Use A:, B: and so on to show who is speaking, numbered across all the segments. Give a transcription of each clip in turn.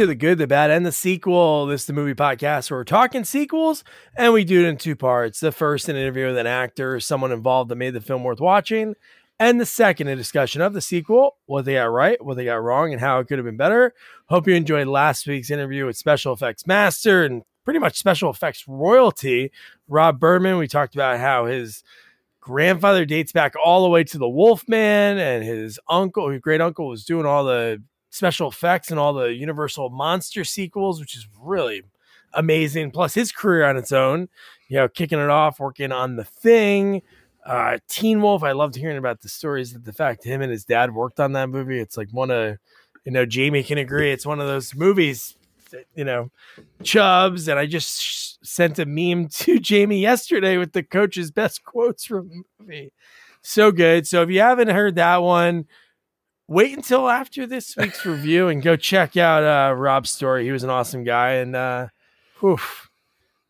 A: To the good, the bad, and the sequel. This is the movie podcast where we're talking sequels and we do it in two parts. The first, an interview with an actor, someone involved that made the film worth watching. And the second, a discussion of the sequel, what they got right, what they got wrong, and how it could have been better. Hope you enjoyed last week's interview with special effects master and pretty much special effects royalty, Rob Burman. We talked about how his grandfather dates back all the way to the Wolfman, and his uncle, his great uncle, was doing all the special effects and all the Universal monster sequels, which is really amazing. Plus his career on its own, you know, kicking it off, working on the thing. Uh, Teen Wolf, I loved hearing about the stories that the fact him and his dad worked on that movie. It's like one of, you know, Jamie can agree. It's one of those movies, you know, Chubs. And I just sh- sent a meme to Jamie yesterday with the coach's best quotes from the movie. So good. So if you haven't heard that one, wait until after this week's review and go check out uh, Rob's story. He was an awesome guy, and uh, whew,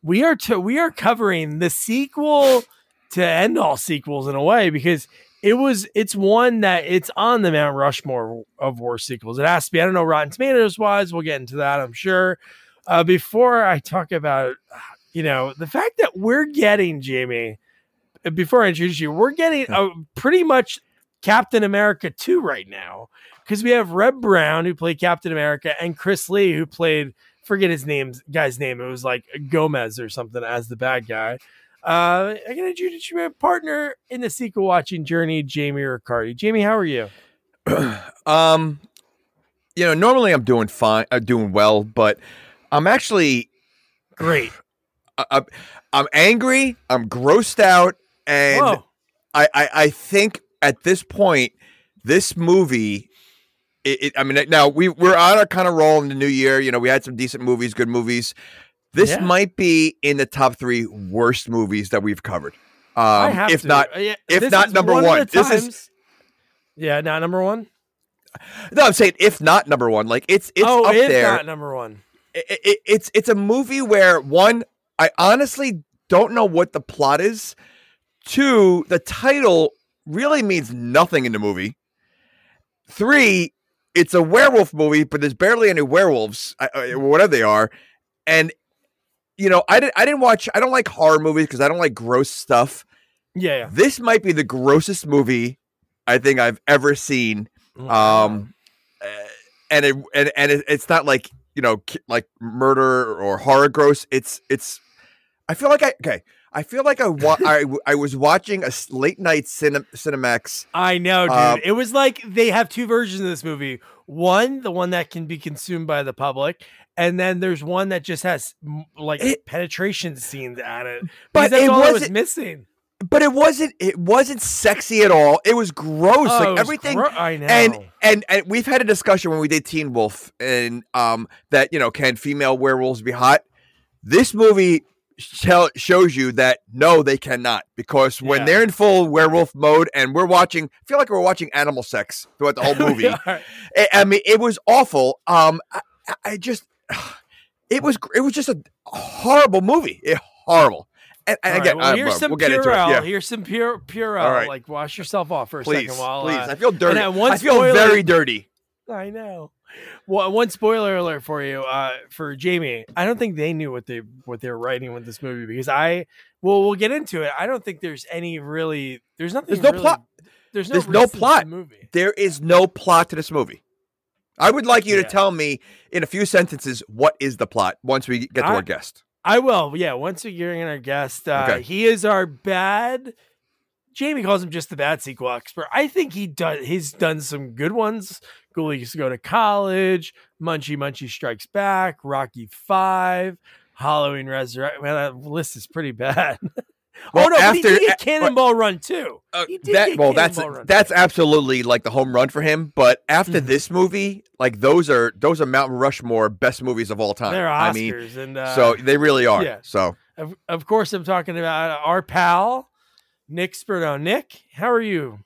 A: we are to we are covering the sequel to end all sequels in a way because it was it's one that it's on the Mount Rushmore of war sequels. It has to be. I don't know Rotten Tomatoes wise. We'll get into that. I'm sure. Uh, before I talk about you know the fact that we're getting Jamie. Before I introduce you, we're getting a pretty much Captain America 2 right now because we have Reb Brown who played Captain America and Chris Lee who played forget his name guy's name it was like Gomez or something as the bad guy. Uh, I'm gonna introduce you my partner in the sequel watching journey, Jamie Riccardi. Jamie, how are you?
B: um, you know, normally I'm doing fine, uh, doing well, but I'm actually
A: great.
B: I, I'm, I'm angry. I'm grossed out, and I, I I think at this point, this movie. It, it, I mean, now we we're on a kind of roll in the new year. You know, we had some decent movies, good movies. This
A: Yeah.
B: might be in the top three worst movies that we've covered. Um, if
A: to.
B: not,
A: Uh, yeah,
B: if not number one.
A: the
B: This is
A: yeah, not number one.
B: no. I'm saying if not number one. Like it's it's
A: oh,
B: up there.
A: not number one.
B: it, it, it's it's a movie where one I honestly don't know what the plot is. Two, the title really means nothing in the movie. Three, it's a werewolf movie, but there's barely any werewolves, I- I- whatever they are. And you know, I didn't I didn't watch. I don't like horror movies because I don't like gross stuff.
A: Yeah, yeah.
B: This might be the grossest movie I think I've ever seen. Um, uh, and it and and it, it's not like you know like murder or horror gross. It's it's. I feel like I okay. I feel like I wa- I I was watching a late night cine- Cinemax.
A: I know, dude.
B: Um,
A: it was like they have two versions of this movie. One, the one that can be consumed by the public, and then there's one that just has like
B: It-
A: penetration scenes at it.
B: But
A: that's
B: it
A: was missing.
B: But it wasn't it wasn't sexy at all. It was gross.
A: Oh,
B: like
A: was
B: everything.
A: gro- I know.
B: and and and we've had a discussion when we did Teen Wolf and um that you know can female werewolves be hot? This movie tell, shows you that no, they cannot because when
A: Yeah.
B: they're in full werewolf mode and we're watching, I feel like we're watching animal sex throughout the whole movie. I, I mean, it was awful. Um, I, I- just it was it was just a horrible movie. It, horrible. And, and
A: right,
B: again,
A: well,
B: uh,
A: here's some
B: we'll get into it.
A: Purell.
B: Yeah.
A: Here's some pure Purell.
B: Right.
A: Like wash yourself off for a
B: Please,
A: second while.
B: please.
A: uh,
B: I feel dirty. I feel
A: spoiler-
B: very dirty.
A: I know. Well, one spoiler alert for you, uh, for Jamie. I don't think they knew what they what they were writing with this movie because I. Well, we'll get into it. I don't think there's any really. There's nothing.
B: There's no
A: really-
B: plot.
A: There's no.
B: There's no plot.
A: the Movie.
B: There is no plot to this movie. I would like you
A: Yeah.
B: to tell me in a few sentences what is the plot once we get to
A: I-
B: our guest.
A: I will. Yeah. Once we're in our guest, uh,
B: Okay.
A: he is our bad. Jamie calls him just the bad sequel expert. I think he does. He's done some good ones. Ghoulies go to college. Munchie Munchie Strikes Back. Rocky Five. Halloween Resurrection. Man, that list is pretty bad.
B: Well,
A: oh no! but he
B: after-
A: did Cannonball Run too.
B: Uh,
A: He did
B: that well, that's that's absolutely like the home run for him. But after
A: Mhm.
B: this movie, like those are those are Mount Rushmore best movies of all time.
A: They're Oscars,
B: I mean,
A: and uh,
B: so they really are.
A: yeah.
B: So
A: of, of course I'm talking about our pal Nick Spurno. Nick, how are you?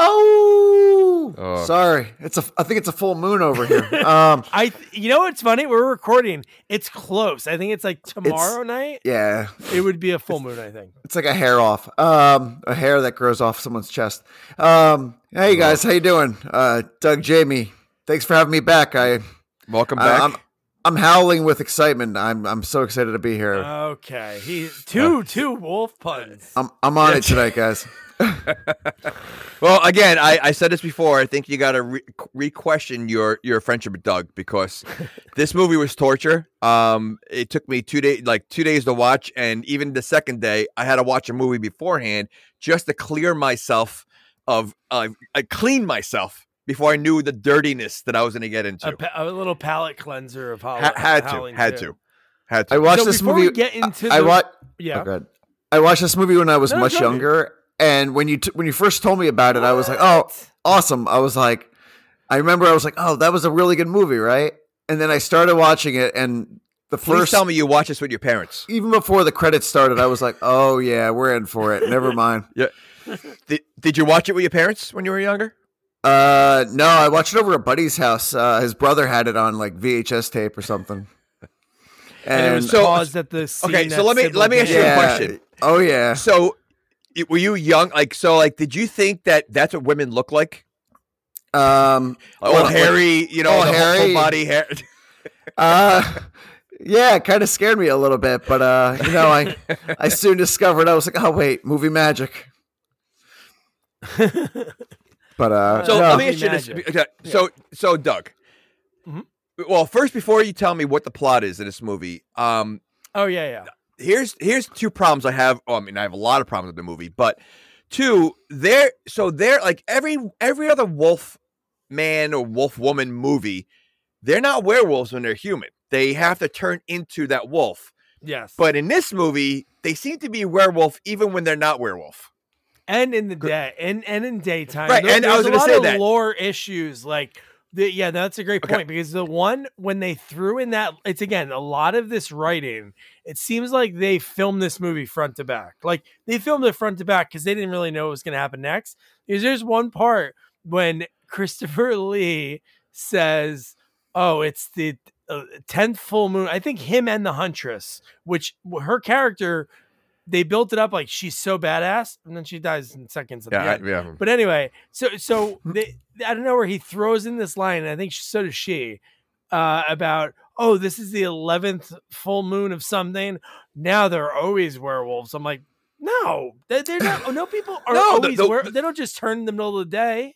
C: Oh,
B: Oh.
C: sorry. It's a. I think it's a full moon over here. Um,
A: I, you know what's funny? We're recording. It's close. I think it's like tomorrow night.
C: yeah,
A: It would be a full moon. I think.
C: it's like a hair off. Um, a hair that grows off someone's chest. Um, hey guys, how you doing? Uh, Doug, Jamie, thanks for having me back. I
B: Welcome
C: I-
B: back.
C: I'm I'm howling with excitement. I'm I'm so excited to be here.
A: Okay, he two two wolf puns.
C: I'm I'm on it tonight, guys.
B: Well, again, I, I said this before. I think you got to re- re-question your your friendship with Doug because this movie was torture. Um, it took me two days, like two days to watch, and even the second day, I had to watch a movie beforehand just to clear myself of, uh, I clean myself before I knew the dirtiness that I was going to get into.
A: A, pa- a little palate cleanser of Hall-
B: Ha- had to, had
A: two.
B: to, had to.
C: I watched
A: So
C: this movie.
A: get into
C: I
A: the-
C: watched.
A: Yeah,
C: Oh. I watched this movie when I was
A: No,
C: much younger, and when you t- when you first told me about it, I was like, "Oh, awesome!" I was like, I remember I was like, "Oh, that was a really good movie, right?" And then I started watching it, and the
B: Please
C: first,
B: tell me you watch this with your parents.
C: even before the credits started, I was like, "Oh yeah, we're in for it." Never mind.
B: Did, did you watch it with your parents when you were younger?
C: Uh, no, I watched it over at Buddy's house. Uh, his brother had it on like VHS tape or something.
A: and, it was
B: so-
A: paused at the scene
B: okay, so let me- let me ask you a question.
C: Oh yeah.
B: So, y- were you young? Like, so, like, did you think that that's what women look like?
C: Um.
B: All
C: Well, like-
B: hairy, you know,
C: all
B: the whole full
C: hairy.
B: body hair.
C: Uh. Yeah, it kind of scared me a little bit, but uh, you know, I I soon discovered I was like, oh wait, movie magic. But uh,
B: So
C: no.
B: let me ask you this.
A: Magic.
B: Okay, so, so Doug.
A: Mhm.
B: Well, first, before you tell me what the plot is in this movie, um,
A: Oh yeah, yeah.
B: Here's here's two problems I have. Oh, I mean, I have a lot of problems with the movie, but two, there. So there, like every every other wolf man or wolf woman movie, they're not werewolves when they're human. They have to turn into that wolf.
A: Yes.
B: But in this movie, they seem to be werewolf even when they're not werewolf.
A: and in the day and and in daytime
B: Right,
A: There-
B: and I was gonna say that.
A: lore issues like the, yeah that's a great
B: Okay.
A: point because the one when they threw in that it's again a lot of this writing it seems like they filmed this movie front to back like they filmed it front to back because they didn't really know what was going to happen next because there's one part when christopher lee says oh it's the uh, 10th full moon i think him and the huntress which her character they built it up like she's so badass and then she dies in seconds the
B: Yeah. I- yeah.
A: But anyway, so so they, I don't know where he throws in this line, and I think so does she, uh, about oh, this is the eleventh full moon of something. Now they're always werewolves. I'm like, no, they, they're not. No people are
B: No, the-
A: always.
B: the-
A: were, they don't just turn in the middle of the day.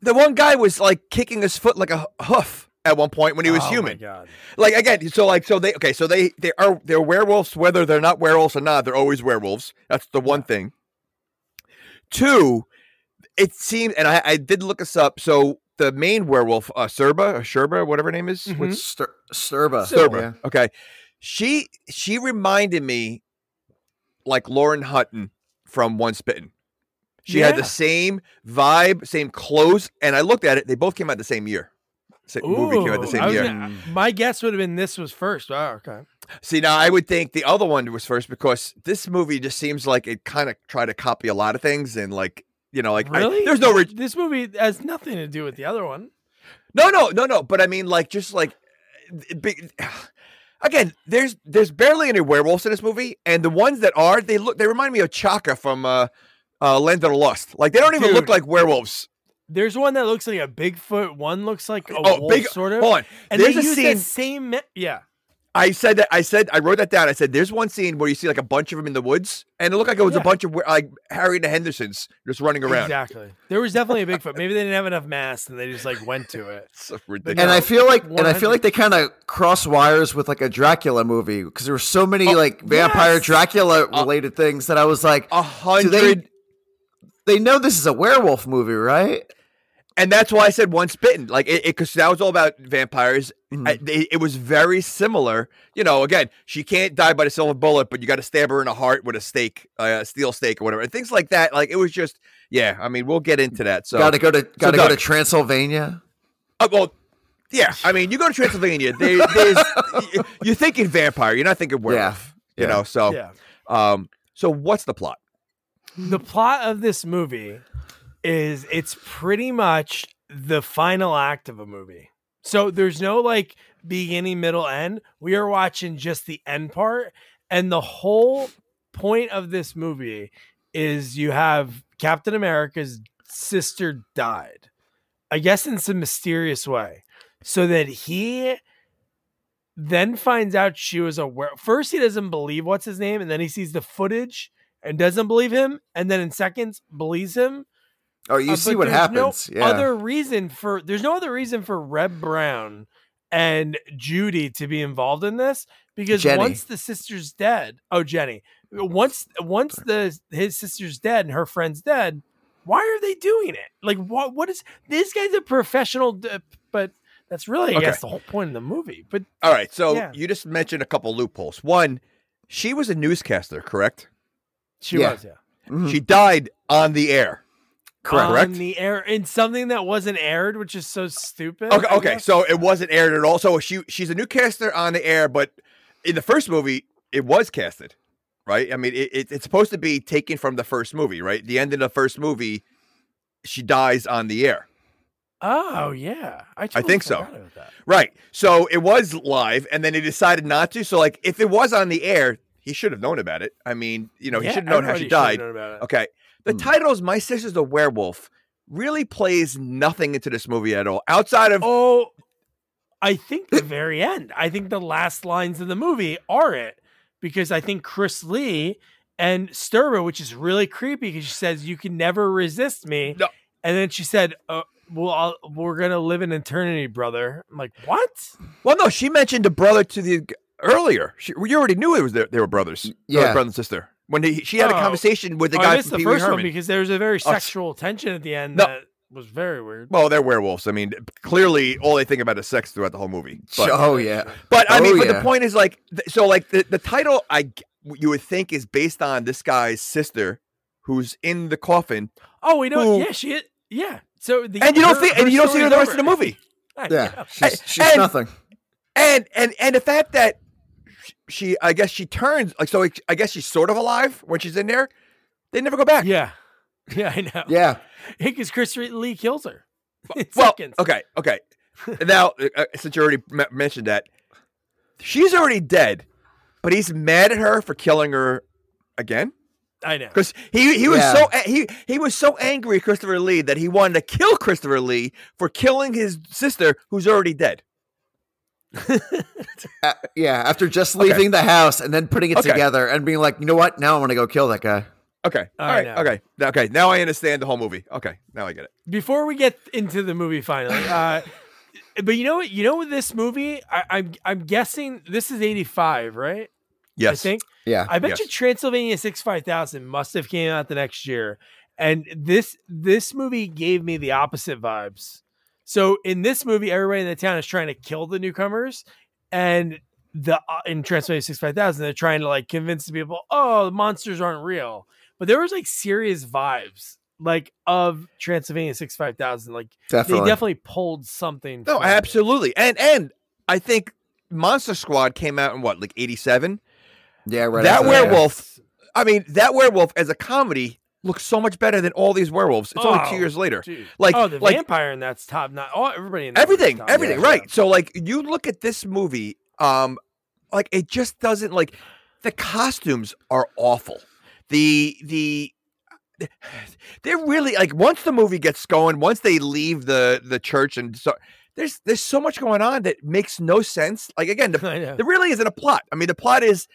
B: The one guy was like kicking his foot like a hoof at one point when he was
A: Oh,
B: human.
A: God.
B: Like again, so like so they okay, so they they are they're werewolves whether they're not werewolves or not. They're always werewolves. That's the one thing. Two, it seems, and I, I did look this up. So the main werewolf, uh, Serba or Sherba, whatever her name is,
A: Mhm.
B: what's
C: Stur- Stirba.
B: Stirba.
C: Yeah.
B: Okay. She she reminded me like Lauren Hutton from Once Bitten. She had the same vibe, same clothes, and I looked at it. They both came out the same year. Same movie came out the same
A: I
B: year.
A: gonna- my guess would have been this was first. Oh, okay.
B: See, now I would think the other one was first because this movie just seems like it kind of tried to copy a lot of things and like you know like I-
A: Really?
B: there's no ri-
A: This movie has nothing to do with the other one.
B: no no no no but I mean like just like big. Again, there's there's barely any werewolves in this movie, and the ones that are, they look they remind me of Chaka from uh, uh, Land of the Lost. Like they don't even look like werewolves.
A: There's one that looks like a Bigfoot. One looks like a
B: Oh,
A: wolf,
B: big
A: sort of.
B: Hold on,
A: And
B: there's
A: they
B: a
A: use
B: scene.
A: that same. Me- yeah.
B: I said that I said I wrote that down. I said there's one scene where you see like a bunch of them in the woods, and it looked like it was
A: Yeah.
B: a bunch of like Harry and the Hendersons just running around.
A: Exactly. There was definitely a Bigfoot. Maybe they didn't have enough mass and they just like went to it.
B: So ridiculous.
C: And I feel like, and I feel like they kind of cross wires with like a Dracula movie because there were so many oh, like vampire
A: yes.
C: Dracula uh, related things that I was like,
B: a hundred,
C: they, they know this is a werewolf movie, right?
B: And that's why I said once bitten. Like it, because that was all about vampires.
C: Mhm.
B: I, they, it was very similar. You know, again, she can't die by the silver bullet, but you got to stab her in the heart with a stake, uh, a steel stake or whatever, and things like that. Like it was just, yeah. I mean, we'll get into that. So,
C: got to go to got to go to Transylvania.
B: Uh, well, yeah. I mean, you go to Transylvania. There, there's you're thinking vampire. You're not thinking werewolf. You
C: yeah.
B: know. So,
A: Yeah.
B: um, so what's the plot?
A: The plot of this movie is it's pretty much the final act of a movie. So there's no like beginning, middle, end. We are watching just the end part. And the whole point of this movie is you have Captain America's sister died, I guess in some mysterious way, so that he then finds out she was a were. First, he doesn't believe what's his name, and then he sees the footage and doesn't believe him, and then in seconds believes him.
C: Oh, you
A: Uh,
C: see what happens.
A: No
C: yeah.
A: Other reason for there's no other reason for Reb Brown and Judy to be involved in this because
C: Jenny.
A: once the sister's dead, oh Jenny, once once the his sister's dead and her friend's dead, why are they doing it? Like what? What is this guy's a professional? But that's really I
B: Okay.
A: guess the whole point of the movie. But
B: All right. So
A: Yeah.
B: you just mentioned a couple loopholes. One, she was a newscaster, correct?
A: she
C: Yeah.
A: was yeah.
C: Mhm.
B: She died on the air.
C: Correct.
A: On the air in something that wasn't aired, which is so stupid.
B: Okay, okay. So it wasn't aired at all. So she she's a newscaster on the air, but in the first movie, it was casted, right? I mean, it, it, it's supposed to be taken from the first movie, right? The end of the first movie, she dies on the air,
A: Oh yeah, I, totally
B: think so. right? So it was live, and then he decided not to. So like, if it was on the air, he should have known about it. I mean, you know, he
A: Yeah,
B: should have known how she died. Okay. The
C: Hmm.
B: titles "My Sister's a Werewolf" really plays nothing into this movie at all, outside of
A: Oh, I think the very end. I think the last lines of the movie are it because I think Chris Lee and Stirba, which is really creepy because she says, You can never resist me.
B: No.
A: And then she said, uh, well, I'll, we're going to live in eternity, brother. I'm like, What?
B: Well, no, she mentioned a brother to the earlier. She, you already knew it was their, they were brothers.
C: Yeah.
B: brother and sister. When he, she had a
A: Oh.
B: conversation with the
A: Oh,
B: guy
A: I missed
B: from
A: the
B: Pee Wee
A: first one because there was a very
B: Oh, s-
A: sexual tension at the end
B: No.
A: that was very weird.
B: well, they're werewolves. I mean, clearly all they think about is sex throughout the whole movie. But,
C: oh yeah.
B: but I
C: Oh,
B: mean, but the point is like, th- so like the, the title, I you would think is based on this guy's sister, who's in the coffin,
A: Oh, we don't.
B: Who-
A: Yeah, she. Yeah. So the
B: and you don't
A: her-
B: see,
A: her
B: and you don't see her the rest of the movie.
A: I
C: Yeah.
A: know.
C: She's, she's
B: and-
C: nothing.
B: And and and the fact that she, I guess she turns like so. I guess she's sort of alive when she's in there. They never go back.
A: Yeah. Yeah, I know.
C: Yeah.
A: because Chris Lee kills her.
B: Well,
A: seconds.
B: okay, okay. now, uh, since you already m- mentioned that, she's already dead, but he's mad at her for killing her again
A: I know.
B: because he he was
C: Yeah.
B: so he he was so angry at Christopher Lee that he wanted to kill Christopher Lee for killing his sister who's already dead.
C: Uh, yeah. After just leaving the house and then putting it
B: Okay.
C: together and being like, you know what? Now I want to go kill that guy.
B: Okay, all
A: I
B: right,
A: know.
B: okay, okay. Now I understand the whole movie. Okay, now I get it.
A: Before we get into the movie finally, uh, but you know what? You know what? This movie, I, I'm I'm guessing this is '85, right?
B: Yes,
A: I think.
C: Yeah.
A: I bet
B: Yes.
A: you Transylvania Six Five Thousand must have came out the next year, and this this movie gave me the opposite vibes. So in this movie, everybody in the town is trying to kill the newcomers, and the uh, in Transylvania Six Five Thousand, they're trying to like convince the people, oh, the monsters aren't real. But there was like serious vibes like of Transylvania Six Five Thousand. Like
C: Definitely.
A: they definitely pulled something.
B: No,
A: from it.
B: absolutely, and and I think Monster Squad came out in what like '87.
C: yeah. Right.
B: that
C: after
B: werewolf- I mean, that werewolf as a comedy looks so much better than all these werewolves. It's only two years later. Like,
A: oh, the
B: like
A: vampire in that's top not all everybody in that
B: everything, everything,
A: notch.
B: right? So, like, you look at this movie, um, like it just doesn't like the costumes are awful. The the they're really like once the movie gets going, once they leave the the church and so there's there's so much going on that makes no sense. Like again, the there really isn't a plot. I mean, the plot is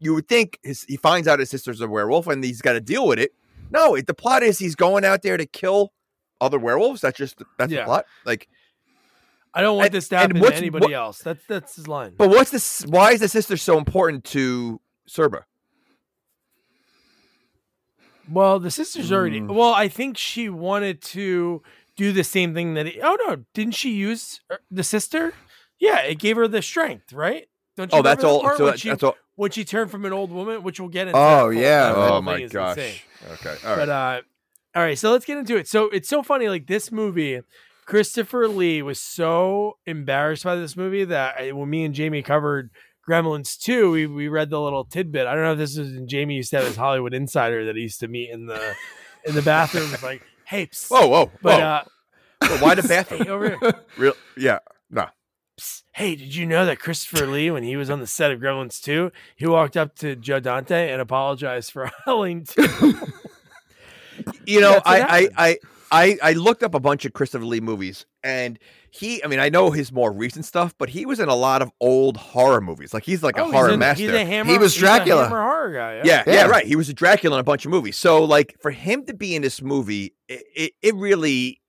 B: you would think his, he finds out his sister's a werewolf and he's got to deal with it. No, it, the plot is he's going out there to kill other werewolves. That's just that's
A: Yeah.
B: the plot. Like,
A: I don't want
B: And-
A: this to happen to anybody
B: what-
A: else. That's that's his line.
B: but what's this? Why is the sister so important to Serba?
A: well, the sister's already.
C: Mm.
A: Well, I think she wanted to do the same thing that. He, oh no, didn't she use the sister? Yeah, it gave her the strength, right? Don't you
B: Oh, that's all.
A: part
B: So
A: when
B: that,
A: she,
B: that's all.
A: when she turned from an old woman, which we'll get into.
C: Oh, yeah.
B: Oh my gosh.
A: insane.
B: Okay. All right.
A: But uh, all right, so let's get into it. So it's so funny. Like this movie, Christopher Lee was so embarrassed by this movie that I- when me and Jamie covered Gremlins 2, we, we read the little tidbit. I don't know if this is Jamie used to have his Hollywood insider that he used to meet in the in the bathroom. It's like, hey, psst.
B: whoa, whoa,
A: but
B: whoa.
A: uh,
B: Well, why the
A: hey,
B: bathroom?
A: over here.
B: Real? Yeah. No.
A: Psst. Hey, did you know that Christopher Lee, when he was on the set of Gremlins 2, he walked up to Joe Dante and apologized for howling to
B: You know, I, I. I, I I looked up a bunch of Christopher Lee movies, and he. I mean, I know his more recent stuff, but he was in a lot of old horror movies. Like he's like a
A: Oh, he's
B: horror
A: a-
B: master.
A: He's a hammer,
C: He was
A: he's a
C: Dracula.
A: hammer horror guy. Yeah.
B: yeah, yeah,
C: Yeah.
B: right. He was a Dracula in a bunch of movies. So, like, for him to be in this movie, it, it, it really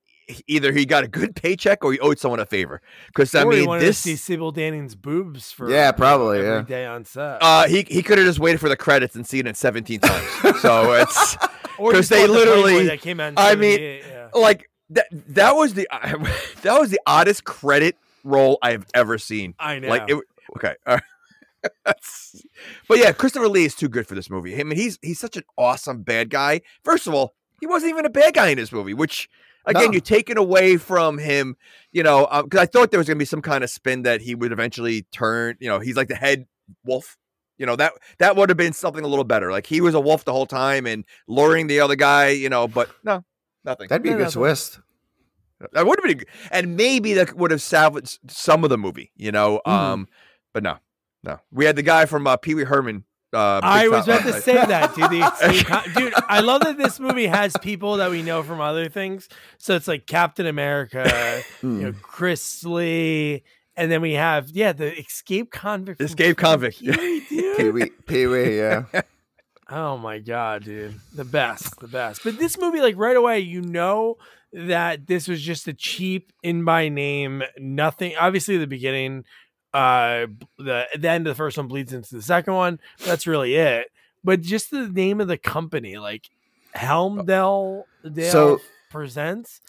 B: either he got a good paycheck or he owed someone a favor. Because I mean, this
A: to see Sybil Danning's boobs for
C: Yeah, probably,
A: every
C: yeah.
A: day on set.
B: uh, he he could have just waited for the credits and seen it 17 times. so it's
A: Or
B: 'cause
A: just
B: they literally-
A: that came out
B: I mean,
A: yeah.
B: like that. That was the that was the oddest credit roll I have ever seen.
A: I know.
B: Like it. Okay. all right. But yeah, Christopher Lee is too good for this movie. I mean, he's he's such an awesome bad guy. First of all, he wasn't even a bad guy in this movie, which again
C: No.
B: you're taking away from him. You know, because I thought there was going to be some kind of spin that he would eventually turn. You know, he's like the head wolf. You know that that would have been something a little better. Like he was a wolf the whole time and luring the other guy. You know, but no, nothing.
C: That'd be a good
A: no,
C: twist.
B: That would have been, and maybe that would have salvaged some of the movie, you know.
C: Mhm.
B: Um, but no, no. We had the guy from uh, Pee Wee Herman. Uh,
A: I was about to say that, dude. The dude, I love that this movie has people that we know from other things. So it's like Captain America, you
C: Hmm.
A: know, Chris Lee, and then we have yeah, the escape convict.
B: Escape convict.
A: Pee-wee, dude.
C: Pee Wee, Pee Wee, yeah.
A: Oh my god, dude. The best, the best. But this movie, like right away, you know that this was just a cheap in by name, nothing obviously the beginning, uh the the end of the first one bleeds into the second one. That's really it. But just the name of the company, like Hemdale Dale
C: So-
A: presents.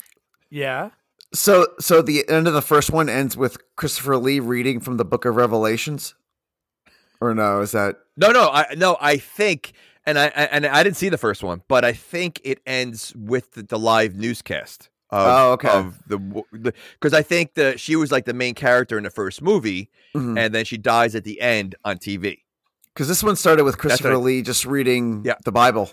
A: Yeah.
C: So, so the end of the first one ends with Christopher Lee reading from the Book of Revelations, or no? Is that
B: No, no, I no. I think, and I I- and I didn't see the first one, but I think it ends with the, the live newscast. Of,
C: Oh, okay.
B: Of the because I think that she was like the main character in the first movie,
C: Mhm.
B: and then she dies at the end on TV.
C: because this one started with Christopher
B: I-
C: Lee just reading
B: Yeah.
C: the Bible?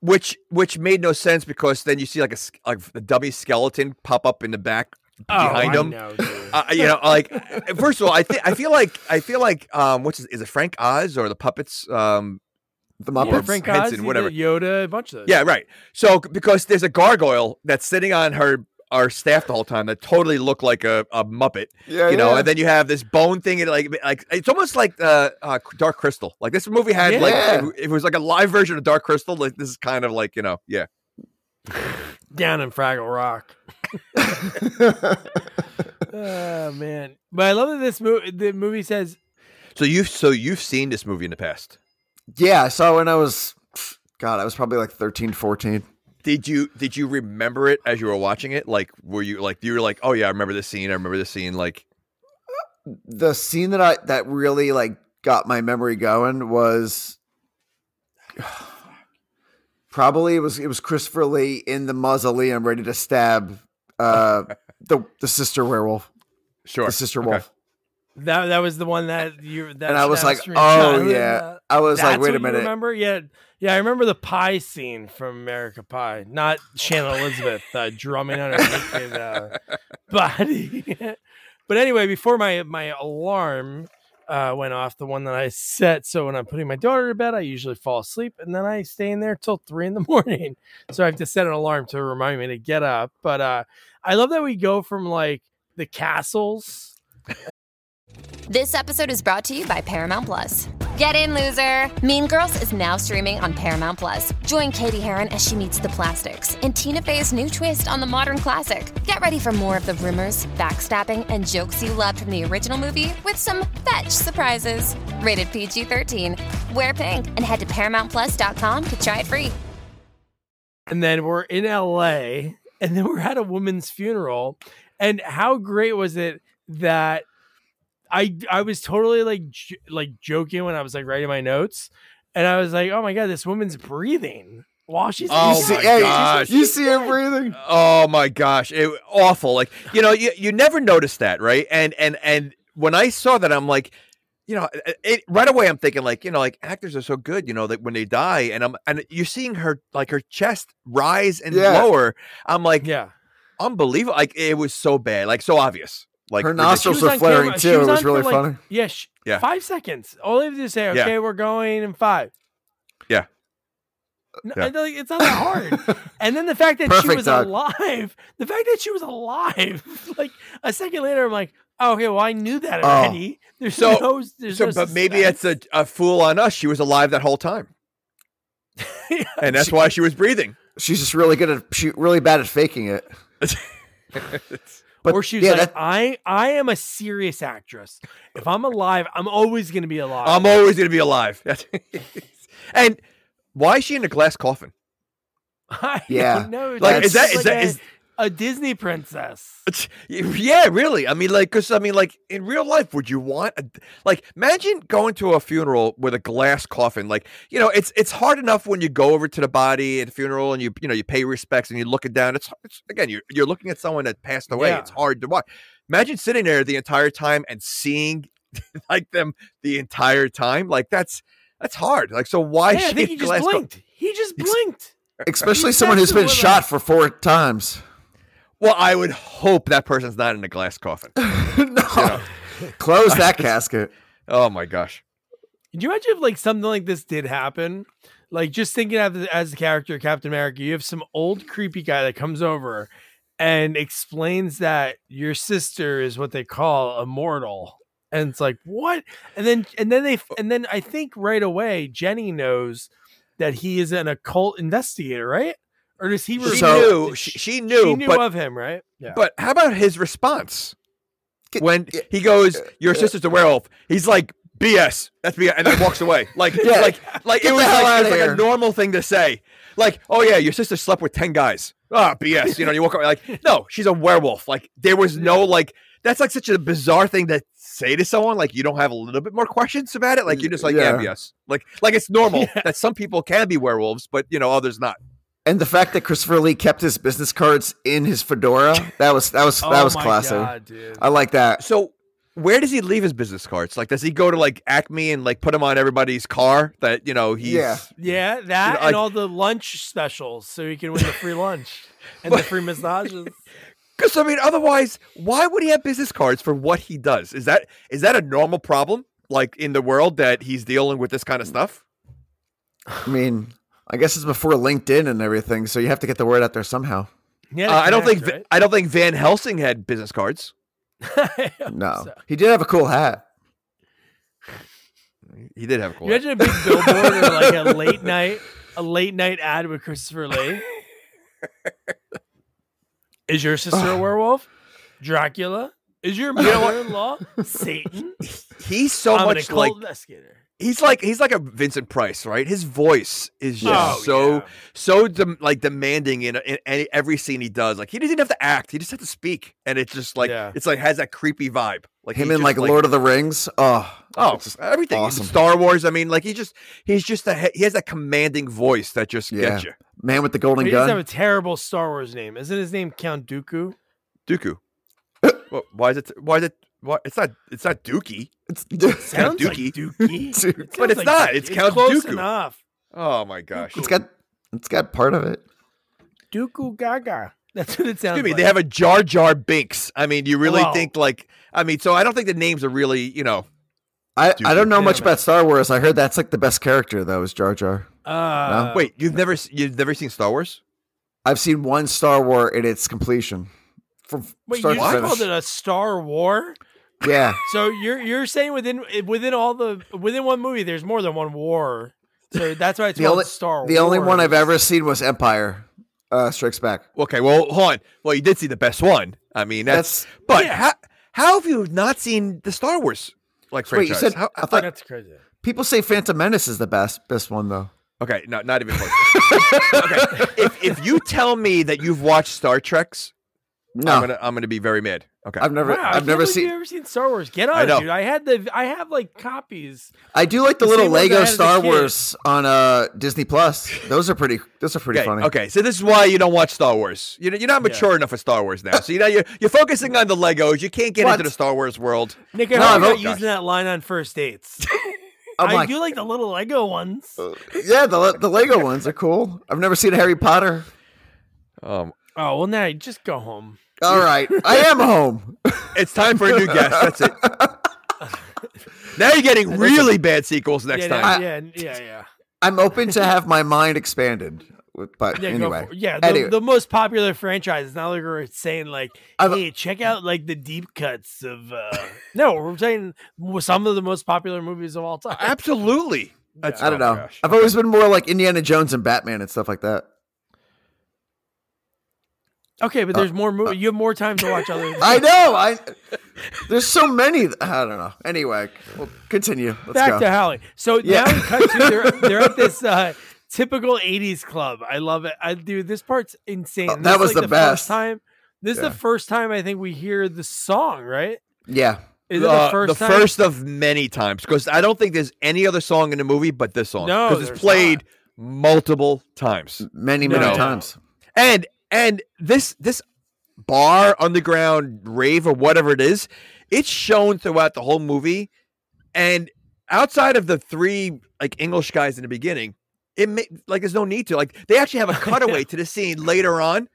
B: which which made no sense because then you see like a s- like a dummy skeleton pop up in the back behind
A: oh,
B: him.
A: Know.
B: Uh, you know, like first of all, I think I feel like I feel like um, what's his, is it Frank Oz or the puppets? Um,
C: The
A: yeah,
C: Muppets.
A: Frank
B: Henson,
A: Oz, he
B: whatever.
A: did Yoda, a bunch of those.
B: yeah, right. So because there's a gargoyle that's sitting on her our staff the whole time that totally looked like a, a muppet,
C: yeah,
B: you know,
C: yeah.
B: and then you have this bone thing and like like it's almost like uh, uh Dark Crystal. Like this movie had like
C: Yeah.
B: if it was like a live version of Dark Crystal. Like this is kind of like you know, yeah.
A: Down in Fraggle Rock. Oh man, but I love that this movie. The movie says
B: So you so you've seen this movie in the past.
C: Yeah, I saw it when I was, God, I was probably like 13, 14.
B: Did you did you remember it as you were watching it? Like were you like you were like, oh yeah, I remember this scene. I remember this scene. Like
C: The scene that I that really like got my memory going was probably it was it was Christopher Lee in the mausoleum ready to stab uh the the sister werewolf,
B: sure,
C: the sister
B: Okay.
C: wolf.
A: that that was the one that you. That
C: And I was like, oh
A: childhood,
C: yeah. I was
A: that's
C: like, wait a
A: you
C: minute.
A: Remember? Yeah, yeah. I remember the pie scene from America Pie, not Shannon Elizabeth uh, drumming on her naked uh, body. but anyway, before my my alarm uh, went off, the one that I set, so when I'm putting my daughter to bed, I usually fall asleep, and then I stay in there till three in the morning. So I have to set an alarm to remind me to get up. But uh, I love that we go from like the castles.
D: This episode is brought to you by Paramount Plus. Get in, loser! Mean Girls is now streaming on Paramount Plus. Join Cady Heron as she meets the plastics in Tina Fey's new twist on the modern classic. Get ready for more of the rumors, backstabbing, and jokes you loved from the original movie with some fetch surprises. Rated PG 13. Wear pink and head to ParamountPlus.com to try it free.
A: and then we're in LA, and then we're at a woman's funeral. And how great was it that I I was totally like j- like joking when I was like writing my notes, and I was like, oh my god, this woman's breathing while she's
B: Oh
C: you see,
B: my
C: hey,
B: gosh.
C: you see her breathing.
B: Oh my gosh, it awful. Like you know, you, you never notice that, right? And and and when I saw that, I'm like, you know, it, it- right away I'm thinking like, you know, like actors are so good, you know, that when they die, and I'm and you're seeing her like her chest rise and
C: Yeah.
B: lower. I'm like,
A: yeah.
B: unbelievable. Like it was so bad, like so obvious. Like
C: Her nostrils
A: She was
C: were
A: on
C: flaring
A: camera-
C: too.
A: was
C: It was
A: on
C: really
A: like,
C: funny.
A: Yeah, sh-
B: Yeah.
A: five seconds. All they have to do is say,
B: Yeah.
A: okay, we're going in five. No,
B: Yeah.
A: I It's not that hard. and then the fact that she was
C: Doug.
A: alive, the fact that she was alive, like a second later, I'm like, oh, okay, well, I knew that
C: Oh.
A: already. There's
B: So-
A: no, there's
B: So,
A: no
B: but maybe it's a, a fool on us. She was alive that whole time,
A: suspense.
B: and that's
C: She-
B: why she was breathing.
C: She's just really good at she really bad at faking it. But
A: or she was
C: yeah,
A: like, I, I am a serious actress. If I'm alive, I'm always going to be alive.
B: I'm always going to be alive. and why is she in a glass coffin?
A: I
C: Yeah.
A: know.
B: Like,
C: is that-
B: is
A: like
B: that-
A: a,
B: is-
A: a Disney princess?
B: Yeah, really. I mean, like, because I mean, like, in real life, would you want, a, like, imagine going to a funeral with a glass coffin? Like, you know, it's it's hard enough when you go over to the body at a funeral and you you know you pay respects and you look it down. It's, it's again, you're you're looking at someone that passed away.
A: Yeah.
B: It's hard to watch. Imagine sitting there the entire time and seeing like them the entire time. Like that's that's hard. Like, so why?
A: Yeah, I think he just
B: glass co-
A: blinked. He just blinked.
C: especially
A: He's
C: someone who's been shot for four times.
B: Well, I would hope that person's not in a glass coffin.
C: no. Close that casket.
B: Oh my gosh.
A: Can you imagine if like something like this did happen? Like just thinking of it as the character Captain America, you have some old creepy guy that comes over and explains that your sister is what they call immortal. And it's like, what? And then and then they and then I think right away Jenny knows that he is an occult investigator, right? Or does he
B: She
A: reveal-
C: So-
B: knew. She,
A: she,
B: she knew.
A: she knew
B: but
A: of him, right? Yeah.
B: But how about his response when he goes,
C: uh,
B: "Your
C: uh,
B: sister's a werewolf"? He's like, "BS." That's BS, and then walks away. Like,
C: Yeah.
B: like, like
C: Get
B: it was like, it was like a normal thing to say. Like, "Oh yeah, your sister slept with ten guys." Ah, BS. You know, you walk away like, "No, she's a werewolf." Like, there was no like. That's like such a bizarre thing to say to someone. Like, you don't have a little bit more questions about it. Like, you're just like, "Yeah,
C: Yeah.
B: BS." Like, like it's normal
A: Yeah.
B: that some people can be werewolves, but you know, others not.
C: And the fact that Christopher Lee kept his business cards in his fedora, that was that was that
A: oh
C: was
A: my
C: classy.
A: God, dude.
C: I like that.
B: So where does he leave his business cards? Like, does he go to like Acme and like put them on everybody's car that you know he's
C: Yeah.
A: Yeah, that
B: like-
A: and all the lunch specials, so he can win the free lunch and the free massages.
B: Because I mean, otherwise, why would he have business cards for what he does? Is that is that a normal problem? Like in the world that he's dealing with this kind of stuff?
C: I mean, I guess it's before LinkedIn and everything, so you have to get the word out there somehow.
A: Yeah,
B: Uh, I don't think
A: connect,
B: I don't think Van Helsing had business cards.
C: No,
A: So-
C: he did have a cool hat.
B: He did have a cool.
A: You imagine a big billboard or like a late night, a late night ad with Christopher Lee. Is your sister a werewolf? Dracula? Is your
B: know what?
A: mother-in-law Satan?
B: He's so
A: I'm an
B: much
A: occult
B: like
A: investigator.
B: He's like he's like a Vincent Price, right? His voice is just
A: Oh,
B: so
A: yeah.
B: so dem- like demanding in, in any, every scene he does. Like he doesn't even have to act; he just has to speak, and it's just like
A: Yeah.
B: it's like has that creepy vibe. Like
C: Him
B: he's
C: in
B: just,
C: like Lord of the Rings. Oh,
B: oh
C: it's just
B: everything
C: awesome.
B: Star Wars. I mean, like he just he's just a he has that commanding voice that just
C: Yeah.
B: gets you.
C: man with the golden
A: He does have a terrible Star Wars name. Isn't his name Count Dooku?
B: Dooku. well, why is it? Why is it? Why it's not? It's not Dookie.
C: It's,
A: Sounds
B: Dookie.
A: like Dookie.
C: Dude.
A: It
B: But
A: sounds
B: it's not.
A: Dookie.
B: It's Count
A: close
B: Dooku.
A: enough.
B: Oh my gosh.
C: it's got it's got part of it.
A: Dooku Gaga. That's what it sounds
B: Excuse me.
A: like.
B: They have a Jar Jar Binks. I mean, you really
A: Well-
B: think like? I mean, so I don't think the names are really you know.
C: I,
B: Dude,
C: I don't know
A: yeah,
C: much
A: man.
C: about Star Wars. I heard that's like the best character though is Jar Jar.
A: Uh,
B: Wait, you've never you've never seen Star Wars?
C: I've seen one Star War in its completion. From
A: Wait,
C: start
A: you
C: to
A: called it a Star War?
C: Yeah.
A: So you're you're saying within within all the within one movie, there's more than one war. So that's why it's
C: The
A: called
C: only
A: Star
C: the only one I've ever seen was Empire uh, Strikes Back.
B: Okay, well, hold on. Well, you did see the best one. I mean, that's.
C: That's
B: but
A: Yeah.
B: how how have you not seen the Star Wars like
C: Wait, you
B: franchise?
C: said-
B: How-
C: I thought-
A: That's crazy.
C: people say Phantom Menace is the best best one though.
B: okay, no, not even close. okay, if if you tell me that you've watched Star Treks,
C: No,
B: I'm gonna I'm gonna be very mad. Okay,
C: I've never
A: Wow, I
C: I've
A: can't
C: never seen.
A: You've ever seen Star Wars? Get on,
B: I know.
A: dude. I had the I have like copies.
C: I do like the
A: The
C: little
A: same ones I
C: Lego
A: had as a
C: Star. Wars on uh Disney Plus. Those are pretty. Those are pretty
B: okay,
C: funny.
B: okay. So this is why you don't watch Star Wars. You're, you're not mature enough for Star Wars now. So you know you're you're focusing on the Legos. You can't get
C: What?
B: into the Star Wars world.
A: Nick, I
C: No,
A: heard
C: I've
A: about
C: al-
A: using that line on first dates.
C: I'm
A: I
C: like,
A: do like the little Lego ones.
C: yeah, the the Lego ones are cool. I've never seen Harry Potter.
B: Um,
A: Oh well, now just go home.
C: All right, I am home.
B: it's time for a new guest. That's it. Now you're getting really bad sequels next
A: yeah,
B: time.
C: I-
A: yeah, yeah, yeah.
C: I'm open to have my mind expanded. But
A: Yeah,
C: anyway,
A: yeah. The,
C: Anyway.
A: the most popular franchise. It's not like we're saying like,
C: I've-
A: hey, check out like the deep cuts of. uh No, we're saying some of the most popular movies of all time.
B: Absolutely. That's,
C: I don't
B: oh
C: know.
B: gosh.
C: I've always been more like Indiana Jones and Batman and stuff like that.
A: Okay, but there's more. Mo- you have more time to watch other.
C: I know. I there's so many. I don't know. Anyway, we'll continue. Let's
A: Back
C: go.
A: to Hallie. So
C: Yeah.
A: now we cut to they're, they're at this uh, typical '80s club. I love it. I dude, this part's insane.
C: Oh,
A: This
C: was
A: like,
C: the
A: First
C: best.
A: time. This
C: Yeah.
A: is the first time I think we hear the song. Right?
C: yeah.
A: Is it
B: Uh,
A: the first time?
B: first of many times because I don't think there's any other song in the movie but this song because
A: there's
B: it's played multiple times
C: Many,
A: No.
C: many times.
B: and and this this bar underground rave or whatever it is it's shown throughout the whole movie. And outside of the three like english guys in the beginning it may, like there's no need to like they actually have a cutaway to the scene later on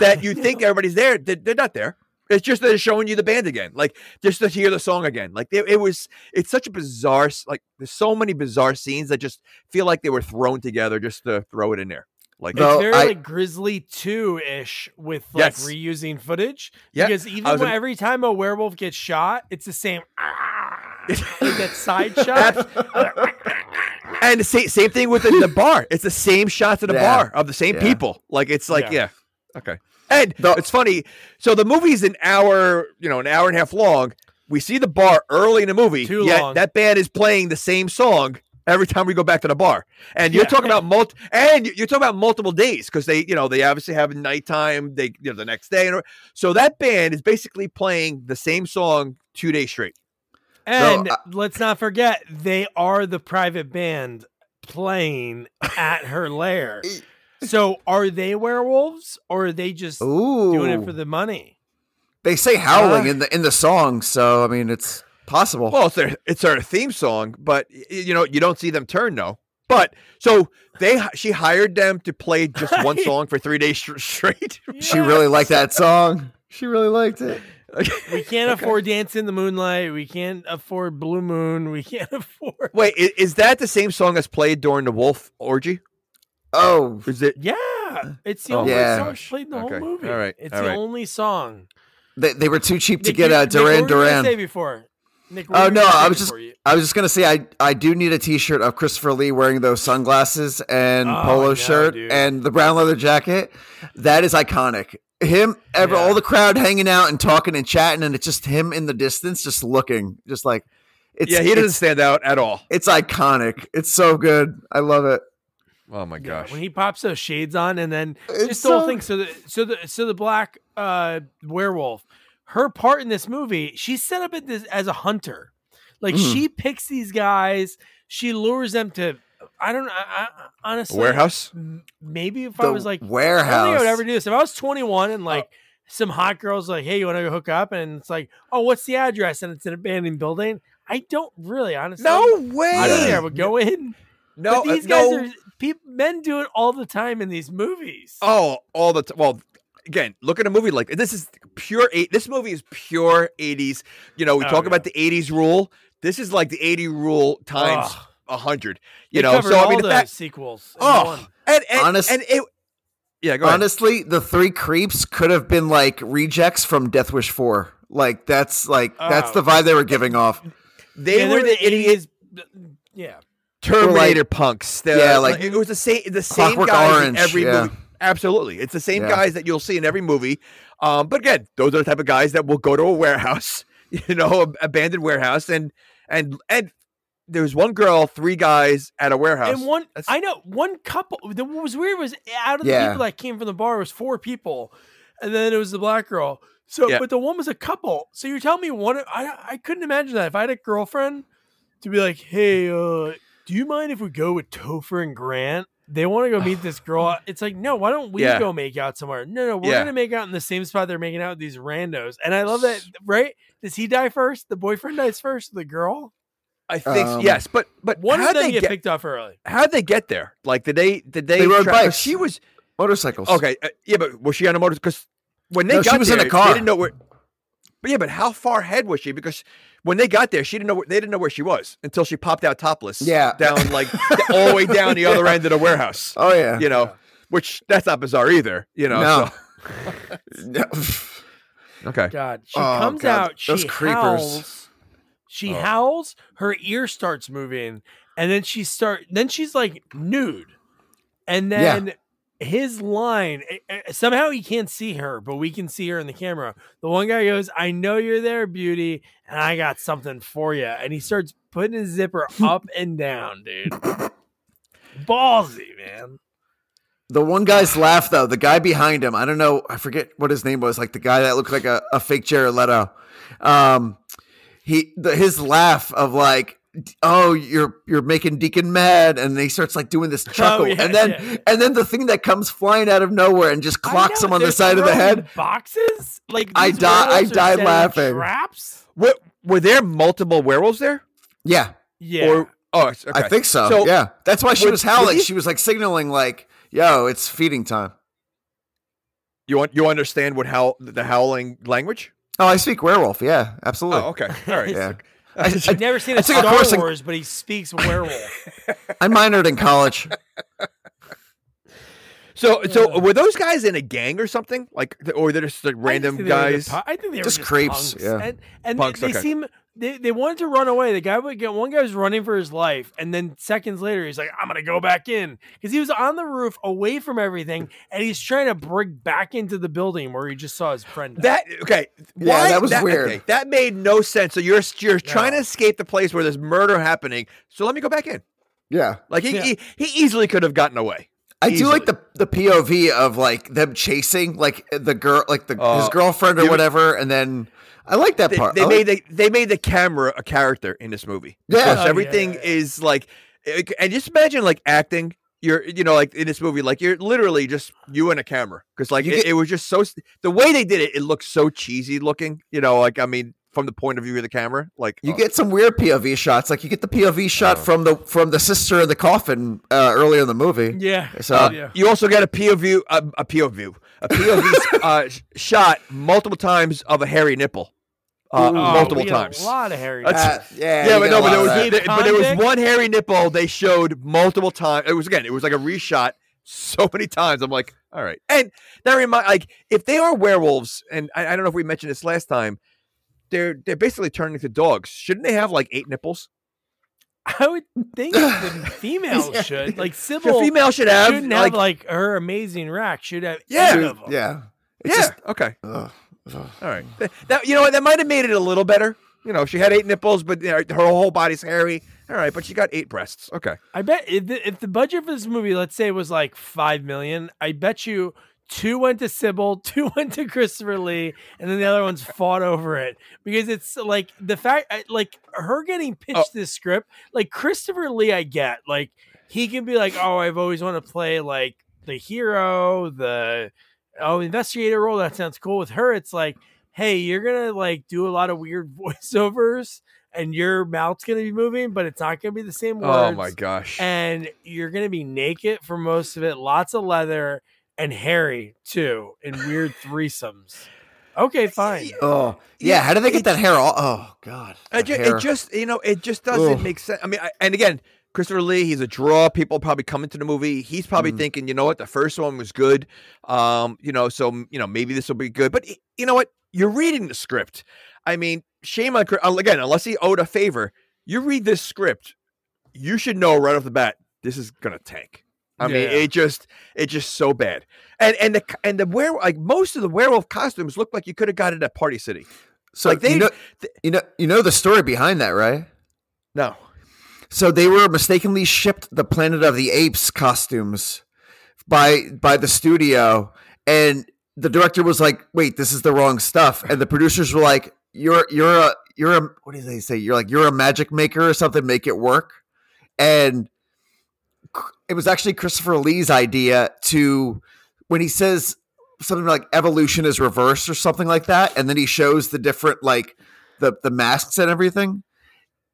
B: that you think everybody's there. They're, they're not there. It's just that they're showing you the band again like just to hear the song again. Like it, it was it's such a bizarre like there's so many bizarre scenes that just feel like they were thrown together just to throw it in there like
A: It's
C: No,
A: very
C: I-
A: like Grizzly 2 ish with like
B: Yes.
A: reusing footage.
B: Yeah,
A: Because even when,
B: in-
A: every time a werewolf gets shot, it's the same. like that side shot.
B: And the same, same thing with the, the bar. It's the same shots of the
C: Yeah.
B: bar of the same
C: Yeah.
B: people. Like it's like
A: Yeah.
B: yeah, okay. And
C: The-
B: it's funny. So the movie's an hour, you know, an hour and a half long. We see the bar early in the movie.
A: Too
B: yet
A: long.
B: that band is playing the same song every time we go back to the bar. And you're
A: Yeah.
B: talking about multi and you're talking about multiple days because they, you know, they obviously have nighttime. They, you know, the next day. And so that band is basically playing the same song two days straight.
A: And
C: I-
A: let's not forget, they are the private band playing at her lair. So are they werewolves or are they just
C: Ooh.
A: doing it for the money?
C: They say howling
B: Uh,
C: in the in the song, so I mean it's possible.
B: Well, it's their it's their theme song, but you know you don't see them turn no. But so they she hired them to play just one song for three days str- straight.
C: she really liked that song. She really liked it.
A: We can't afford Dance in the Moonlight. We can't afford Blue Moon. We can't afford.
B: Wait, is, is that the same song that's played during the Wolf orgy?
C: Oh,
B: Is it?
A: Yeah, it's the
B: Oh
A: only
C: Yeah.
A: song played in the
B: Okay.
A: whole movie.
B: All right.
A: It's
B: All
A: the
B: right.
A: only song.
C: they, they were too cheap to
A: Nick,
C: get
A: a
C: uh, Duran
A: what were you gonna
C: Duran.
A: Say before. Nick,
C: Oh no, I was just I was just gonna say I I do need a T-shirt of Christopher Lee wearing those sunglasses and
A: Oh,
C: polo
A: no,
C: shirt
A: dude.
C: and the brown leather jacket. That is iconic. Him, ever,
A: Yeah.
C: all the crowd hanging out and talking and chatting, and it's just him in the distance, just looking, just like it's
B: yeah, he doesn't stand out at all.
C: it's iconic. It's so good. I love it.
B: Oh my
A: Yeah,
B: gosh!
A: when he pops those shades on, and then
C: It's
A: just the whole
C: so-
A: thing. So the so the so the black uh werewolf, her part in this movie, she's set up this as a hunter. Like
C: Mhm.
A: she picks these guys, she lures them to. I don't know. I, I, honestly,
B: Warehouse.
A: Maybe if I was like, I
C: warehouse.
A: think I would ever do this. If I was 21 and like some hot girls like, hey, you want to hook up? And it's like, oh, what's the address? And it's an abandoned building. I don't really, honestly.
B: No way.
A: I don't think I would go in.
B: No,
A: but these
B: uh,
A: guys
B: no.
A: are people. Men do it all the time in these movies.
B: Oh, all the time. Well, again, look at a movie like this is pure eight. This movie is pure eighties. You know, we
A: Oh,
B: talk
A: yeah.
B: about the eighties rule. This is like the eighty rule times a hundred.
A: They
B: You know,
A: covered
B: so I
A: all
B: mean,
A: the
B: the fact,
A: sequels. in one.
B: oh, and and,
C: Honest-
B: and it. Yeah, go ahead.
C: Honestly, the three creeps could have been like rejects from Death Wish Four. Like that's like that's
A: Oh.
C: the vibe they were giving off.
B: They
A: Yeah,
B: were the idiot
A: 80s. Yeah.
B: Terminator punks. The,
C: Yeah, like
B: it was the same. The same
C: Clockwork
B: guys
C: Orange,
B: in every
C: yeah.
B: movie. Absolutely, it's the same
C: Yeah.
B: guys that you'll see in every movie. Um, but again, those are the type of guys that will go to a warehouse, you know, ab- abandoned warehouse, and and and there was one girl, three guys at a warehouse.
A: And one,
B: That's-
A: I know one couple. The, what was weird was out of the
C: Yeah.
A: people that came from the bar was four people, and then it was the black girl. So,
B: Yeah.
A: but the one was a couple. So you're telling me one? I I couldn't imagine that if I had a girlfriend to be like, hey, uh, do you mind if we go with Topher and Grant? They want to go meet this girl. It's like, no, why don't we
B: Yeah.
A: go make out somewhere? No, no, we're
B: Yeah.
A: gonna make out in the same spot they're making out with these randos. And I love that, right? Does he die first? The boyfriend dies first. The girl.
B: I think
C: Um,
B: yes, but but
A: One
B: how'd
A: of them
B: they
A: get,
B: get,
A: picked off early.
B: how'd they get there? Like, did they did they?
C: They rode
B: try-
C: bikes.
B: She was
C: Motorcycles.
B: okay. Uh, yeah, but was she on a motor? Because when they
C: No, she was
B: there,
C: in a car.
B: they didn't know where. But yeah, but how far ahead was she? Because when they got there, she didn't know where, they didn't know where she was until she popped out topless.
C: Yeah.
B: down like all the way down the other end of the warehouse.
C: Oh yeah.
B: You know, which that's not bizarre either. You know.
C: No.
B: so-
C: No.
B: okay.
A: God, she
C: Oh,
A: comes
C: God,
A: out. She
C: those creepers.
A: howls. She
B: Oh.
A: howls. Her ear starts moving, and then she start. Then she's like nude, and
C: Yeah.
A: His line. eh, eh, Somehow he can't see her, but we can see her in the camera. The one guy goes, "I know you're there, beauty, and I got something for you." And he starts putting his zipper up and down, dude. Ballsy, man.
C: The one guy's laugh though, the guy behind him, I don't know, I forget what his name was, like the guy that looked like a, a fake Jared Leto. Um, he the, his laugh of like, oh, you're you're making Deacon mad, and he starts like doing this oh, chuckle,
A: Oh, yeah,
C: and then
A: yeah.
C: and then the thing that comes flying out of nowhere and just clocks
A: know,
C: him on the side of the head.
A: Boxes like
C: I die I
A: werewolves are
C: died laughing.
A: Traps.
B: Were, were there multiple werewolves there?
C: Yeah,
A: Yeah.
B: Or oh, okay.
C: I think so.
B: So
C: yeah, that's why she
B: would-
C: was howling.
B: he-
C: she was like signaling, like, "Yo, it's feeding time."
B: you want you understand what how the howling language?
C: Oh, I speak werewolf. Yeah, absolutely.
B: Oh, okay. All right.
C: Yeah.
A: I've never seen
C: I
A: a
C: took a
A: Star
C: course in-
A: Wars, but he speaks werewolf.
C: I minored in college.
B: So, so were those guys in a gang or something? Like, or they're just like
A: I
B: random
A: think they were
B: guys?
A: the pu- I think they were
C: Just
A: just,
C: creeps,
A: punks.
C: yeah.
A: And, and
B: Punks,
A: they, they
B: okay.
A: seem they, they wanted to run away. The guy would get one guy was running for his life, and then seconds later he's like, "I'm gonna go back in" because he was on the roof away from everything, and he's trying to break back into the building where he just saw his friend. die.
B: That okay?
C: Yeah, that was weird.
B: okay, that made no sense. So you're you're trying to escape the place where there's murder happening. So let me go back in.
C: Yeah.
B: Like he
A: Yeah.
B: he, he easily could have gotten away.
C: I do like the the POV of like them chasing like the girl like the his
B: Uh,
C: girlfriend or
B: you-
C: whatever and then I like that
B: They,
C: part.
B: they
C: I
B: made
C: like-
B: the, they made the camera a character in this movie.
C: Yeah.
A: Oh,
B: everything
A: yeah, yeah.
B: is like, and just imagine like acting. You're you know like in this movie like you're literally just you and a camera because like
C: You
B: it,
C: get-
B: it was just so the way they did it it looked so cheesy looking. You know like I mean from the point of view of the camera like
C: you
B: uh,
C: get some weird POV shots. Like you get the POV shot from the from the sister in the coffin uh, earlier in the movie.
A: yeah,
C: So-
B: Uh,
A: yeah.
B: You also get a POV, a, a POV, a POV uh, shot multiple times of a hairy nipple, uh,
A: Oh,
B: multiple
A: we
B: times.
A: A lot of hairy.
C: Uh, yeah,
B: yeah, but no, but
C: lot
B: there was
C: that.
B: But there was one hairy nipple they showed multiple times. It was again, it was like a reshot so many times. I'm like, all right, and that remind like if they are werewolves, and I, I don't know if we mentioned this last time, they're they're basically turning into dogs. Shouldn't they have like eight nipples?
A: I would think the females
C: Yeah.
A: should like
B: The female should have
A: shouldn't
B: like
A: have like her amazing rack. Should have
B: Yeah.
A: eight of them.
C: yeah. It's
B: yeah,
C: just-
B: okay.
C: ugh, ugh.
B: All right. Th- That you know what? That might have made it a little better. You know, she had eight nipples, but you know, her whole body's hairy. All right, but she got eight breasts. Okay.
A: I bet if the, if the budget for this movie, let's say, was like five million, I bet you two went to Sybil, two went to Christopher Lee, and then the other ones fought over it because it's like the fact, like her getting oh. pitched
B: Oh.
A: this script, like Christopher Lee, I get like he can be like, oh, I've always wanted to play like the hero, the oh investigator role. That sounds cool. With her, it's like, hey, you're gonna like do a lot of weird voiceovers. And your mouth's gonna be moving, but it's not gonna be the same words
B: Oh my gosh.
A: and you're gonna be naked for most of it. Lots of leather and hairy too, in weird threesomes. Okay, fine.
C: Oh yeah. How did they get that hair? All, oh god.
B: It, ju-
C: hair.
B: it just you know it just doesn't
C: Ugh.
B: make sense. I mean, I, and again, Christopher Lee, he's a draw. People probably come into the movie. He's probably
C: Mhm.
B: thinking, you know what, the first one was good. Um, you know, so you know maybe this will be good. But you know what? You're reading the script. I mean, shame on Chris- again, unless he owed a favor. You read this script, you should know right off the bat this is gonna tank. I mean, it just it's just so bad. And and the and the were like most of the werewolf costumes look like you could have got it at Party City.
C: so
B: like they-
C: you know
B: th-
C: you know you know the story behind that, right?
B: No.
C: So they were mistakenly shipped the Planet of the Apes costumes by by the studio, and the director was like, "Wait, this is the wrong stuff," and the producers were like, "You're you're a you're a what do they say? You're like you're a magic maker or something. Make it work." And it was actually Christopher Lee's idea to when he says something like evolution is reversed or something like that, and then he shows the different like the the masks and everything.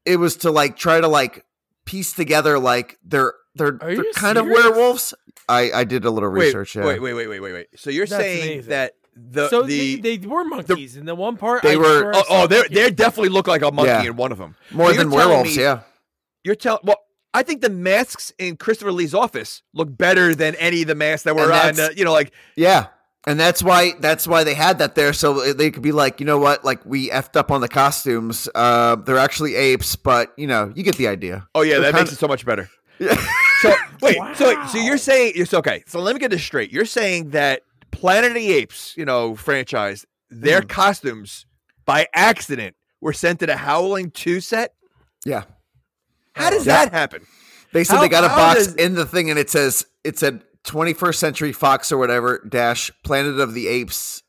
C: It was to like try to like piece together like they're they're,
A: Are
C: they're
A: you
C: kind of werewolves. I I did a little
B: Wait,
C: research. yeah.
B: Wait, wait, wait, wait, wait, wait. So you're
A: That's
B: saying
A: amazing.
B: that the
A: so
B: the
A: they, they were monkeys in the one part.
C: They
A: I
C: were-
B: oh, oh they they definitely look like a monkey
C: Yeah.
B: in one of them.
C: More
B: You're
C: than werewolves,
B: me-
C: yeah.
B: You're telling well. I think the masks in Christopher Lee's office look better than any of the masks that were on. Uh, you know, like
C: Yeah. And that's why that's why they had that there so they could be like, you know what, like we effed up on the costumes. Uh they're actually apes, but you know, you get the idea.
B: oh yeah,
C: They're
B: that
C: kinda-
B: makes it so much better. So wait, so wait, so you're saying it's okay. So let me get this straight. You're saying that Planet of the Apes, you know, franchise, their
C: Hmm.
B: costumes by accident were sent to the Howling Two set.
C: Yeah.
B: How does
C: Yeah.
B: that happen?
C: They said
B: How-
C: they got a box
B: does-
C: in the thing and it says it said 21st Century Fox or whatever dash Planet of the Apes.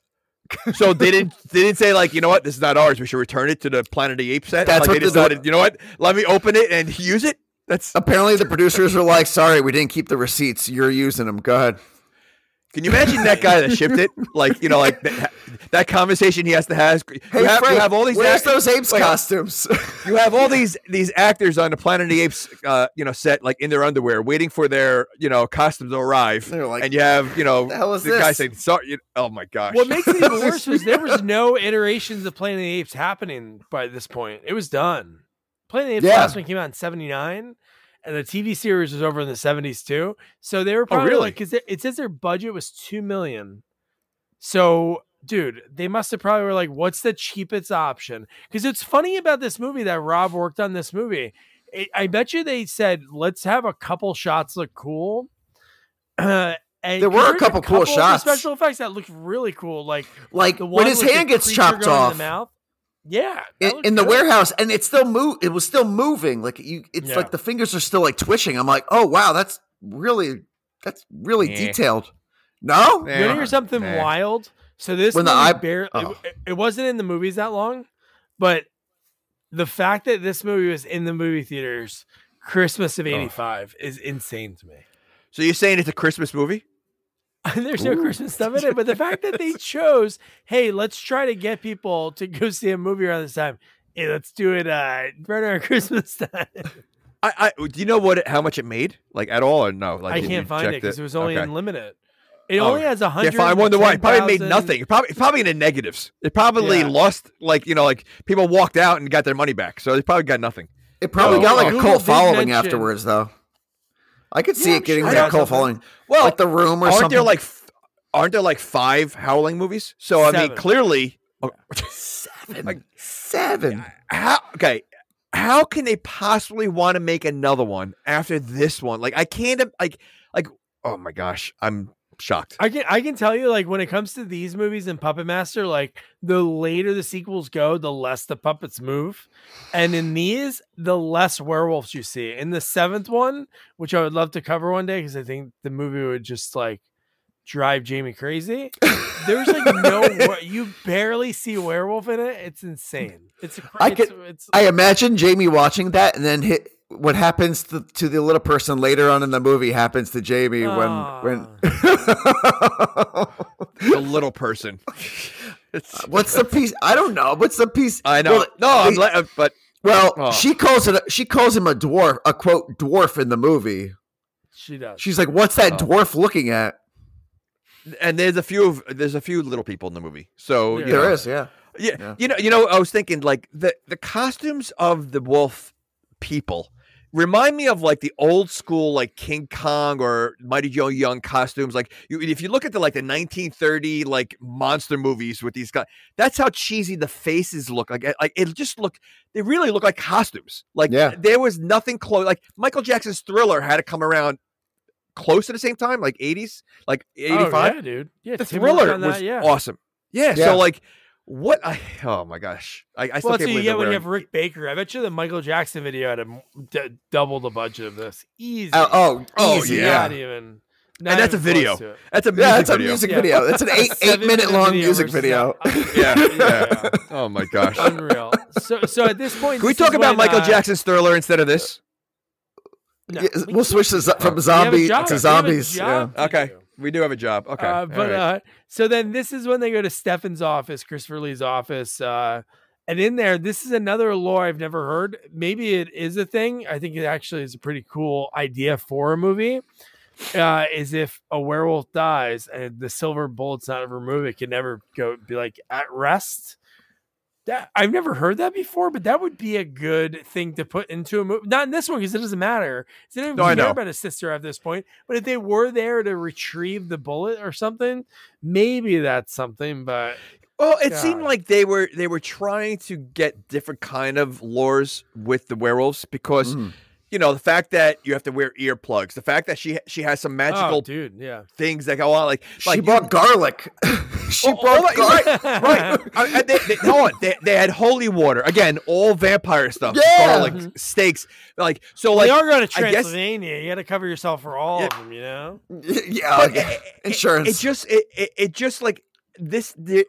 B: So they didn't they didn't say like you know what this is not ours we should return it to the Planet of the Apes set.
C: That's
B: like
C: what
B: they
C: the-
B: decided. You know what? Let me open it and use it. That's.
C: Apparently the producers were like, "Sorry, we didn't keep the receipts. You're using them. Go ahead."
B: Can you imagine that guy that shipped it? Like you know, like that, that conversation he has to have. You
C: Hey,
B: have, you have all these.
C: where's
B: act-
C: those apes
B: wait,
C: costumes?
B: You have all these these actors on the Planet of the Apes, uh, you know, set like in their underwear, waiting for their you know costumes to arrive.
C: They're like,
B: and you have you know
C: "The hell is
B: the guy saying, "Sorry." You, oh my gosh.
A: What makes it even worse was there was no iterations of Planet of the Apes happening by this point. It was done. Planet of the Apes
C: Yeah.
A: last one came out in '79, and the TV series was over in the '70s too. So they were probably
B: really?
A: like, because it says their budget was two million. So, dude, they must have probably were like, "What's the cheapest option?" Because it's funny about this movie that Rob worked on this movie. It, I bet you they said, "Let's have a couple shots look cool." Uh, and
C: There were a
A: there's
C: couple cool shots.
A: special effects that looked really cool, like
C: like when his hand gets chopped off
A: mouth. Yeah,
C: in, in the warehouse, and it's still move. It was still moving. Like you, it's
A: Yeah.
C: like the fingers are still like twitching. I'm like, oh wow, that's really that's really
B: Eh.
C: detailed. No,
B: Eh.
A: You want to hear something
B: Nah.
A: wild? So this
C: When the
A: movie
C: eye-
A: bare-
C: oh.
A: it, it wasn't in the movies that long, but the fact that this movie was in the movie theaters Christmas of '85 is insane to me.
B: So you're saying it's a Christmas movie?
A: There's no
C: Ooh.
A: Christmas stuff in it, but the fact that they chose, hey, let's try to get people to go see a movie around this time. Hey, let's do it uh, right around Christmas time.
B: I, I do you know what it, how much it made like at all or no? Like
A: I can't find it because it was only
B: Okay.
A: unlimited. It
B: Oh,
A: only has a hundred.
B: fine. I wonder why. It probably made nothing. It probably probably in the negatives. It probably
A: Yeah.
B: lost like you know like people walked out and got their money back, so they probably got nothing.
C: it probably
A: No,
C: got like
A: Google
C: a cult following
A: mention-
C: afterwards, though. I could see
A: Yeah,
C: it getting
A: sure
C: that
A: it
C: cult
A: something.
C: following,
B: Well,
C: like the room or
B: aren't
C: something.
B: there like aren't there like five Howling movies? So I mean,
A: Seven.
B: clearly, oh,
C: seven,
B: like-
C: seven.
B: how okay. How can they possibly want to make another one after this one? Like I can't like like oh my gosh, I'm shocked.
A: I can I can tell you like when it comes to these movies and Puppet Master, like the later the sequels go, the less the puppets move. And in these, the less werewolves you see. In the seventh one, which I would love to cover one day because I think the movie would just like drive Jamie crazy. There's like no you barely see werewolf in it. It's insane. It's a
C: I
A: it's,
C: could-
A: it's
C: I imagine Jamie watching that and then hit what happens to, to the little person later on in the movie happens to Jamie when when ah.
B: the little person. It's, uh,
C: What's the piece? I don't know. What's the piece?
B: I know.
C: Well,
B: no, I'm
C: they-
B: le- uh, but
C: well,
B: Oh.
C: she calls it. A, she calls him a dwarf, a quote dwarf in the movie.
A: she does.
C: She's like, "What's that
B: Oh.
C: dwarf looking at?"
B: and there's a few of there's a few little people in the movie. So
A: Yeah.
B: you
C: There
B: know,
C: is, yeah.
B: Yeah,
C: Yeah.
B: you know, you know, I was thinking like the the costumes of the wolf people remind me of like the old school like King Kong or Mighty Joe Young costumes. Like you, if you look at the like the 1930 like monster movies with these guys, that's how cheesy the faces look. Like like it just looked they really look like costumes. Like
C: Yeah.
B: there was nothing close. Like Michael Jackson's Thriller had to come around close at the same time, like 80s, like 85
A: Oh, yeah, dude. Yeah,
B: the
A: Tim
B: thriller
A: on that,
B: was
A: yeah.
B: awesome. Yeah,
C: Yeah.
B: So like, what? I oh my gosh, I, I still
A: Well,
B: can't
A: that's what you get
B: they're
A: when you have Rick Baker. I bet you the Michael Jackson video had a m- d- double the budget of this. Easy.
C: Oh, oh,
B: Oh,
C: easy,
B: yeah.
A: Not even. not
B: and that's a video.
A: close to it.
B: That's a music
C: Yeah, it's a
B: video.
C: music
A: Yeah.
C: video. It's an eight eight minute long
A: video
C: music video.
A: a-
B: Yeah, yeah. Oh my gosh.
A: Unreal. So, so at this point,
B: Can
A: we
B: talk about Michael
A: uh,
B: Jackson's Thriller instead of this?
A: no,
C: Yeah,
A: we
C: we'll switch this up from
A: that. We have a
C: zombie to
A: we have a
C: zombies. Yeah.
B: Okay,
A: do.
B: We do have a job. Okay,
A: Uh, but
B: right.
A: uh, so then this is when they go to Stefan's office, Christopher Lee's office. Uh, and in there, this is another lore I've never heard. Maybe it is a thing. I think it actually is a pretty cool idea for a movie. uh, is if a werewolf dies and the silver bullet's not removed, it can never go be like at rest. That I've never heard that before, but that would be a good thing to put into a movie. Not in this one because it doesn't matter. They don't even
B: No,
A: care
B: know.
A: about his sister at this point. But if they were there to retrieve the bullet or something, maybe that's something. But
B: Well, it seemed like they were they were trying to get different kind of lures with the werewolves because
C: Mm.
B: You know the fact that you have to wear earplugs, the fact that she she has some oh, magical
A: oh, dude, yeah.
B: things that go on, like
C: She
B: like
C: brought garlic. she
B: Oh, oh
C: brought
B: oh,
C: garlic.
B: right, right. I- I- they, they, hold on, they, they had holy water again, all vampire stuff,
C: Yeah.
B: garlic, mm-hmm. steaks, like so, like
A: they are going to
B: I guess-
A: Transylvania. You got to cover yourself for all
B: Yeah.
A: of them, you know.
C: yeah,
B: but
C: okay.
B: it- it-
C: insurance.
B: It, just it, it, it just like this the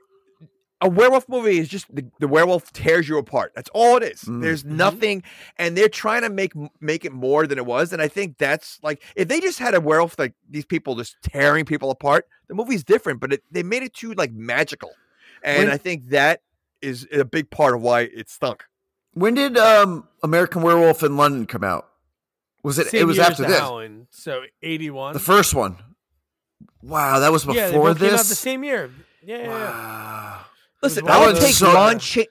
B: a werewolf movie is just the, the werewolf tears you apart. That's all it is.
C: Mm.
B: There's
A: Mhm.
B: nothing, and they're trying to make make it more than it was. And I think that's like if they just had a werewolf like these people just tearing people apart, the movie's different. But it, they made it too like magical, and
C: When-
B: I think that is a big part of why it stunk.
C: when did um American Werewolf in London come out? Was it?
A: Same
C: it was after
A: the
C: this.
A: Howling, so eighty-one.
C: The first one. Wow, that was before
A: yeah, they both
C: this.
A: came out the same year. Yeah, yeah, yeah.
C: Wow.
B: Listen,
A: was
B: I
C: one
B: would take
C: those-
B: Lon Cha-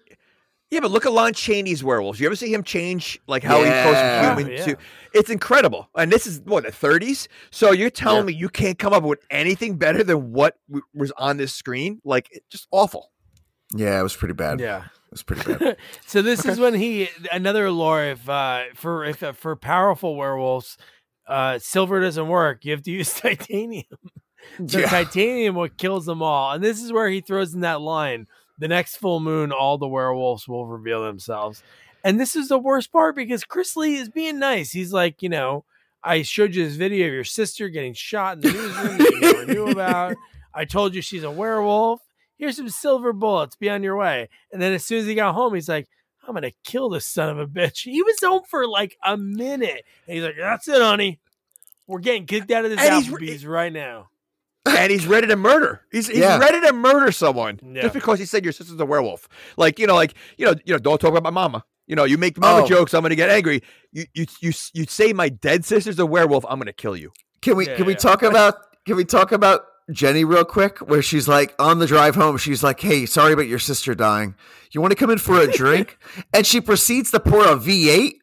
B: Yeah, but look at Lon Chaney's werewolves. You ever see him change like how
C: Yeah.
B: he goes from human
A: Yeah.
B: to? It's incredible. And this is what the 30s. So you're telling
C: Yeah.
B: me you can't come up with anything better than what w- was on this screen? Like it's just awful.
C: Yeah, it was pretty bad.
A: yeah.
C: It was pretty bad.
A: So this is when he another lore if uh for if uh, for powerful werewolves, uh silver doesn't work. You have to use titanium. So
C: Yeah.
A: titanium what kills them all. And this is where he throws in that line. The next full moon, all the werewolves will reveal themselves. And this is the worst part because Chris Lee is being nice. He's like, you know, I showed you this video of your sister getting shot in the newsroom that you never knew about. I told you she's a werewolf. Here's some silver bullets. Be on your way. And then as soon as he got home, he's like, I'm gonna kill this son of a bitch. He was home for like a minute. And he's like, That's it, honey. We're getting kicked out of this
B: And
A: Applebee's right now.
B: And he's ready to murder. He's he's
C: Yeah.
B: ready to murder someone
A: Yeah.
B: just because he said your sister's a werewolf. Like you know, like you know, you know, don't talk about my mama. You know, you make mama
C: Oh.
B: jokes, I'm gonna get angry. You you you you say my dead sister's a werewolf, I'm gonna kill you.
C: Can we
A: Yeah,
C: can we talk about can we talk about Jenny real quick? Where she's like on the drive home, she's like, "Hey, sorry about your sister dying. You want to come in for a drink?" and she proceeds to pour a V8.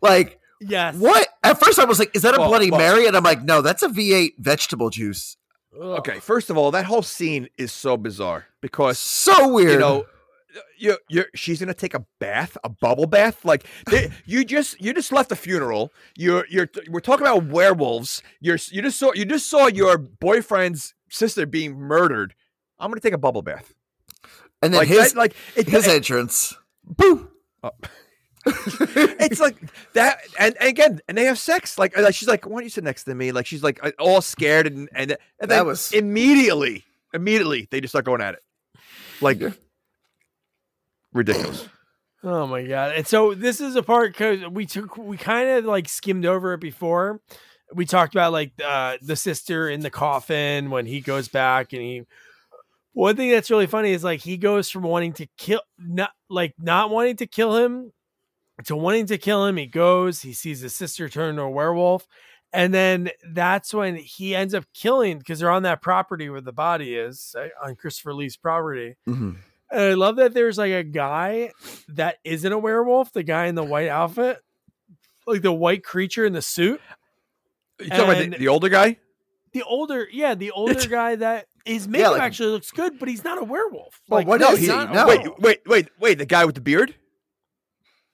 C: Like
A: Yes.
C: what? At first, I was like, "Is that a
B: Well,
C: Bloody
B: well-
C: Mary?" And I'm like, "No, that's a V8 vegetable juice."
A: Ugh.
B: Okay, first of all, that whole scene is so bizarre because
C: So weird.
B: you know you you she's gonna take a bath a bubble bath like they, you just you just left a funeral you're you're we're talking about werewolves you're you just saw you just saw your boyfriend's sister being murdered i'm gonna take a bubble bath
C: and then
B: like
C: his
B: that, like it,
C: his
B: it-
C: entrance. Boo. Oh.
B: it's like that and, and again and they have sex like, like she's like why don't you sit next to me like she's like uh, all scared and and, and
C: That
B: then
C: was-
B: immediately immediately they just start going at it like
C: Yeah.
B: ridiculous
A: Oh my god! And so this is a part because we took we kind of like skimmed over it before. We talked about like uh, the sister in the coffin when he goes back and he. One thing that's really funny is like he goes from wanting to kill not like not wanting to kill him to wanting to kill him. He goes, he sees his sister turn into a werewolf, and then that's when he ends up killing because they're on that property where the body is uh, on Christopher Lee's property.
C: Mhm.
A: And I love that there's like a guy that isn't a werewolf, the guy in the white outfit, like the white creature in the suit.
B: you talking about the, the older guy
A: The older, yeah, the older guy that his makeup
C: like-
A: actually looks good, but he's not a werewolf.
C: Well,
A: Like,
C: what
B: no,
C: is
B: he,
C: No.
B: wait, wait, wait, wait. The guy with the beard?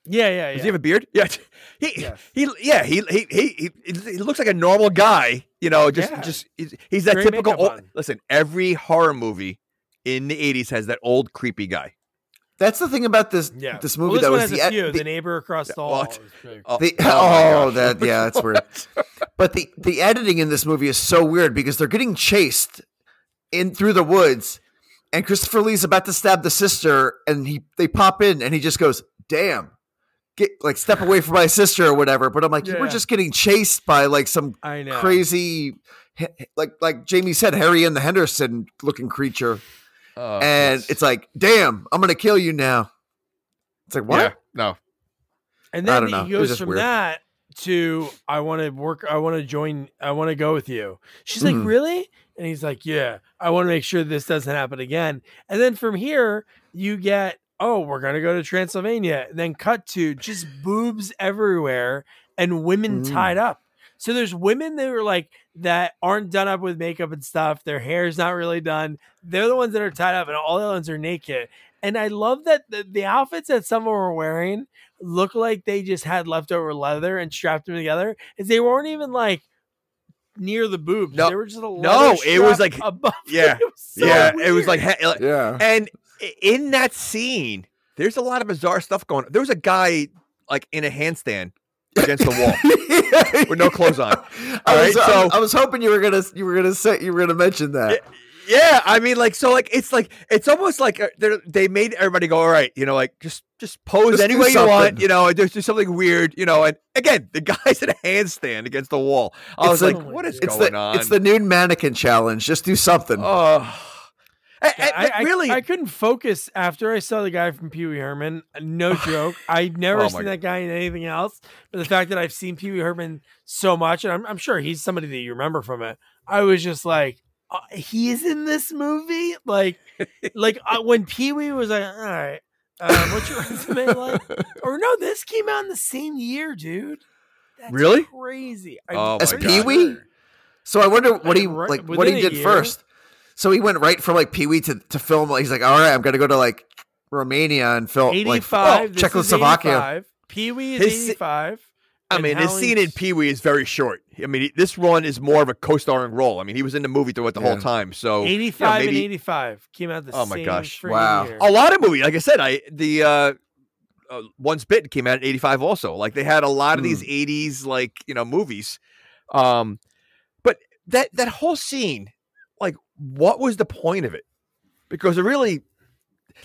A: Yeah, yeah, yeah.
B: Does he have a beard? Yeah. He,
A: Yes.
B: he, yeah, he, he, he, he, he looks like a normal guy. You know, just,
A: Yeah.
B: just he's, he's that
A: Great
B: typical. Old, listen, every horror movie in the '80s has that old creepy guy.
C: That's the thing about this
A: yeah.
C: this
A: Well,
C: movie
A: this
C: that
A: one
C: was
A: has
C: the,
A: a few.
C: the,
A: the neighbor across the hall.
B: what?
A: is big.
B: Oh,
C: The- oh
B: my
C: oh, that- yeah, that's weird. But the the editing in this movie is so weird because they're getting chased in through the woods, and Christopher Lee's about to stab the sister, and he they pop in, and he just goes, "Damn." Get like step away from my sister or whatever, but I'm like, you were just getting chased by like some
A: I know.
C: crazy, like like Jamie said, Harry and the Henderson looking creature,
B: Oh,
C: and
B: yes.
C: it's like, damn, I'm gonna kill you now. It's like what?
B: Yeah, no.
A: And
C: I
A: then
C: don't know.
A: he
C: It
A: goes from
C: weird.
A: that to I want to work I want to join I want to go with you. She's like,
C: Mhm.
A: "Really?" And he's like, "Yeah, I want to make sure this doesn't happen again." And then from here, you get, "Oh, we're going to go to Transylvania." And then cut to just boobs everywhere and women
C: Mm.
A: tied up. So there's women that are like that aren't done up with makeup and stuff. Their hair's not really done. They're the ones that are tied up and all the other ones are naked. And I love that the, the outfits that some of them were wearing look like they just had leftover leather and strapped them together. Is they weren't even like near the boobs.
B: No.
A: they were just a
B: No, it was like-
A: above.
B: yeah,
A: it was so
B: yeah, it was like,
C: Yeah.
B: and i- in that scene, there's a lot of bizarre stuff going. on. There was a guy like in a handstand against the wall with no clothes on.
C: I was,
B: right, so-
C: I was hoping you were gonna you were gonna say you were gonna mention that.
B: Yeah, I mean, like, so, like, it's like it's almost like uh, they made everybody go, all right, you know, like just just pose
C: Just
B: any way you want, you know, and just do something weird, you know. And again, the guy's in a handstand against the wall. I
C: It's
B: was
C: like-
B: like, what is
C: It's
B: going
C: the
B: on?
C: it's the nude mannequin challenge. Just do something.
B: oh, I, I-
A: I, I-
B: really,
A: I, couldn't focus after I saw the guy from Pee Wee Herman. No joke. I'd never
B: Oh my
A: seen that guy in anything else. But the fact that I've seen Pee Wee Herman so much, and I'm, I'm sure he's somebody that you remember from it, I was just like, uh, he's in this movie? Like, like uh, when Pee Wee was like, all right, um, what's your resume like? Or no, this came out in the same year, dude. That's
B: Really?
A: crazy.
B: Oh
C: As Pee Wee? So I wonder what he like what he
A: a
C: did
A: year.
C: first. So he went right from like Pee Wee to, to film. He's like, all right, I'm gonna go to like Romania and film like
A: 85.
C: oh, Czechoslovakia.
A: Pee Wee is
B: His-
A: 85.
B: I
A: and
B: mean, his scene in Pee Wee is very short. I mean, he- this one is more of a co-starring role. I mean, he was in the movie throughout the whole time. So
A: 85 and
B: maybe-
A: 85 came out the
B: Oh my
A: same
B: gosh.
C: Wow.
A: year.
B: a lot of movies. Like I said, I the uh, uh Once Bitten came out in '85 also. Like they had a lot of
C: Hmm.
B: these '80s like you know movies. Um, but that that whole scene, like, what was the point of it? Because it really,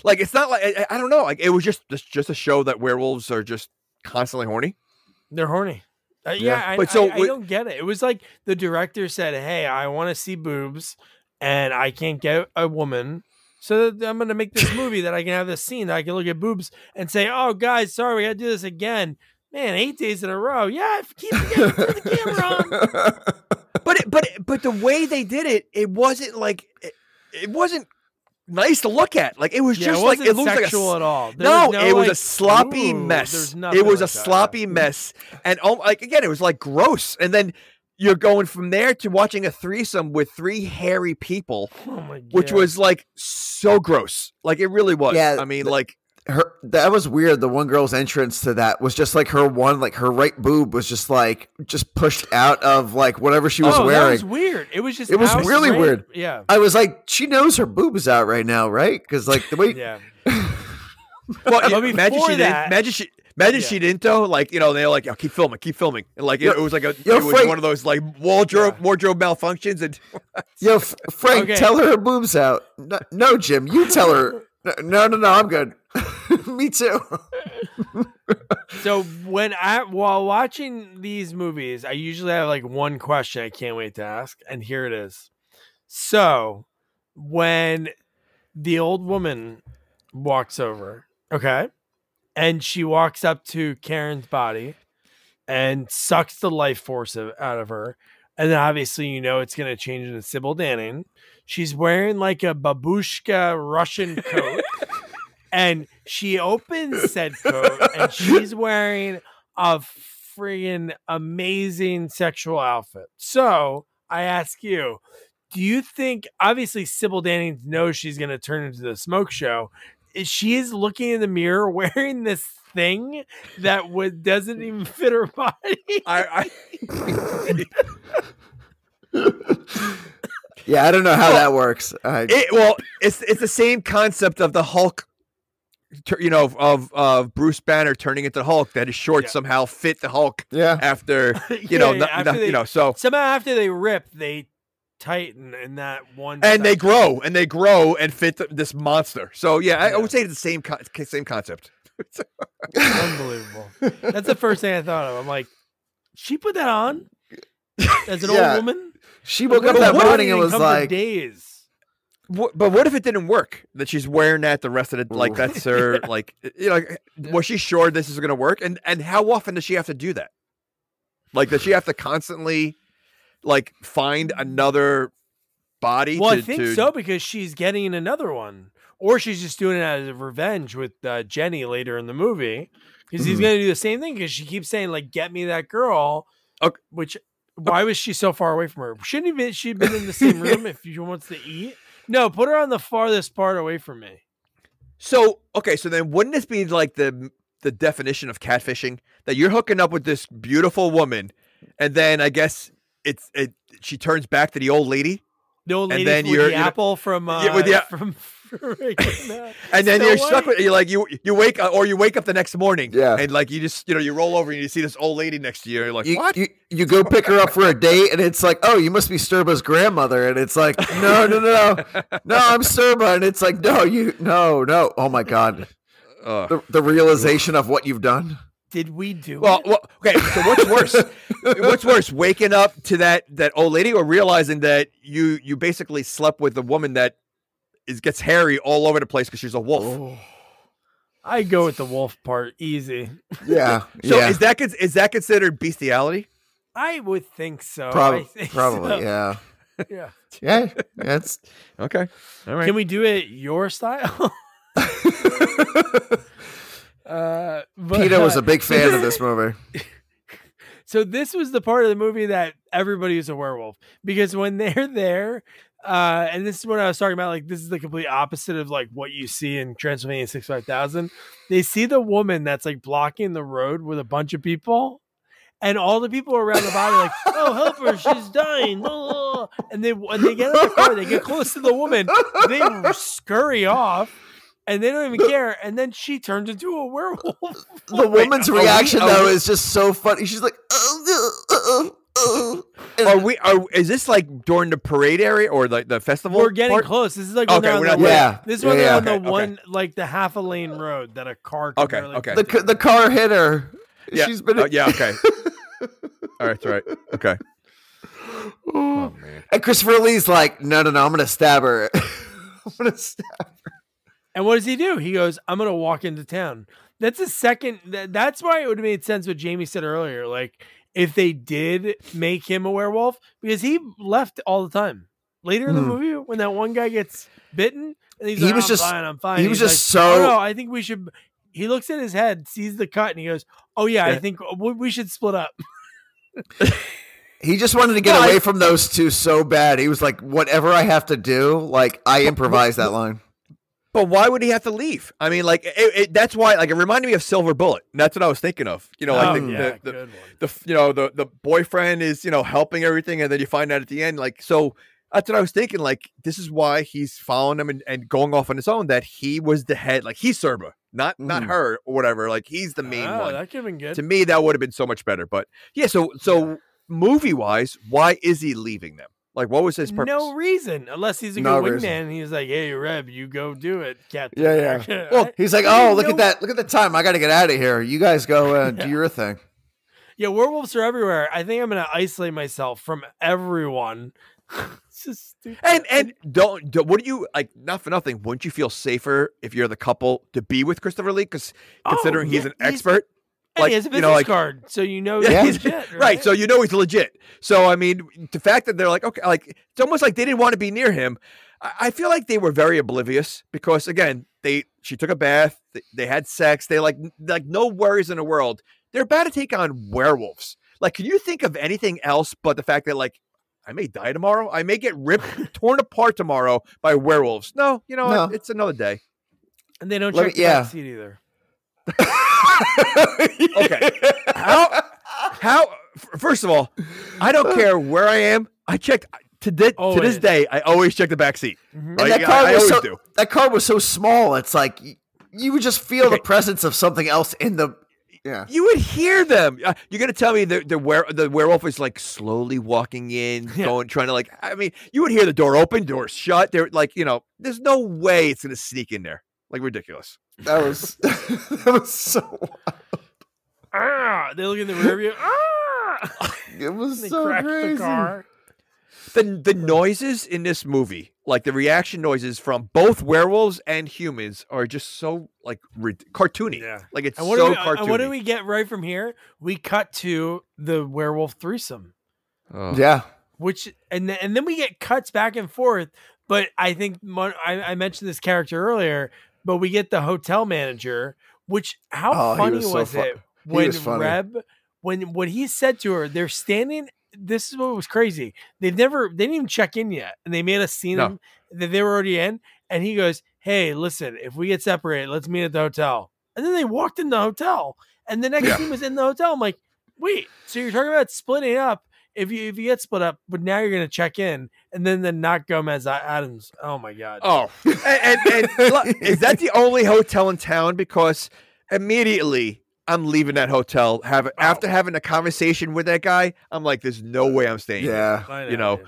B: like, it's not like I, I don't know. Like it was just just just a show that werewolves are just constantly horny.
A: They're horny. Uh, yeah,
C: Yeah.
A: I,
B: But so
A: I, I don't get it. It was like the director said, "Hey, I want to see boobs, and I can't get a woman, so I'm going to make this movie that I can have this scene that I can look at boobs and say, "Oh, guys, sorry, we got to do this again." Man, eight days in a row. Yeah, keep put the camera on.
B: But it, but it- but the way they did it, it wasn't like it, it wasn't nice to look at. Like it was
A: Yeah,
B: just
A: it
B: like
A: wasn't
B: it looked like a
A: sexual at all. There
B: no,
A: was
B: it was a sloppy
A: ooh,
B: mess. It
A: nothing
B: was a
A: like that.
B: sloppy mess, and oh, like again, it was like gross. And then you're going from there to watching a threesome with three hairy people,
A: Oh my god.
B: which was like so gross. Like it really was.
C: Yeah,
B: I mean,
C: the-
B: like
C: her that was weird. The one girl's entrance to that was just like her one, like her right boob was just like just pushed out of like whatever she was
A: oh,
C: wearing.
A: That was weird. It was just
C: It was really
A: straight-
C: weird.
A: Yeah.
C: I was like, she knows her boob is out right now, right? Because like the way
A: Yeah.
B: well,
A: But
B: yeah, imagine she
A: that-
B: didn't. Imagine she. Imagine
A: Yeah.
B: she didn't though. Like you know, they're like, "Oh, keep filming, keep filming," and like
C: Yo-
B: it was like a,
C: yo,
B: it was
C: Frank-
B: one of those like wardrobe wardrobe malfunctions, and
C: Yo, F- Frank,
A: Okay.
C: tell her her boobs out. No, no, Jim, you tell her. No, no, no, I'm good. Me too.
A: So when I while watching these movies, I usually have like one question I can't wait to ask, and here it is. So when the old woman walks over, okay, and she walks up to Karen's body and sucks the life force of, out of her, and then obviously you know it's going to change into Sybil Danning. She's wearing like a babushka Russian coat. And she opens said coat and she's wearing a friggin' amazing sexual outfit. So I ask you, do you think obviously Sybil Danning knows she's gonna turn into the smoke show? She is looking in the mirror wearing this thing that would doesn't even fit her body?
B: I,
C: Yeah, I don't know how that works. I,
B: It, well, it's it's the same concept of the Hulk, tur- you know, of- of of Bruce Banner turning into Hulk. That his shorts
A: Yeah.
B: somehow fit the Hulk
C: yeah.
B: after you
A: Yeah,
B: know,
A: yeah,
B: not-
A: after
B: not-
A: they-
B: you know. So
A: Somehow after they rip, they tighten in that one
B: and they
A: section.
B: grow and they grow and fit th- this monster. So yeah, I, I would say it's the same con- same concept.
A: Unbelievable. That's the first thing I thought of. I'm like, she put that on as an
C: Yeah.
A: old woman.
C: She woke up that morning and was like,
A: days.
B: What, but what if it didn't work? That she's wearing that the rest of the like that's her like you know was she sure this is going to work? And and how often does she have to do that? Like, does she have to constantly like find another body?
A: Well,
B: to,
A: I think
B: to-
A: so because she's getting another one, or she's just doing it as a revenge with uh, Jenny later in the movie because he's.
C: Mhm.
A: going to do the same thing because she keeps saying like, "Get me that girl."
B: Ok-
A: Which why was she so far away from her? Shouldn't even she been in the same room if she wants to eat? No, put her on the farthest part away from me.
B: So okay, so then wouldn't this be like the the definition of catfishing that you're hooking up with this beautiful woman, and then I guess it's it she turns back to the old lady,
A: The old
B: And then
A: with
B: you're-
A: the
B: you're-
A: apple from uh,
B: Yeah, with the-
A: from uh,
B: and then
A: Snow
B: you're stuck with you like you you wake up or you wake up the next morning,
C: Yeah.
B: and like you just you know you roll over and you see this old lady next to you, and you're like
C: You,
B: what?
C: you you go pick her up for a date, and it's like, oh, you must be Stirba's grandmother, and it's like, no, no, no, no, no, I'm Sturba, and it's like, no, you, no, no, oh my god,
B: Ugh.
C: the, the realization of what you've done.
A: Did we do
B: Well,
A: it?
B: well, okay. So what's worse? what's worse, waking up to that that old lady, or realizing that you you basically slept with a woman that is gets hairy all over the place because she's a wolf?
C: Oh.
A: I go with the wolf part easy.
C: Yeah,
B: So
C: yeah,
B: is that cons- is that considered bestiality?
A: I would think so.
C: Probably,
A: think
C: probably,
A: so.
C: yeah,
A: yeah.
C: yeah, that's
B: Okay, all right.
A: Can we do it your style? uh, but,
C: Peter was
A: uh,
C: a big fan of this movie.
A: So this was the part of the movie that everybody is a werewolf because when they're there, uh, and this is what I was talking about. Like this is the complete opposite of like what you see in Transylvania Six Five Thousand. They see the woman that's like blocking the road with a bunch of people, and all the people around the body like, "Oh, help her! She's dying!" And they when they get in the car, they get close to the woman, they scurry off. And they don't even care. And then she turns into a werewolf.
C: The woman's
B: we-
C: reaction
B: are
C: though
B: we-
C: is just so funny. She's like, oh, uh, uh, uh,
B: Are we? Are is this like during the parade area or like the festival?
A: We're getting
B: part?
A: close. This is like
B: Okay,
A: on
B: we're
A: the
B: not
A: way-
C: there.
A: This is
C: Yeah,
A: they're
C: yeah,
A: on the
B: okay, okay.
A: one like the half a lane road that a car. Can
B: Okay,
A: barely
B: okay.
C: the the car hit her.
B: Yeah.
C: She's been.
B: Oh, yeah. Okay. all right. That's right. Okay. Oh, oh man.
C: And Christopher Lee's like, no, no, no, I'm gonna stab her. I'm gonna stab. her.
A: And what does he do? He goes, "I'm gonna walk into town." That's a second. That, that's why it would have made sense what Jamie said earlier. Like if they did make him a werewolf, because he left all the time. Later in the
C: Hmm.
A: movie, when that one guy gets bitten, and he's
C: He
A: like,
C: was
A: "I'm
C: just-
A: fine, I'm fine."
C: he was
A: He's
C: just
A: like,
C: so-
A: "Oh, no, I think we should. He looks at his head, sees the cut, and he goes, "Oh yeah, I think we should split up."
C: He just wanted to get
B: No, I-
C: away from those two so bad. He was like, whatever I have to do, like I improvise that line.
B: But why would he have to leave? I mean, like it, it, that's why. Like it reminded me of Silver Bullet. And that's what I was thinking of. You know, like
A: oh
B: the,
A: yeah,
B: the, the, the you know the the boyfriend is you know helping everything, and then you find out at the end, like so. That's what I was thinking. Like this is why he's following him and, and going off on his own. That he was the head. Like he's Stirba, not not
C: Mhm.
B: her or whatever. Like he's the main
A: Oh,
B: one.
A: That could have been good.
B: to me that would have been so much better but yeah so so movie wise why is he leaving them like what was his purpose
A: No reason, unless he's a
C: No
A: good
C: reason.
A: wingman. and He's like, "Hey, Reb, you go do it, Captain."
C: Yeah, yeah.
A: America."
C: Well, he's like, oh, look
A: know-
C: at that! Look at the time. I got to get out of here. You guys go uh,
A: Yeah.
C: do your thing.
A: Yeah, werewolves are everywhere. I think I'm gonna isolate myself from everyone. it's just stupid.
B: and and don't, don't what do you like not for nothing wouldn't you feel safer if you're the couple to be with christopher lee because
A: Oh,
B: considering he's an
A: he's-
B: expert
A: Hey,
B: like,
A: he has a
B: you know, like-
A: card, so you know
B: Yeah,
A: he's
B: he's-
A: legit,
B: right?
A: right?
B: so you know he's legit so i mean the fact that they're like okay like it's almost like they didn't want to be near him i, I feel like they were very oblivious because again they she took a bath they, they had sex they like like no worries in the world they're about to take on werewolves like can you think of anything else but the fact that like I may die tomorrow. I may get ripped, torn apart tomorrow by werewolves. No, you know.
C: No.
B: it's another day.
A: and they don't
C: Let
A: check
C: me-
A: the
C: yeah.
A: back either.
B: Okay. How? How? First of all, I don't care where I am. I checked to, thi- to this
A: Always.
B: day. I always check the back seat.
A: Mhm.
C: And
B: Right?
C: that car
B: I
C: was
B: always
C: so
B: do.
C: that car was so small. It's like you would just feel the presence of something else in the. Yeah.
B: You would hear them. Uh, You're gonna tell me the the were the werewolf is like slowly walking in,
A: Yeah.
B: going, trying to like. I mean, you would hear the door open, door shut. They're like, you know, there's no way it's gonna sneak in there. Like ridiculous.
C: That was that was so. wild.
A: Ah, they look in the rear view. Ah,
C: It was
A: they
C: so
A: crash
C: crazy.
A: the car.
B: the the noises in this movie, like the reaction noises from both werewolves and humans, are just so like rid- cartoony.
A: Yeah.
B: Like it's
A: And what,
B: so
A: do we,
B: cartoony.
A: and what do we get right from here? We cut to the werewolf threesome,
B: Oh.
C: Yeah.
A: which and then, and then we get cuts back and forth. But I think mon- I, I mentioned this character earlier, but we get the hotel manager. Which how
C: Oh,
A: funny
C: was
A: was,
C: so fu-
A: it when
C: was.
A: Reb when what he said to her? They're standing. This is what was crazy. They've never they didn't even check in yet, and they made us see
B: No.
A: them that they were already in. And he goes, "Hey, listen, if we get separated, let's meet at the hotel." And then they walked in the hotel, and the next
B: Yeah.
A: scene was in the hotel. I'm like, "Wait, so you're talking about splitting up? If you if you get split up, but now you're gonna check in, and then the not Gomez Addams. Oh my god!
B: Oh, and, and, and look, is that the only hotel in town? Because immediately I'm leaving that hotel. Have after having a conversation with that guy, I'm like, "There's no way I'm staying." here.
C: Yeah.
A: I
B: you know.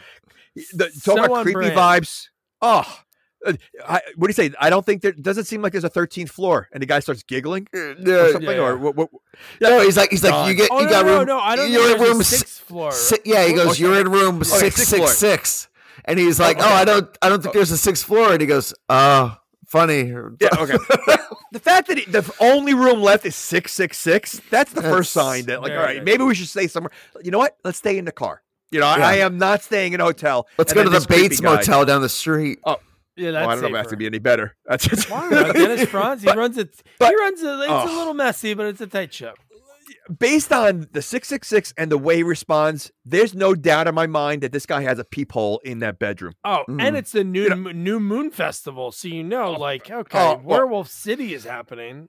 B: The, talk
A: So
B: about creepy
A: brand.
B: vibes. Oh, Uh, I, what do you say? I don't think there doesn't seem like there's a 13th floor, and the guy starts giggling uh,
C: or
B: something,
A: yeah.
B: or what? what
C: No, he's like, he's like, you get,
A: Oh
C: you
A: no,
C: got
A: no,
C: room.
A: no! I don't
C: you're in room
A: a
C: si-
A: sixth floor.
C: si- yeah, he goes,
B: Okay.
C: you're in room six
B: sixth
C: six
B: floor.
C: six, and he's oh, like, oh,
B: okay.
C: oh, I don't, I don't think there's a sixth floor, and he goes, oh, funny.
B: Yeah, okay. the fact that he, the only room left is six six six. That's the first sign that, like, all
A: very
B: right,
A: good.
B: maybe we should stay somewhere. You know what? Let's stay in the car. You know, I,
C: Yeah.
B: I am not staying in a hotel.
C: Let's go to the Bates Motel down the street.
A: Yeah,
B: Oh,
A: that's
B: I don't know if that
A: safer.
B: to be any better. That's just?
A: Dennis Franz, he
B: But-
A: runs it. he runs it. It's a
B: Oh.
A: little messy, but it's a tight ship.
B: based on the six six six and the way he responds. There's no doubt in my mind that this guy has a peephole in that bedroom.
A: Oh,
C: Mm.
A: and it's the new
B: You know-
A: new Moon Festival, so you know, like, okay,
B: oh, well-
A: Werewolf City is happening.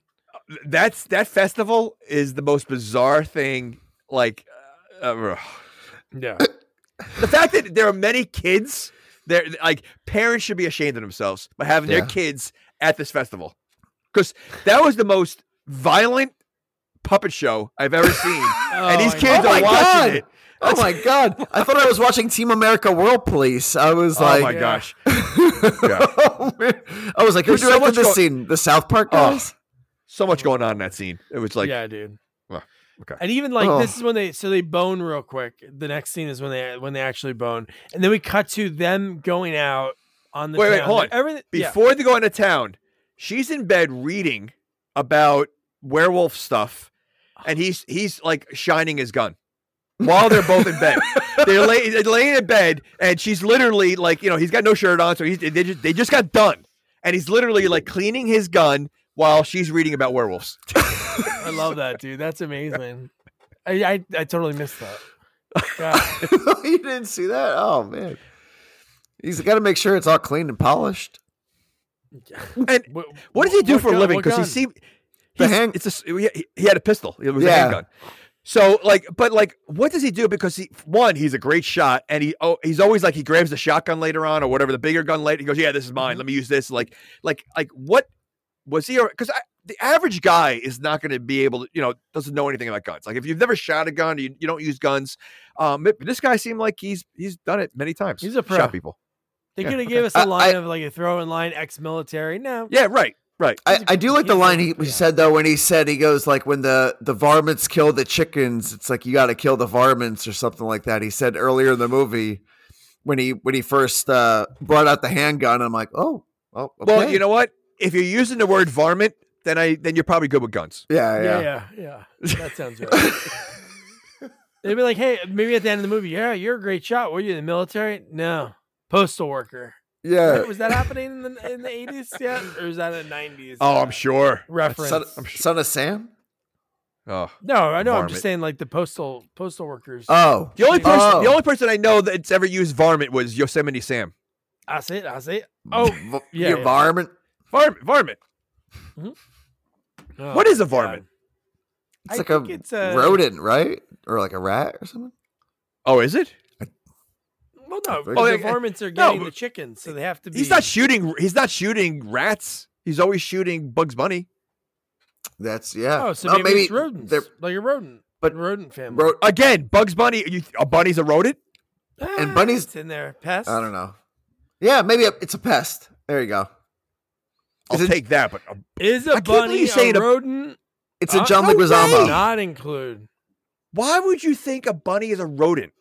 B: That's that festival is the most bizarre thing. Like, uh, uh,
A: Yeah,
B: the fact that there are many kids there like parents should be ashamed of themselves by having their kids at this festival because that was the most violent puppet show i've ever seen and these
A: Oh,
B: kids
C: Oh
B: are watching
C: God.
B: it
C: Oh my god! I thought I was watching Team America World Police. I was
B: oh
C: like, "Oh
B: my
A: Yeah.
B: gosh
C: oh. I was like, who
B: There's so
C: directed
B: much
C: this
B: go-
C: scene? The South Park
B: Oh,
C: guys?
B: so much going on in that scene it was like
A: yeah, dude.
B: Well, okay.
A: And even like
C: Oh.
A: this is when they so they bone real quick. The next scene is when they when they actually bone, and then we cut to them going out on the
B: Wait, wait,
A: town.
B: hold on.
A: Everything yeah.
B: before they go into town she's in bed reading about werewolf stuff and he's he's like shining his gun while they're both in bed they're, lay, they're laying in bed and she's literally like you know he's got no shirt on so he's they just, they just got done and he's literally like cleaning his gun while she's reading about werewolves
A: I love that, dude. That's amazing. I I, I totally missed that.
C: You didn't see that? Oh man. He's got to make sure it's all clean and polished.
B: and
A: What,
B: what does he do for a living because he
A: gun?
B: seemed
C: The
B: he's-
C: hand-
B: it's a s- he, he had a pistol it was a
C: Yeah.
B: handgun so like but like what does he do because he one he's a great shot and he oh he's always like he grabs the shotgun later on or whatever the bigger gun later he goes yeah this is mine let me use this like like like what was he because the average guy is not going to be able to you know doesn't know anything about guns. Like if you've never shot a gun you, you don't use guns um but this guy seemed like he's he's done it many times.
A: He's a pro.
B: shot people.
A: They
B: Yeah,
A: could have
B: okay.
A: gave us a line
C: I-
A: of like a throw in line ex-military. No,
B: yeah right right.
C: I,
A: He's a
C: I do like the line he, he
A: yeah.
C: said though when he said he goes like when the the varmints kill the chickens it's like you got to kill the varmints or something like that. He said earlier in the movie when he when he first uh, brought out the handgun I'm like oh well,
B: well you know what? If you're using the word varmint then i then you're probably good with guns
C: yeah
A: yeah,
C: yeah,
A: yeah, yeah. That sounds right. They'd be like, "Hey, maybe at the end of the movie, yeah, you're a great shot. Were you in the military? No, postal worker.
C: yeah.
A: Was that happening in the in the eighties yet, or is that a nineties?
B: oh i'm uh, sure
A: reference.
C: Son, son of Sam
B: oh
A: no, I know. I'm just saying, like the postal postal workers.
C: oh
B: The only person,
C: Oh.
B: the only person I know that's ever used varmint was Yosemite Sam.
A: I see it. I see it. Oh,
C: V-
A: yeah,
C: your
A: yeah.
C: varmint
B: Varmint, varmint. Mm-hmm.
A: Oh
B: What is a
A: my
B: varmint?
C: it's
A: I
C: like a
A: it's a-
C: rodent right or like a rat or something
B: Oh, is it?
A: Well, no,
C: Oh,
A: the varmints are getting
B: but-
A: the chickens, so they have to be.
B: He's not shooting. He's not shooting rats. He's always shooting Bugs Bunny.
C: that's yeah
A: Oh, so maybe, it's rodents,
C: they're
A: like a rodent,
C: but
A: rodent family.
C: ro-
B: Again, Bugs Bunny. You, a bunny's a rodent.
C: and
A: Ah,
C: bunnies-
A: it's in there. Pest.
C: I don't know yeah maybe a, it's a pest there you go
B: I'll
C: Is it-
B: take that. But uh,
A: Is a bunny
B: you
A: a
B: it a-
A: rodent?
C: it's a
A: Uh,
C: John
B: no
C: Leguizamo
B: way.
A: Not include.
B: why would you think a bunny is a rodent?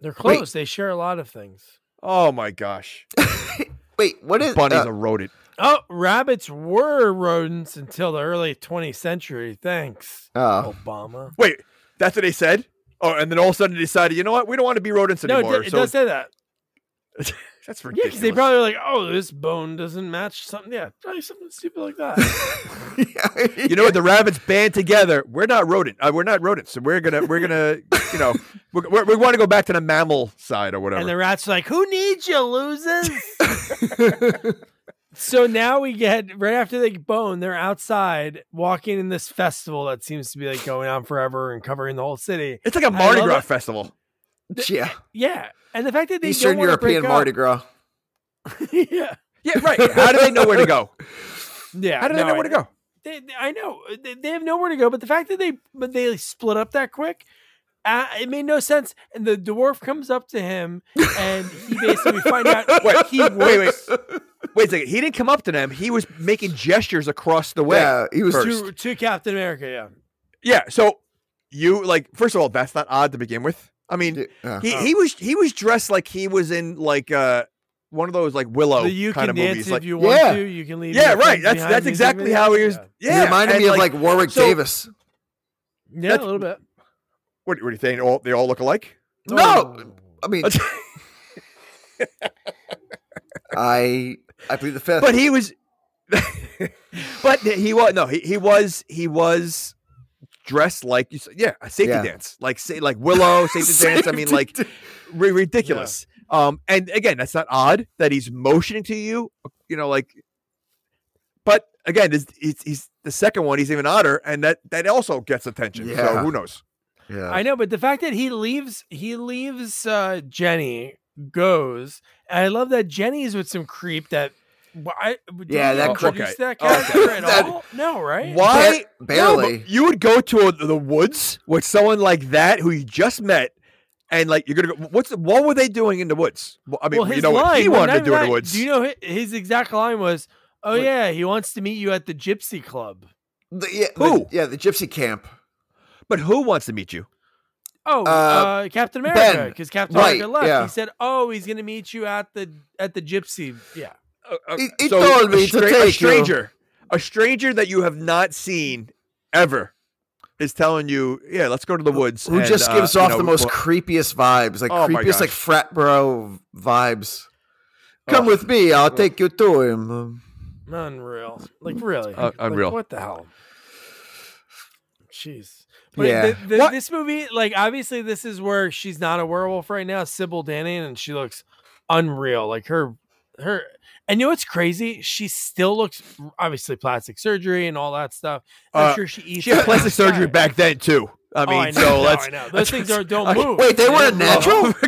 A: They're close. They share a lot of things.
B: Oh my gosh.
C: Wait, what is
B: Bunny's
C: uh,
B: a rodent.
A: Oh, rabbits were rodents until the early 20th century. Thanks,
C: oh.
A: Obama.
B: Wait, that's what they said? Oh, and then all of a sudden they decided, you know what? We don't want to be rodents
A: No, it,
B: anymore.
A: d- it
B: so
A: does say that.
B: that's ridiculous.
A: Yeah,
B: ridiculous.
A: because they probably were like, oh, this bone doesn't match something. Yeah, probably something stupid like that.
B: you know what? The rabbits band together. We're not rodent. Uh, we're not rodents. So we're gonna, we're gonna, you know, we're, we're, we want to go back to the mammal side or whatever.
A: and the rats are like, who needs you, losers? so now we get right after they bone, they're outside walking in this festival that seems to be like going on forever and covering the whole city.
B: it's like a Mardi Gras
A: it.
B: festival.
C: yeah,
A: Yeah, and the fact that they
C: Eastern
A: don't
C: European
A: break
C: Mardi
A: up-
C: Gras.
A: yeah,
B: Yeah, right. How do they know where to go?
A: yeah.
B: How do they
A: no,
B: know where to go?
A: They, they- I know they, they have nowhere to go, but the fact that they but they split up that quick, uh, it made no sense. And the dwarf comes up to him, and he basically we find out
B: Wait,
A: he
B: wait, wait. Wait a second. He didn't come up to them. He was making gestures across the way.
C: Yeah, he was
B: first.
A: to, to Captain America. Yeah,
B: Yeah. So you like first of all, that's not odd to begin with. I mean,
C: Yeah.
B: he, he was he was dressed like he was in like uh one of those like Willow
A: the you
B: kind
A: can
B: of
A: dance
B: movies.
A: if
B: Like,
A: you want
C: Yeah.
A: to. You can leave.
B: yeah, right. That's that's
A: music
B: exactly how he was.
A: Yeah,
B: Yeah,
C: he reminded
B: and,
C: me of like Warwick
B: so-
C: Davis.
A: yeah a little bit.
B: What, what are you saying? All they all look alike?
C: No,
A: Oh.
C: I mean, I I plead the fifth.
B: but he was, but he was no, he, he was he was dressed like you yeah, a safety
C: Yeah.
B: dance, like say like Willow safety dance. I mean, like ri- ridiculous. Um, and again, that's not odd that he's motioning to you. You know, like, but again, this, he's, he's the second one. He's even odder, and that that also gets attention. So
C: Yeah.
B: who knows?
C: yeah.
A: I know, but the fact that he leaves, he leaves uh, Jenny, goes, and I love that Jenny's with some creep that. Why? did
C: Yeah, that
A: introduce
B: cr-
A: that
B: okay.
A: character at
C: That-
A: all? No, right?
B: Why?
C: Ba- barely.
B: No, you would go to a, the woods with someone like that who you just met, and like you're gonna go. What's what were they doing in the woods? I mean,
A: well,
B: you
A: his
B: know what he wanted to do
A: even
B: in the woods.
A: Do you know hi- his exact line was, "Oh
B: What?
A: yeah, he wants to meet you at the Gypsy Club."
C: The- yeah,
B: Who?
C: The, yeah, the gypsy camp.
B: but who wants to meet you?
A: Oh, uh,
C: Uh,
A: Captain America, because Captain
C: Right,
A: America left.
C: yeah.
A: He said, "Oh, he's gonna meet you at the at the Gypsy." Yeah,
B: Uh, uh,
C: He- he
B: so
C: told me
B: a,
C: to
B: stra- a
C: take you.
B: stranger, a stranger that you have not seen ever, is telling you, "Yeah, let's go to the woods."
C: Who
B: and,
C: just
B: uh,
C: gives
B: you
C: off
B: know,
C: the most
B: well-
C: creepiest vibes, like
B: Oh
C: creepiest, like frat bro vibes. Come
B: Ugh.
C: with me, I'll take you to him. Um,
A: unreal. Like really,
B: Uh,
A: Like,
B: unreal.
A: what the hell? Jeez. But
C: Yeah.
A: the- the-
B: What-
A: this movie, like, obviously, this is where she's not a werewolf right now, Sybil Danning, and she looks unreal. Like her, her, and you know what's crazy? She still looks obviously plastic surgery and all that stuff. I'm
B: Uh,
A: sure she eats.
B: She had plastic surgery back then too. I
A: Oh,
B: mean,
A: I know,
B: so
A: no,
B: let's.
A: I know. Those things are, don't move.
C: Wait, they weren't natural?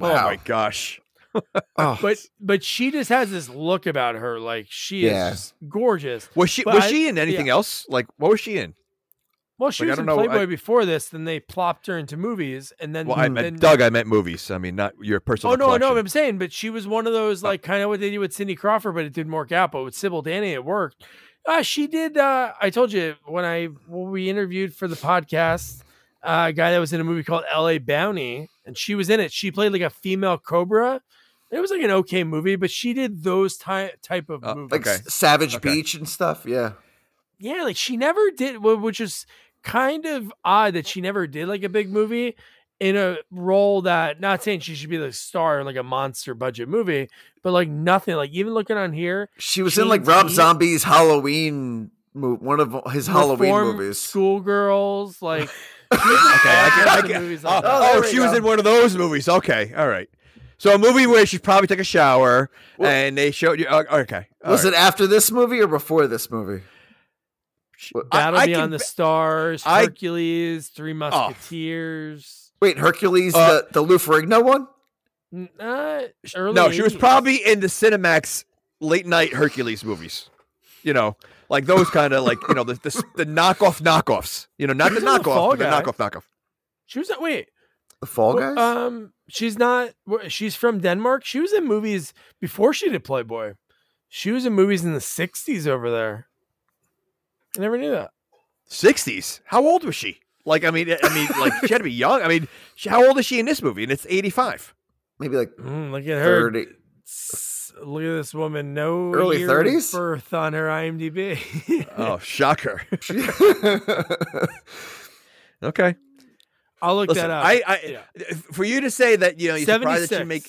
B: Oh my,
C: Wow.
B: oh my gosh!
C: oh,
A: But but she just has this look about her, like she
C: Yeah.
A: is gorgeous.
B: Was she
A: But
B: was
A: I-
B: she in anything else? Like, what was she in?
A: Well, she
B: Like,
A: was in
B: know,
A: Playboy
B: I-
A: before this. Then they plopped her into movies, and then
B: Well, I
A: then,
B: Doug. I meant movies. I mean, not your personal.
A: Oh no, I know
B: collection.
A: what I'm saying, but she was one of those
B: Oh.
A: like kind of what they did with Cindy Crawford, but it didn't work out. But with Sybil Danning, it worked. Uh, she did. Uh, I told you when I when we interviewed for the podcast, uh, a guy that was in a movie called L.A. Bounty, and she was in it. She played like a female cobra. It was like an okay movie, but she did those ty- type of
B: Uh,
A: movies.
C: like
B: okay.
C: Savage
B: Okay.
C: Beach and stuff. Yeah.
A: yeah, like she never did, which is kind of odd that she never did like a big movie in a role that. Not saying she should be the star in like a monster budget movie, but like nothing. Like even looking on here,
C: She was in like Rob
A: TNT.
C: Zombie's Halloween, movie, one of his Halloween movies.
A: Schoolgirls, like
B: Okay, I can, I can, oh,
A: like.
C: Oh,
B: oh,
C: we
B: she was
C: go.
B: in one of those movies. Okay, all right. So a movie where she probably took a shower
C: Well-
B: and they showed you. Uh, okay, all
C: Was
B: right.
C: it after this movie or before this movie? What-
A: Battle
B: I
A: Beyond
B: can
A: the Stars,
B: I-
A: Hercules, Three Musketeers.
C: Wait, Hercules,
B: Uh,
C: the the Lou Ferrigno one?
A: N- Uh, early
B: No, she was probably in the Cinemax late night Hercules movies. You know, like those kind of like you know the, the the knockoff knockoffs. You know, not the
A: was in The
B: knockoff,
A: Fall
B: but the knockoff knockoff.
A: She was wait.
C: The Fall
A: Well,
C: Guys?
A: Um, she's not. She's from Denmark. She was in movies before she did Playboy. She was in movies in the '60s over there. I never knew that.
B: Sixties. How old was she? Like, I mean, I mean, like she had to be young. I mean, she, how old is she in this movie? And it's eighty five.
C: Maybe like
A: Mm, look at her.
C: 30.
A: S- Look at this woman. No
C: Early 30s?
A: birth on her IMDb.
B: Oh, shocker. okay,
A: I'll look
B: listen,
A: that up.
B: I, I,
A: Yeah.
B: for you to say that you know you're surprised that you make.